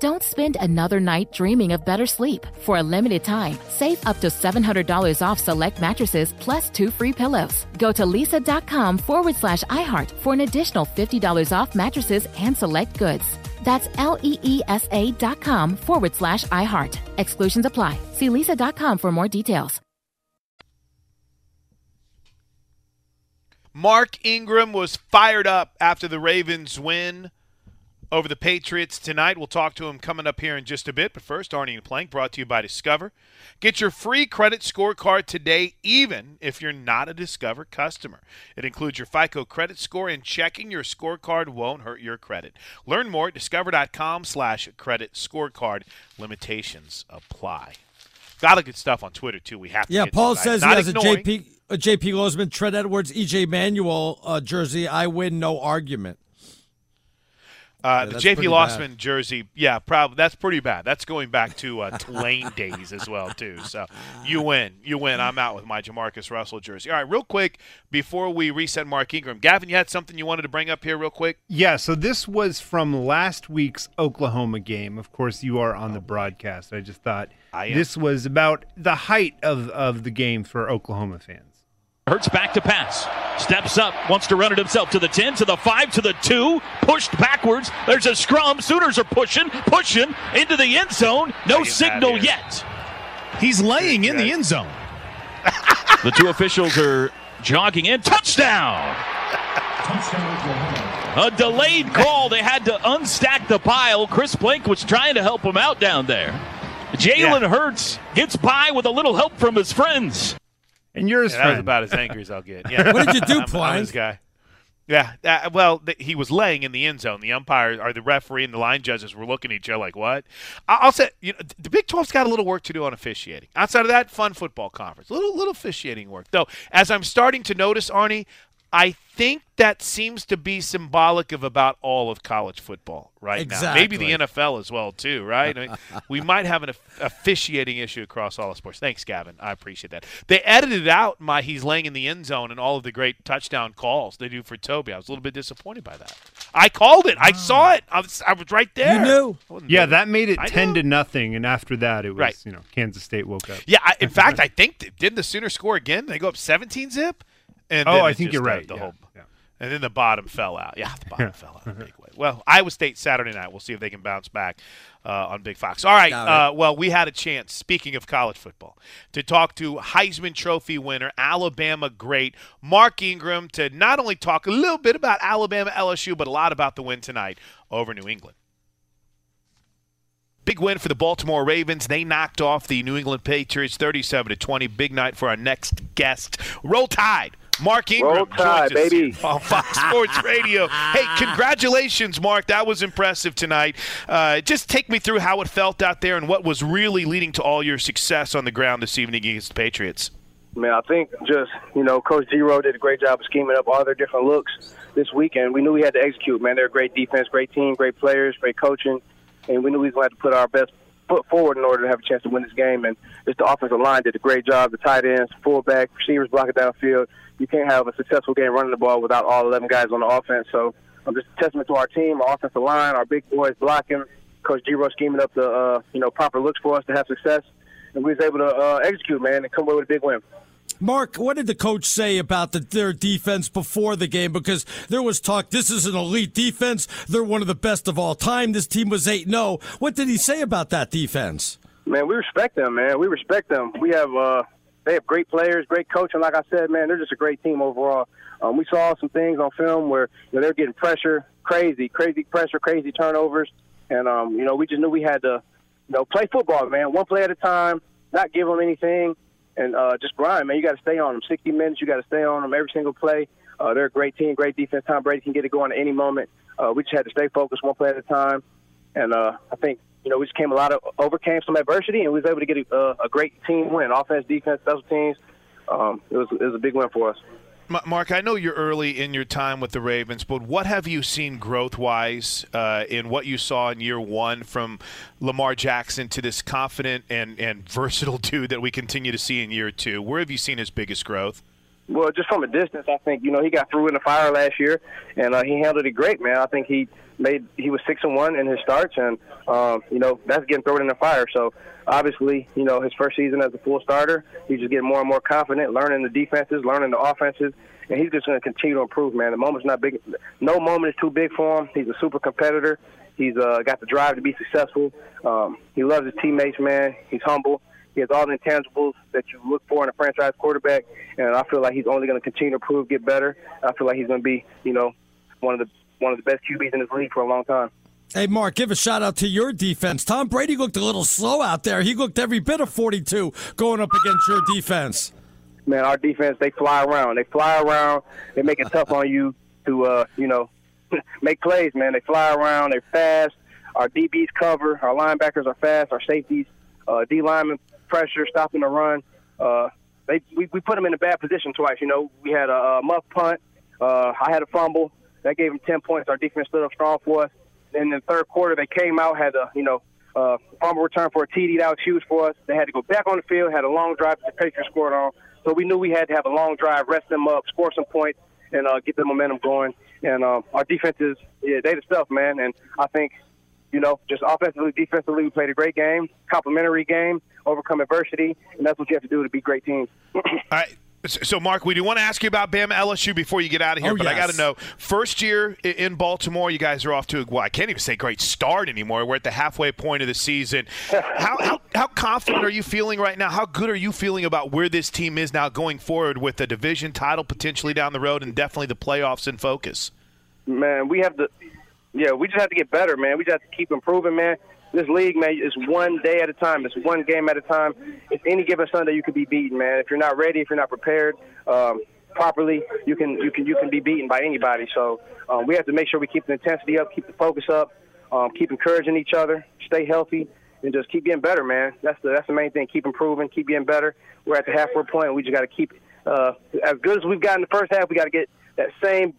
Don't spend another night dreaming of better sleep. For a limited time, save up to $700 off select mattresses plus two free pillows. Go to leesa.com forward slash iHeart for an additional $50 off mattresses and select goods. That's L E E S A dot com forward slash iHeart. Exclusions apply. See leesa.com for more details. Mark Ingram was fired up after the Ravens win over the Patriots tonight. We'll talk to him coming up here in just a bit. But first, Arnie and Plank brought to you by Discover. Get your free credit scorecard today, even if you're not a Discover customer. It includes your FICO credit score, and checking your scorecard won't hurt your credit. Learn more at discover.com slash credit scorecard. Limitations apply. Got a good stuff on Twitter, too. We have to Yeah, Paul says he Not has ignoring- a JP, a JP Losman, Trent Edwards, EJ Manuel uh, jersey. I win, no argument. Uh, the JP pretty Losman jersey, yeah, probably that's pretty bad. That's going back to uh, Tulane days as well too. So you win, you win. I'm out with my Jamarcus Russell jersey. All right, real quick before we reset Mark Ingram, Gavin, you had something you wanted to bring up here, real quick. Yeah, so this was from last week's Oklahoma game. Of course, you are on the broadcast. I just thought I this was about the height of, of the game for Oklahoma fans. Hurts back to pass. Steps up, wants to run it himself to the 10, to the 5, to the 2. Pushed backwards. There's a scrum. Sooners are pushing, pushing into the end zone. No signal yet. He's laying in the end zone. the two officials are jogging in. Touchdown! A delayed call. They had to unstack the pile. Chris Plank was trying to help him out down there. Jalen Hurts gets by with a little help from his friends. And yours, Yeah, that was about as angry as I'll get. Yeah. What did you do, I'm- I'm Plank? this guy. Yeah, uh, well, th- he was laying in the end zone. The umpire or the referee and the line judges were looking at each other like, "What?" I- I'll say, you know, the Big 12's got a little work to do on officiating. Outside of that, fun football conference, little little officiating work. Though, as I'm starting to notice, Arnie, I think that seems to be symbolic of about all of college football right now. Maybe the NFL as well too, right? I mean, we might have an officiating issue across all of sports. Thanks, Gavin. I appreciate that. They edited out my he's laying in the end zone and all of the great touchdown calls they do for Toby. I was a little bit disappointed by that. I called it. I ah. saw it. I was, I was right there. You knew. Yeah, doing that made it I ten know. to nothing, and after that, it was Right. you know Kansas State woke up. Yeah, I, in fact, I think didn't the Sooners score again? They go up 17 zip. And Oh, then I think just, you're uh, right. The Yeah, whole, and then the bottom fell out. Yeah, the bottom fell out in a big way. Well, Iowa State Saturday night. We'll see if they can bounce back uh, on Big Fox. All right. Uh, well, we had a chance. Speaking of college football, to talk to Heisman Trophy winner, Alabama great Mark Ingram, to not only talk a little bit about Alabama LSU, but a lot about the win tonight over New England. Big win for the Baltimore Ravens. They knocked off the New England Patriots 37 to 20. Big night for our next guest. Roll Tide. Mark Ingram Roll Tide, us baby. on Fox Sports Radio. Hey, congratulations, Mark. That was impressive tonight. Uh, just take me through how it felt out there and what was really leading to all your success on the ground this evening against the Patriots. Man, I think just, you know, Coach Zero did a great job of scheming up all their different looks this weekend. We knew we had to execute, man. They're a great defense, great team, great players, great coaching, and we knew we was going to have to put our best foot forward in order to have a chance to win this game. And just the offensive line did a great job. The tight ends, fullback, receivers blocking downfield. You can't have a successful game running the ball without all 11 guys on the offense. So I'm just a testament to our team, our offensive line, our big boys blocking, Coach Zero scheming up the, uh, you know, proper looks for us to have success. And we was able to uh, execute, man, and come away with a big win. Mark, what did the coach say about the, their defense before the game? Because there was talk, this is an elite defense. They're one of the best of all time. This team was 8 0. What did he say about that defense? Man, we respect them, man. We respect them. We have uh they have great players, great coaching. Like I said, man, they're just a great team overall. Um, we saw some things on film where you know they're getting pressure, crazy, crazy pressure, crazy turnovers, and um, you know we just knew we had to, you know, play football, man, one play at a time, not give them anything, and uh, just grind, man. You got to stay on them. 60 minutes, you got to stay on them every single play. Uh, they're a great team, great defense. Tom Brady can get it going at any moment. Uh, we just had to stay focused, one play at a time, and uh, I think you know we just came a lot of overcame some adversity, and we was able to get a, a great team win, offense, defense, special teams. Um, it was it was a big win for us. Mark, I know you're early in your time with the Ravens, but what have you seen growth wise uh, in what you saw in year one from Lamar Jackson to this confident and, and versatile dude that we continue to see in year two? Where have you seen his biggest growth? Well, just from a distance, I think you know he got through in the fire last year, and uh, he handled it great, man. I think he made he was six and one in his starts, and um, you know that's getting thrown in the fire. So obviously, you know his first season as a full starter, he's just getting more and more confident, learning the defenses, learning the offenses, and he's just going to continue to improve, man. The moment's not big. No moment is too big for him. He's a super competitor. He's uh, got the drive to be successful. Um, he loves his teammates, man. He's humble. He has all the intangibles that you look for in a franchise quarterback, and I feel like he's only going to continue to improve, get better. I feel like he's going to be, you know, one of the one of the best QBs in this league for a long time. Hey, Mark, give a shout out to your defense. Tom Brady looked a little slow out there. He looked every bit of 42 going up against your defense. Man, our defense, they fly around. They fly around. They make it tough on you to, uh, you know, make plays, man. They fly around. They're fast. Our DBs cover. Our linebackers are fast. Our safeties, uh, D lineman pressure, stopping the run. Uh, they we, we put them in a bad position twice. You know, we had a, a muff punt. Uh, I had a fumble. That gave them 10 points. Our defense stood up strong for us. Then In the third quarter, they came out, had a, you know, uh, fumble return for a TD. That was huge for us. They had to go back on the field, had a long drive that the Patriots scored on. So we knew we had to have a long drive, rest them up, score some points, and uh, get the momentum going. And uh, our defense is, yeah, they the stuff, man. And I think, you know, just offensively, defensively, we played a great game, complimentary game, overcome adversity, and that's what you have to do to beat great teams. All right. So, Mark, we do want to ask you about Bama LSU before you get out of here, Oh, but I got to know first year in Baltimore, you guys are off to a, well, I can't even say great start anymore. We're at the halfway point of the season. How, how, how confident are you feeling right now? How good are you feeling about where this team is now going forward with the division title potentially down the road and definitely the playoffs in focus? man, we have to, yeah, we just have to get better, man. We just have to keep improving, man. This league, man, is one day at a time. It's one game at a time. It's any given Sunday you could be beaten, man. If you're not ready, if you're not prepared um, properly, you can you can you can be beaten by anybody. So um, we have to make sure we keep the intensity up, keep the focus up, um, keep encouraging each other, stay healthy, and just keep getting better, man. That's the that's the main thing. Keep improving, keep getting better. We're at the halfway point. We just got to keep uh, as good as we've got in the first half. We got to get that same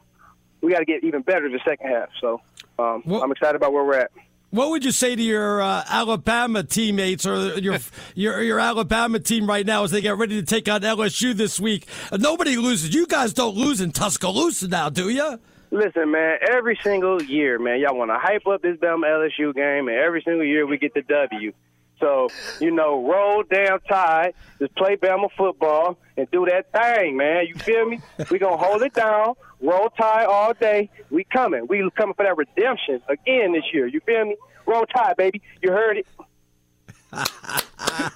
we got to get even better in the second half. So um, I'm excited about where we're at. What would you say to your uh, Alabama teammates or your your your Alabama team right now as they get ready to take on LSU this week? Nobody loses. You guys don't lose in Tuscaloosa now, do you? Listen, man, every single year, man, y'all want to hype up this Bama LSU game, and every single year we get the W. So, you know, roll down tide, just play Bama football and do that thing, man. You feel me? we going to hold it down, roll tide all day. We coming. We coming for that redemption again this year. You feel me? Roll tide, baby. You heard it.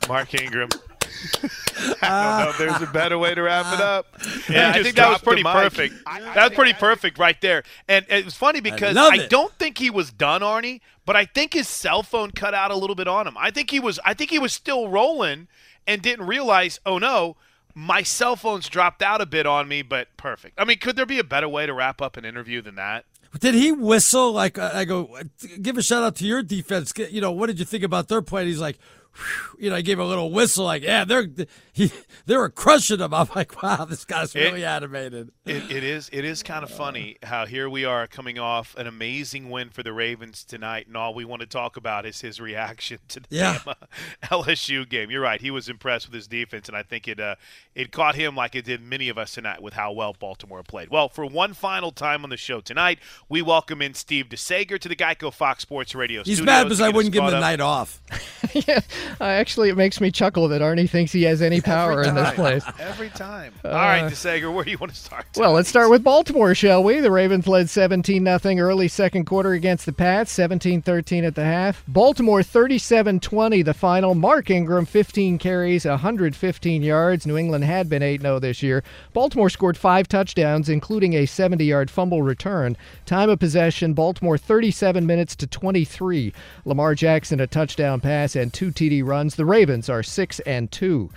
Mark Ingram. I don't know if there's a better way to wrap it up. Yeah, I think that was dropped the pretty mic. perfect. That was pretty perfect right there. And it was funny because love I, don't think he was done, Arnie, but I think his cell phone cut out a little bit on him. I think he was I think he was still rolling and didn't realize, oh no, my cell phone's dropped out a bit on me, but perfect. I mean, could there be a better way to wrap up an interview than that? Did he whistle? Like uh, I go, give a shout out to your defense. You know, what did you think about their play? And he's like, whew, you know, I gave a little whistle, like, yeah, they're he, they were crushing him. I'm like, wow, this guy's really animated. It, it is. It is kind of funny how here we are coming off an amazing win for the Ravens tonight, and all we want to talk about is his reaction to the Yeah. LSU game. You're right. He was impressed with his defense, and I think it uh, it caught him like it did many of us tonight with how well Baltimore played. Well, for one final time on the show tonight, we welcome in Steve DeSager to the Geico Fox Sports Radio He's mad because I wouldn't give him the up. night off. yeah, uh, actually, it makes me chuckle that Arnie thinks he has any power in this place. Every time. Uh, All right, DeSager, where do you want to start? Well, let's start with Baltimore, shall we? The Ravens led 17 0 early second quarter against the Pats, 17 13 at the half. Baltimore 37 20 the final. Mark Ingram 15 carries, 115 yards. New England had been 8 0 this year. Baltimore scored five touchdowns, including a 70 yard fumble return. Time of possession, Baltimore 37 minutes to 23. Lamar Jackson a touchdown pass and two TD runs. The Ravens are 6 and 2.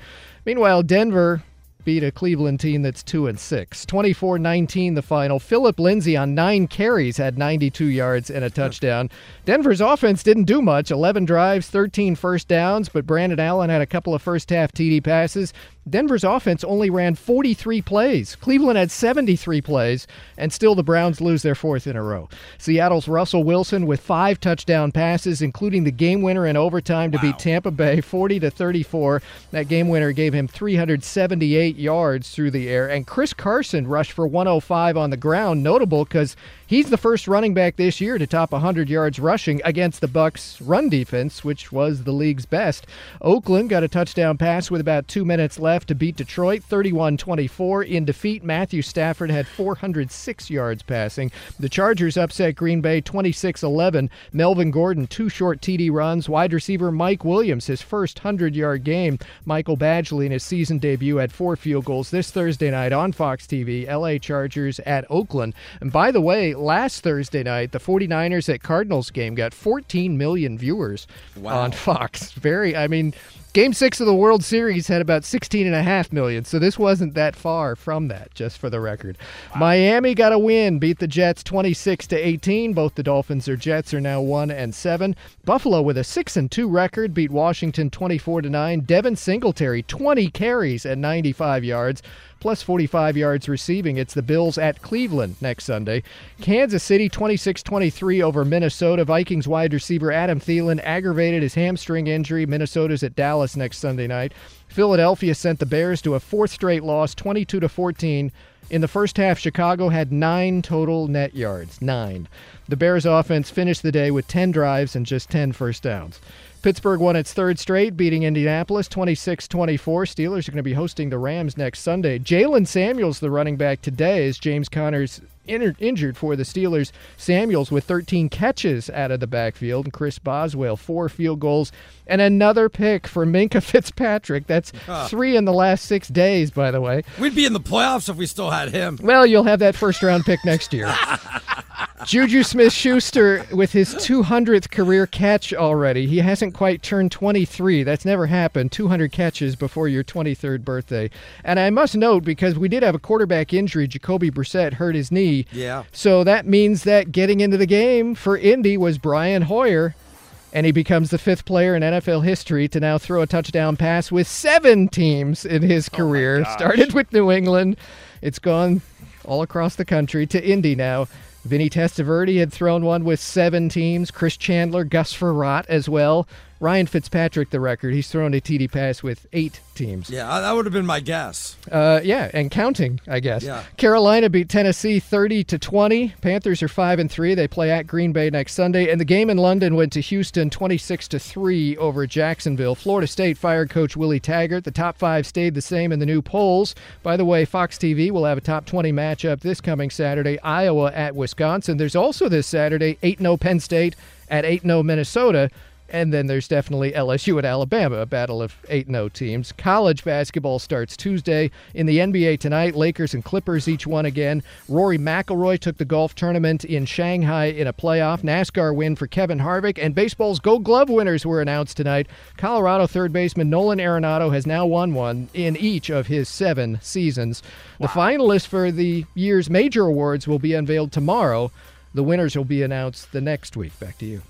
Meanwhile, Denver beat a Cleveland team that's 2 and 6. 24-19 the final. Philip Lindsay on 9 carries had 92 yards and a touchdown. Denver's offense didn't do much. 11 drives, 13 first downs, but Brandon Allen had a couple of first half TD passes. Denver's offense only ran 43 plays. Cleveland had 73 plays, and still the Browns lose their fourth in a row. Seattle's Russell Wilson with five touchdown passes, including the game winner in overtime to beat Tampa Bay 40 to 34. That game winner gave him 378 yards through the air, and Chris Carson rushed for 105 on the ground. Notable because he's the first running back this year to top 100 yards rushing against the Bucks' run defense, which was the league's best. Oakland got a touchdown pass with about two minutes left to beat Detroit 31 24. In defeat, Matthew Stafford had 406 yards passing. The Chargers upset Green Bay 26 11. Melvin Gordon, two short TD runs. Wide receiver Mike Williams, his first 100 yard game. Michael Badgley in his season debut had four field goals this Thursday night on Fox TV. LA Chargers at Oakland. And by the way, last Thursday night, the 49ers at Cardinals game got 14 million viewers wow. on Fox. Very, I mean, Game six of the World Series had about 16.5 million, so this wasn't that far from that, just for the record. Wow. Miami got a win, beat the Jets 26 to 18. Both the Dolphins or Jets are now 1 and 7. Buffalo with a 6 and 2 record beat Washington 24 to 9. Devin Singletary 20 carries at 95 yards plus 45 yards receiving. It's the Bills at Cleveland next Sunday. Kansas City 26 23 over Minnesota. Vikings wide receiver Adam Thielen aggravated his hamstring injury. Minnesota's at Dallas next Sunday night. Philadelphia sent the Bears to a fourth straight loss, 22 to 14. In the first half, Chicago had nine total net yards. Nine. The Bears offense finished the day with 10 drives and just 10 first downs. Pittsburgh won its third straight, beating Indianapolis 26 24. Steelers are going to be hosting the Rams next Sunday. Jaylen Samuels, the running back today, is James Conner's injured for the Steelers. Samuels with 13 catches out of the backfield, and Chris Boswell, four field goals, and another pick for Minkah Fitzpatrick. That's three in the last six days, by the way. We'd be in the playoffs if we still had him. Well, you'll have that first round pick next year. Juju Smith Schuster with his 200th career catch already. He hasn't quite turned 23. That's never happened. 200 catches before your 23rd birthday. And I must note, because we did have a quarterback injury, Jacoby Brissett hurt his knee. Yeah. So that means that getting into the game for Indy was Brian Hoyer. And he becomes the fifth player in NFL history to now throw a touchdown pass with seven teams in his oh career. Oh Started with New England. It's gone all across the country to Indy now. Vinny Testaverde had thrown one with seven teams. Chris Chandler, Gus Frerotte as well. Ryan Fitzpatrick, the record. He's thrown a TD pass with eight teams. Yeah, that would have been my guess. Uh, yeah, and counting, I guess. Yeah. Carolina beat Tennessee 30 to 20. Panthers are 5 and 3. They play at Green Bay next Sunday. And the game in London went to Houston 26 to 3 over Jacksonville. Florida State fired coach Willie Taggart. The top 5 stayed the same in the new polls. By the way, Fox TV will have a top 20 matchup this coming Saturday, Iowa at Wisconsin. There's also this Saturday 8-0 Penn State at 8-0 Minnesota. And then there's definitely LSU at Alabama, a battle of 8 0 teams. College basketball starts Tuesday. In the NBA tonight, Lakers and Clippers each won again. Rory McIlroy took the golf tournament in Shanghai in a playoff. NASCAR win for Kevin Harvick. And baseball's Gold Glove winners were announced tonight. Colorado third baseman Nolan Arenado has now won one in each of his seven seasons. Wow. The finalists for the year's major awards will be unveiled tomorrow. The winners will be announced the next week. Back to you.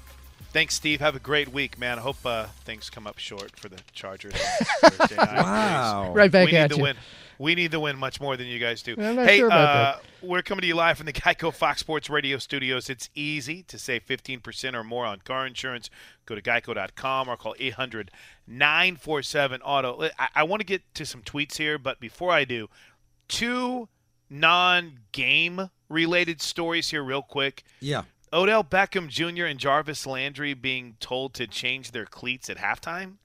Thanks, Steve. Have a great week, man. I hope uh, things come up short for the Chargers. wow. Right back we at need you. the win. We need the win much more than you guys do. Hey, sure uh, we're coming to you live from the Geico Fox Sports Radio studios. It's easy to save 15% or more on car insurance. Go to geico.com or call 800 947 Auto. I, I want to get to some tweets here, but before I do, two non game related stories here, real quick. Yeah. Odell Beckham Jr. and Jarvis Landry being told to change their cleats at halftime?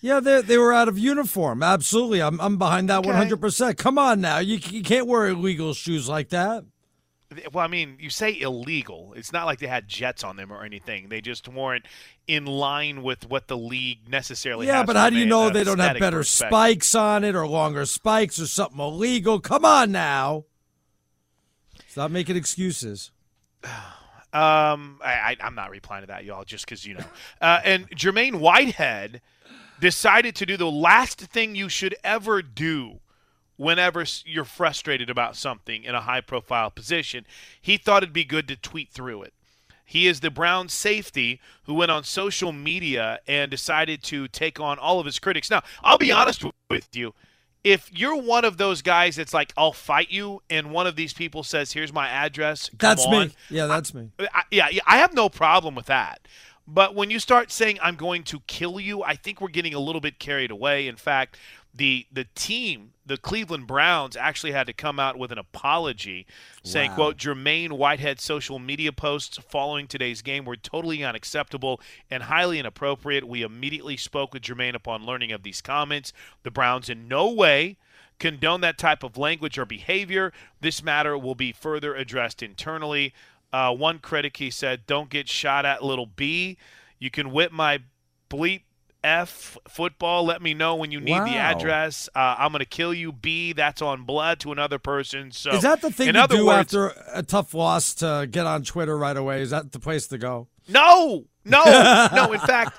Yeah, they they were out of uniform. Absolutely, I'm I'm behind that Okay. 100. percent Come on now, you you can't wear illegal shoes like that. Well, I mean, you say illegal. It's not like they had jets on them or anything. They just weren't in line with what the league necessarily Yeah, but how do you know they don't have better perspective. spikes on it or longer spikes or something illegal? Come on now. Stop making excuses. Um, I, I'm not replying to that, y'all, just because you know. Uh, and Jermaine Whitehead decided to do the last thing you should ever do whenever you're frustrated about something in a high-profile position. He thought it'd be good to tweet through it. He is the Brown safety who went on social media and decided to take on all of his critics. Now, I'll be honest with you. If you're one of those guys that's like, I'll fight you, and one of these people says, Here's my address. come That's on," me. Yeah, that's me. I, yeah, yeah, I have no problem with that. But when you start saying I'm going to kill you, I think we're getting a little bit carried away. In fact, the the team, the Cleveland Browns, actually had to come out with an apology, saying, Wow. "quote Jermaine Whitehead's social media posts following today's game were totally unacceptable and highly inappropriate. We immediately spoke with Jermaine upon learning of these comments. The Browns in no way." condone that type of language or behavior. This matter will be further addressed internally. Uh, one critic, he said, don't get shot at, little B. You can whip my bleep F football. Let me know when you need Wow. the address. Uh, I'm going to kill you. B that's on blood to another person. So Is that the thing in you do words, after a tough loss to get on Twitter right away? Is that the place to go? No, no, no. In fact,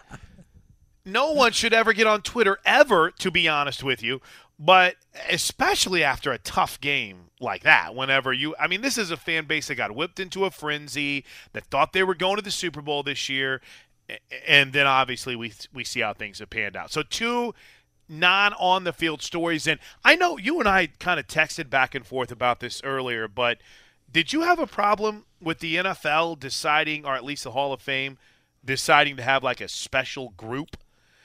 no one should ever get on Twitter ever, to be honest with you. But especially after a tough game like that, whenever you, I mean, this is a fan base that got whipped into a frenzy, that thought they were going to the Super Bowl this year, and then obviously we we see how things have panned out. So two non on the field stories, and I know you and I kind of texted back and forth about this earlier, but did you have a problem with the NFL deciding, or at least the Hall of Fame, deciding to have like a special group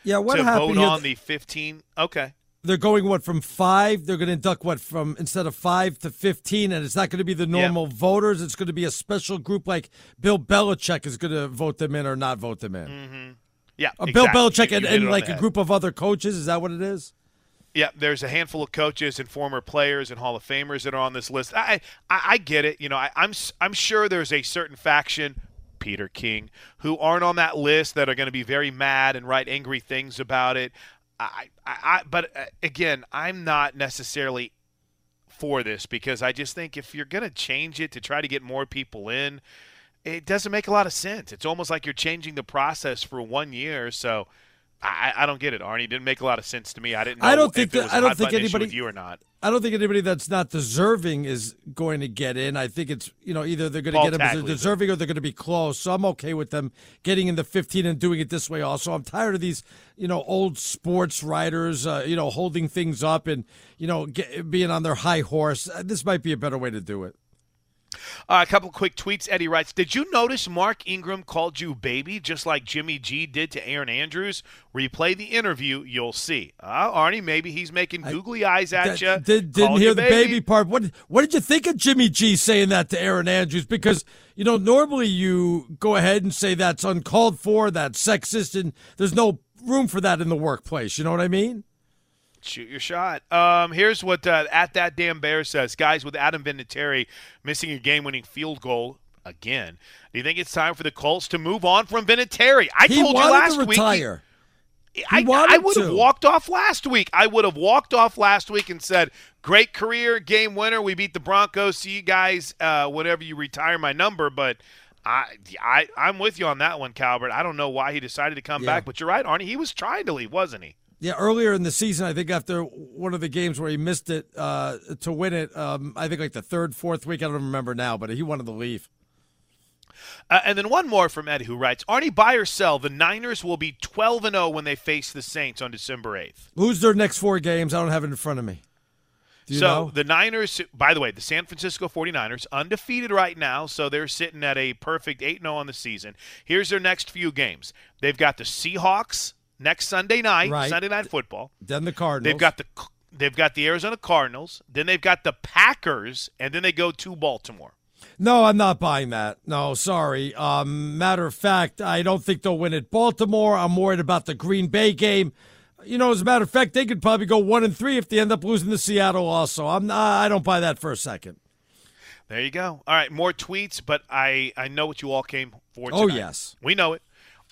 Yeah, what to happened vote here? on the 15? Okay. They're going what from five? They're going to induct what from instead of five to fifteen, and it's not going to be the normal voters. It's going to be a special group like Bill Belichick is going to vote them in or not vote them in. Mm-hmm. Yeah. Uh, Bill. Belichick You- and, you hit and like a group of other coaches. Is that what it is? Yeah, there's a handful of coaches and former players and Hall of Famers that are on this list. I I, I get it. You know, I, I'm I'm sure there's a certain faction, Peter King, who aren't on that list that are going to be very mad and write angry things about it. I, I, I but uh, again, I'm not necessarily for this because I just think if you're going to change it to try to get more people in, it doesn't make a lot of sense. It's almost like you're changing the process for one year. So I, I don't get it, Arnie. It didn't make a lot of sense to me. I didn't. Know I don't think that- was don't think anybody- with you or not. I don't think anybody that's not deserving is going to get in. I think it's you know either they're going to get Tagley they're deserving or they're going to be close. So I'm okay with them getting in the 15 and doing it this way. Also, I'm tired of these you know old sports writers uh, you know holding things up and you know get, being on their high horse. Uh, This might be a better way to do it. Uh, a couple quick tweets. Eddie writes, "Did you notice Mark Ingram called you baby, just like Jimmy G did to Erin Andrews? Replay the interview, you'll see." Uh, Arnie, maybe he's making googly eyes at you. Did, didn't hear the baby. part. What What did you think of Jimmy G saying that to Erin Andrews? Because you know normally you go ahead and say that's uncalled for, that's sexist, and there's no room for that in the workplace. You know what I mean? Shoot your shot. Um, here's what uh, at that damn bear says, guys. With Adam Vinatieri missing a game-winning field goal again, do you think it's time for the Colts to move on from Vinatieri? I he told you last to week. he- I, I would have walked off last week. I would have walked off last week and said, "Great career, game winner. We beat the Broncos. See you guys. Uh, whenever you retire my number." But I, I, I'm with you on that one, Calvert. I don't know why he decided to come Yeah. back, but you're right, Arnie. He was trying to leave, wasn't he? Yeah, earlier in the season, I think after one of the games where he missed it uh, to win it, um, I think like the third, fourth week, I don't remember now, but he wanted to leave. Uh, and then one more from Eddie, who writes, "Arnie, buy or sell? The Niners will be 12 and 0 when they face the Saints on December 8th." Who's their next four games? I don't have it in front of me. So know? the Niners, by the way, the San Francisco 49ers, undefeated right now, so they're sitting at a perfect 8 0 on the season. Here's their next few games. They've got the Seahawks next Sunday night, Right. Sunday night football. Then the Cardinals. They've got the they've got the Arizona Cardinals, then they've got the Packers, and then they go to Baltimore. No, I'm not buying that. No, sorry. Um, matter of fact, I don't think they'll win at Baltimore. I'm worried about the Green Bay game. You know, as a matter of fact, they could probably go one and three if they end up losing to Seattle. Also, I'm not, I don't buy that for a second. There you go. All right, more tweets, but I I know what you all came for. Oh, yes. we know it.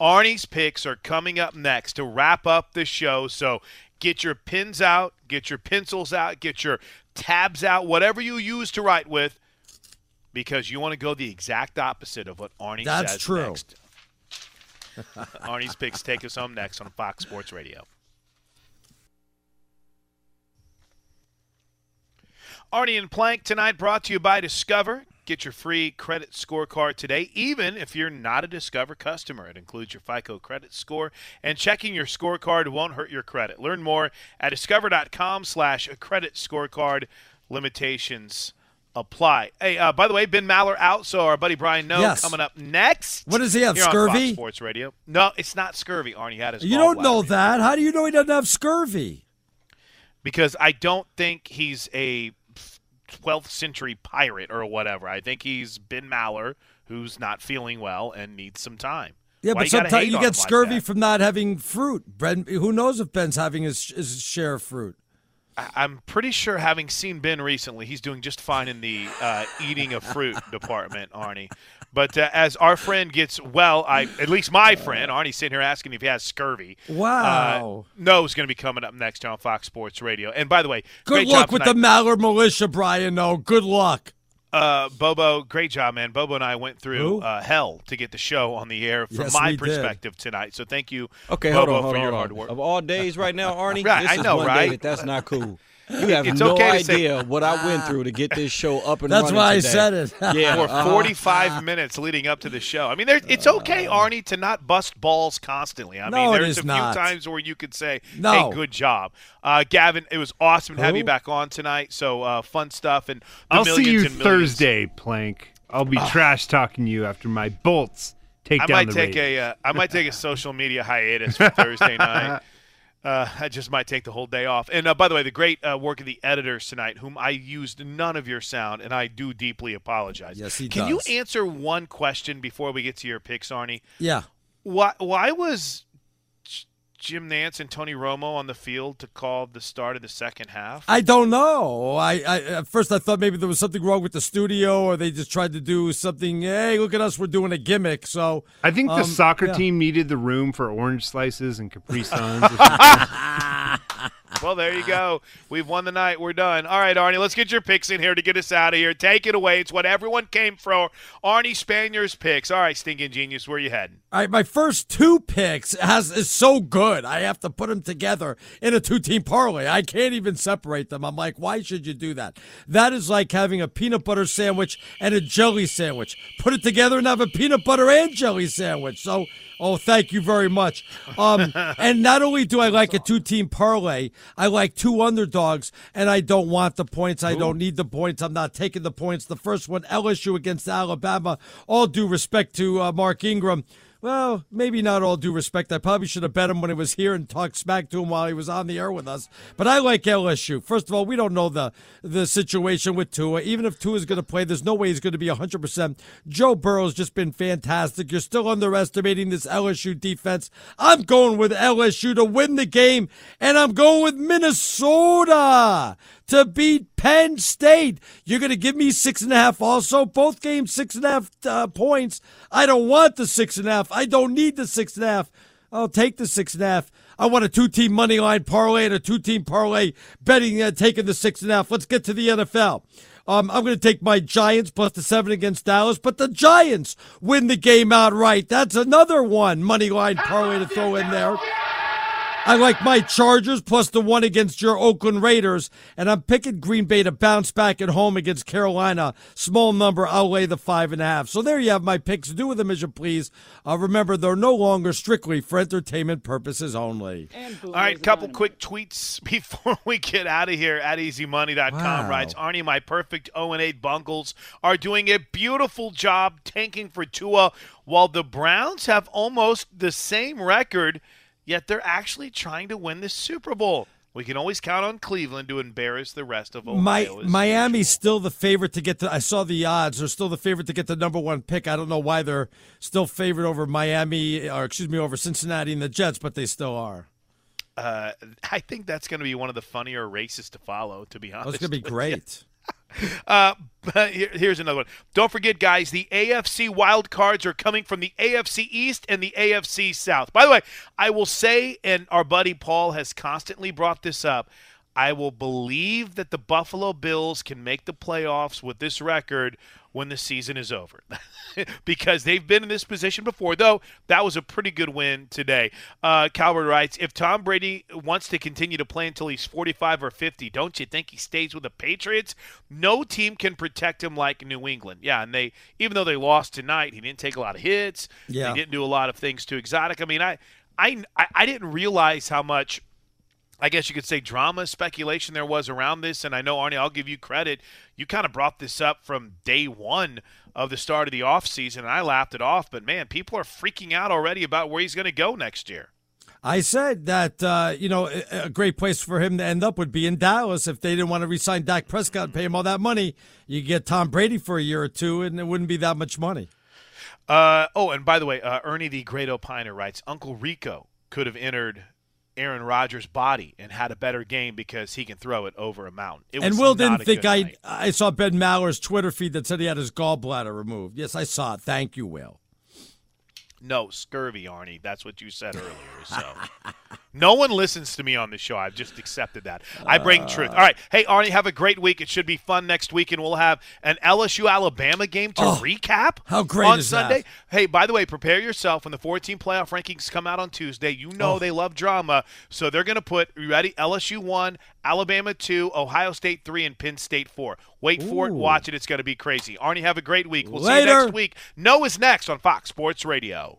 Arnie's picks are coming up next to wrap up the show. So get your pens out, get your pencils out, get your tabs out, whatever you use to write with, because you want to go the exact opposite of what Arnie That's says true. next. Arnie's picks take us home next on Fox Sports Radio. Arnie and Plank tonight brought to you by Discover. Get your free credit scorecard today, even if you're not a Discover customer. It includes your FICO credit score, and checking your scorecard won't hurt your credit. Learn more at discover.com slash credit scorecard. Limitations apply. Hey, uh, by the way, Ben Maller out, so our buddy Brian Noe Yes. coming up next. What does he have, scurvy? Sports Radio. No, it's not scurvy. Arnie had his You don't know that. How do you know he doesn't have scurvy? because I don't think he's a 12th century pirate or whatever. I think he's Ben Maller, who's not feeling well and needs some time. Yeah, Why but you sometimes you get him like scurvy from not having fruit. Ben, who knows if Ben's having his, his share of fruit? I- am pretty sure, having seen Ben recently, he's doing just fine in the uh, eating of fruit department, Arnie. But uh, as our friend gets well, I at least my friend Arnie's sitting here asking if he has scurvy. Wow. Uh, Noe's going to be coming up next on Fox Sports Radio. And by the way, good luck with the Mallard Militia, Brian. No, good luck. Uh, Bobo, great job, man. Bobo and I went through uh, hell to get the show on the air from Yes, my we did. perspective tonight. So thank you, Okay, Bobo, hold on, hold for on, your hard work. Of all days right now, Arnie, Right, this I is know, one right? day that that's not cool. You have It's no okay to say- idea what I went through to get this show up and That's running why I said it. yeah, for uh-huh. 45 minutes leading up to the show. I mean, there, it's okay, Arnie, to not bust balls constantly. I No, mean, there's is a few not. times where you could say, No. "Hey, good job, uh, Gavin." It was awesome to have you back on tonight. So uh, fun stuff and the I'll see you and. Thursday, Plank. I'll be trash talking you after my bolts take I down might the take ratings. a uh, I might take a social media hiatus for Thursday night. Uh, I just might take the whole day off. And uh, by the way, the great uh, work of the editors tonight, whom I used none of your sound, and I do deeply apologize. Yes, he Can does. you answer one question before we get to your picks, Arnie? Yeah. Why why was Jim Nantz and Tony Romo on the field to call the start of the second half? I don't know. I, I at first I thought maybe there was something wrong with the studio, or they just tried to do something. Hey, look at us, we're doing a gimmick. So I think the um, soccer yeah. team needed the room for orange slices and Capri Suns. well, there you go. We've won the night. We're done. All right, Arnie, let's get your picks in here to get us out of here. Take it away. It's what everyone came for. Arnie Spanier's picks. All right, Stinking Genius, where you heading? All right, my first two picks has is so good. I have to put them together in a two-team parlay. I can't even separate them. I'm like, why should you do that? That is like having a peanut butter sandwich and a jelly sandwich. Put it together and have a peanut butter and jelly sandwich. So, oh, thank you very much. Um, and not only do I like a two-team parlay, I like two underdogs, and I don't want the points. I don't need the points. I'm not taking the points. The first one, LSU against Alabama. All due respect to uh, Mark Ingram. Well, maybe not all due respect. I probably should have bet him when he was here and talked smack to him while he was on the air with us. But I like LSU. First of all, we don't know the the situation with Tua. Even if Tua is going to play, there's no way he's going to be 100%. Joe Burrow's just been fantastic. You're still underestimating this LSU defense. I'm going with LSU to win the game, and I'm going with Minnesota to beat Penn State. You're going to give me six and a half also. Both games, six and a half uh, points. I don't want the six and a half. I don't need the six and a half. I'll take the six and a half. I want a two team money line parlay and a two team parlay betting uh, taking the six and a half. Let's get to the NFL. Um, I'm going to take my Giants plus the seven against Dallas, but the Giants win the game outright. That's another one money line parlay to throw in there. I like my Chargers plus the one against your Oakland Raiders, and I'm picking Green Bay to bounce back at home against Carolina. Small number, I'll lay the five and a half. So there you have my picks. Do with them as you please. Uh, remember, they're no longer strictly for entertainment purposes only. All right, couple quick tweets before we get out of here at easymoney.com. Wow. Writes Arnie, my perfect 0 and 8 Bungles are doing a beautiful job tanking for Tua, while the Browns have almost the same record, yet they're actually trying to win the Super Bowl. We can always count on Cleveland to embarrass the rest of Ohio. My Miami's still the favorite to get the. I saw the odds. They're still the favorite to get the number one pick. I don't know why they're still favored over Miami, or excuse me, over Cincinnati and the Jets, but they still are. Uh, I think that's going to be one of the funnier races to follow. To be honest, it's gonna be with you. great. Uh, here- here's another one. Don't forget, guys, the AFC wild cards are coming from the AFC East and the AFC South. By the way, I will say, and our buddy Paul has constantly brought this up. I will believe that the Buffalo Bills can make the playoffs with this record when the season is over. because they've been in this position before, though that was a pretty good win today. Uh, Calvert writes If Tom Brady wants to continue to play until he's 45 or 50, don't you think he stays with the Patriots? No team can protect him like New England. Yeah, and they, even though they lost tonight, he didn't take a lot of hits. Yeah. He didn't do a lot of things too exotic. I mean, I, I, I didn't realize how much. I guess you could say drama speculation there was around this. And I know, Arnie, I'll give you credit. You kind of brought this up from day one of the start of the offseason, and I laughed it off. But, man, people are freaking out already about where he's going to go next year. I said that uh, you know a, great place for him to end up would be in Dallas if they didn't want to re-sign Dak Prescott and pay him all that money. You get Tom Brady for a year or two, and it wouldn't be that much money. Uh, oh, and by the way, uh, Ernie the Great Opiner writes Uncle Rico could have entered Aaron Rodgers' body and had a better game because he can throw it over a mountain. It and Will didn't think I night. I saw Ben Maller's Twitter feed that said he had his gallbladder removed. Yes, I saw it. Thank you, Will. No, scurvy, Arnie. That's what you said earlier. So no one listens to me on the show. I've just accepted that. I bring uh, truth. All right. Hey, Arnie, have a great week. It should be fun next week, and we'll have an LSU Alabama game to oh, recap how great on Sunday. That? Hey, by the way, prepare yourself when the 14 playoff rankings come out on Tuesday. You know oh. they love drama, so they're going to put, you ready? LSU 1, Alabama 2, Ohio State 3, and Penn State 4. Wait Ooh. for it. Watch it. It's going to be crazy. Arnie, have a great week. We'll Later. see you next week. Noe is next on Fox Sports Radio.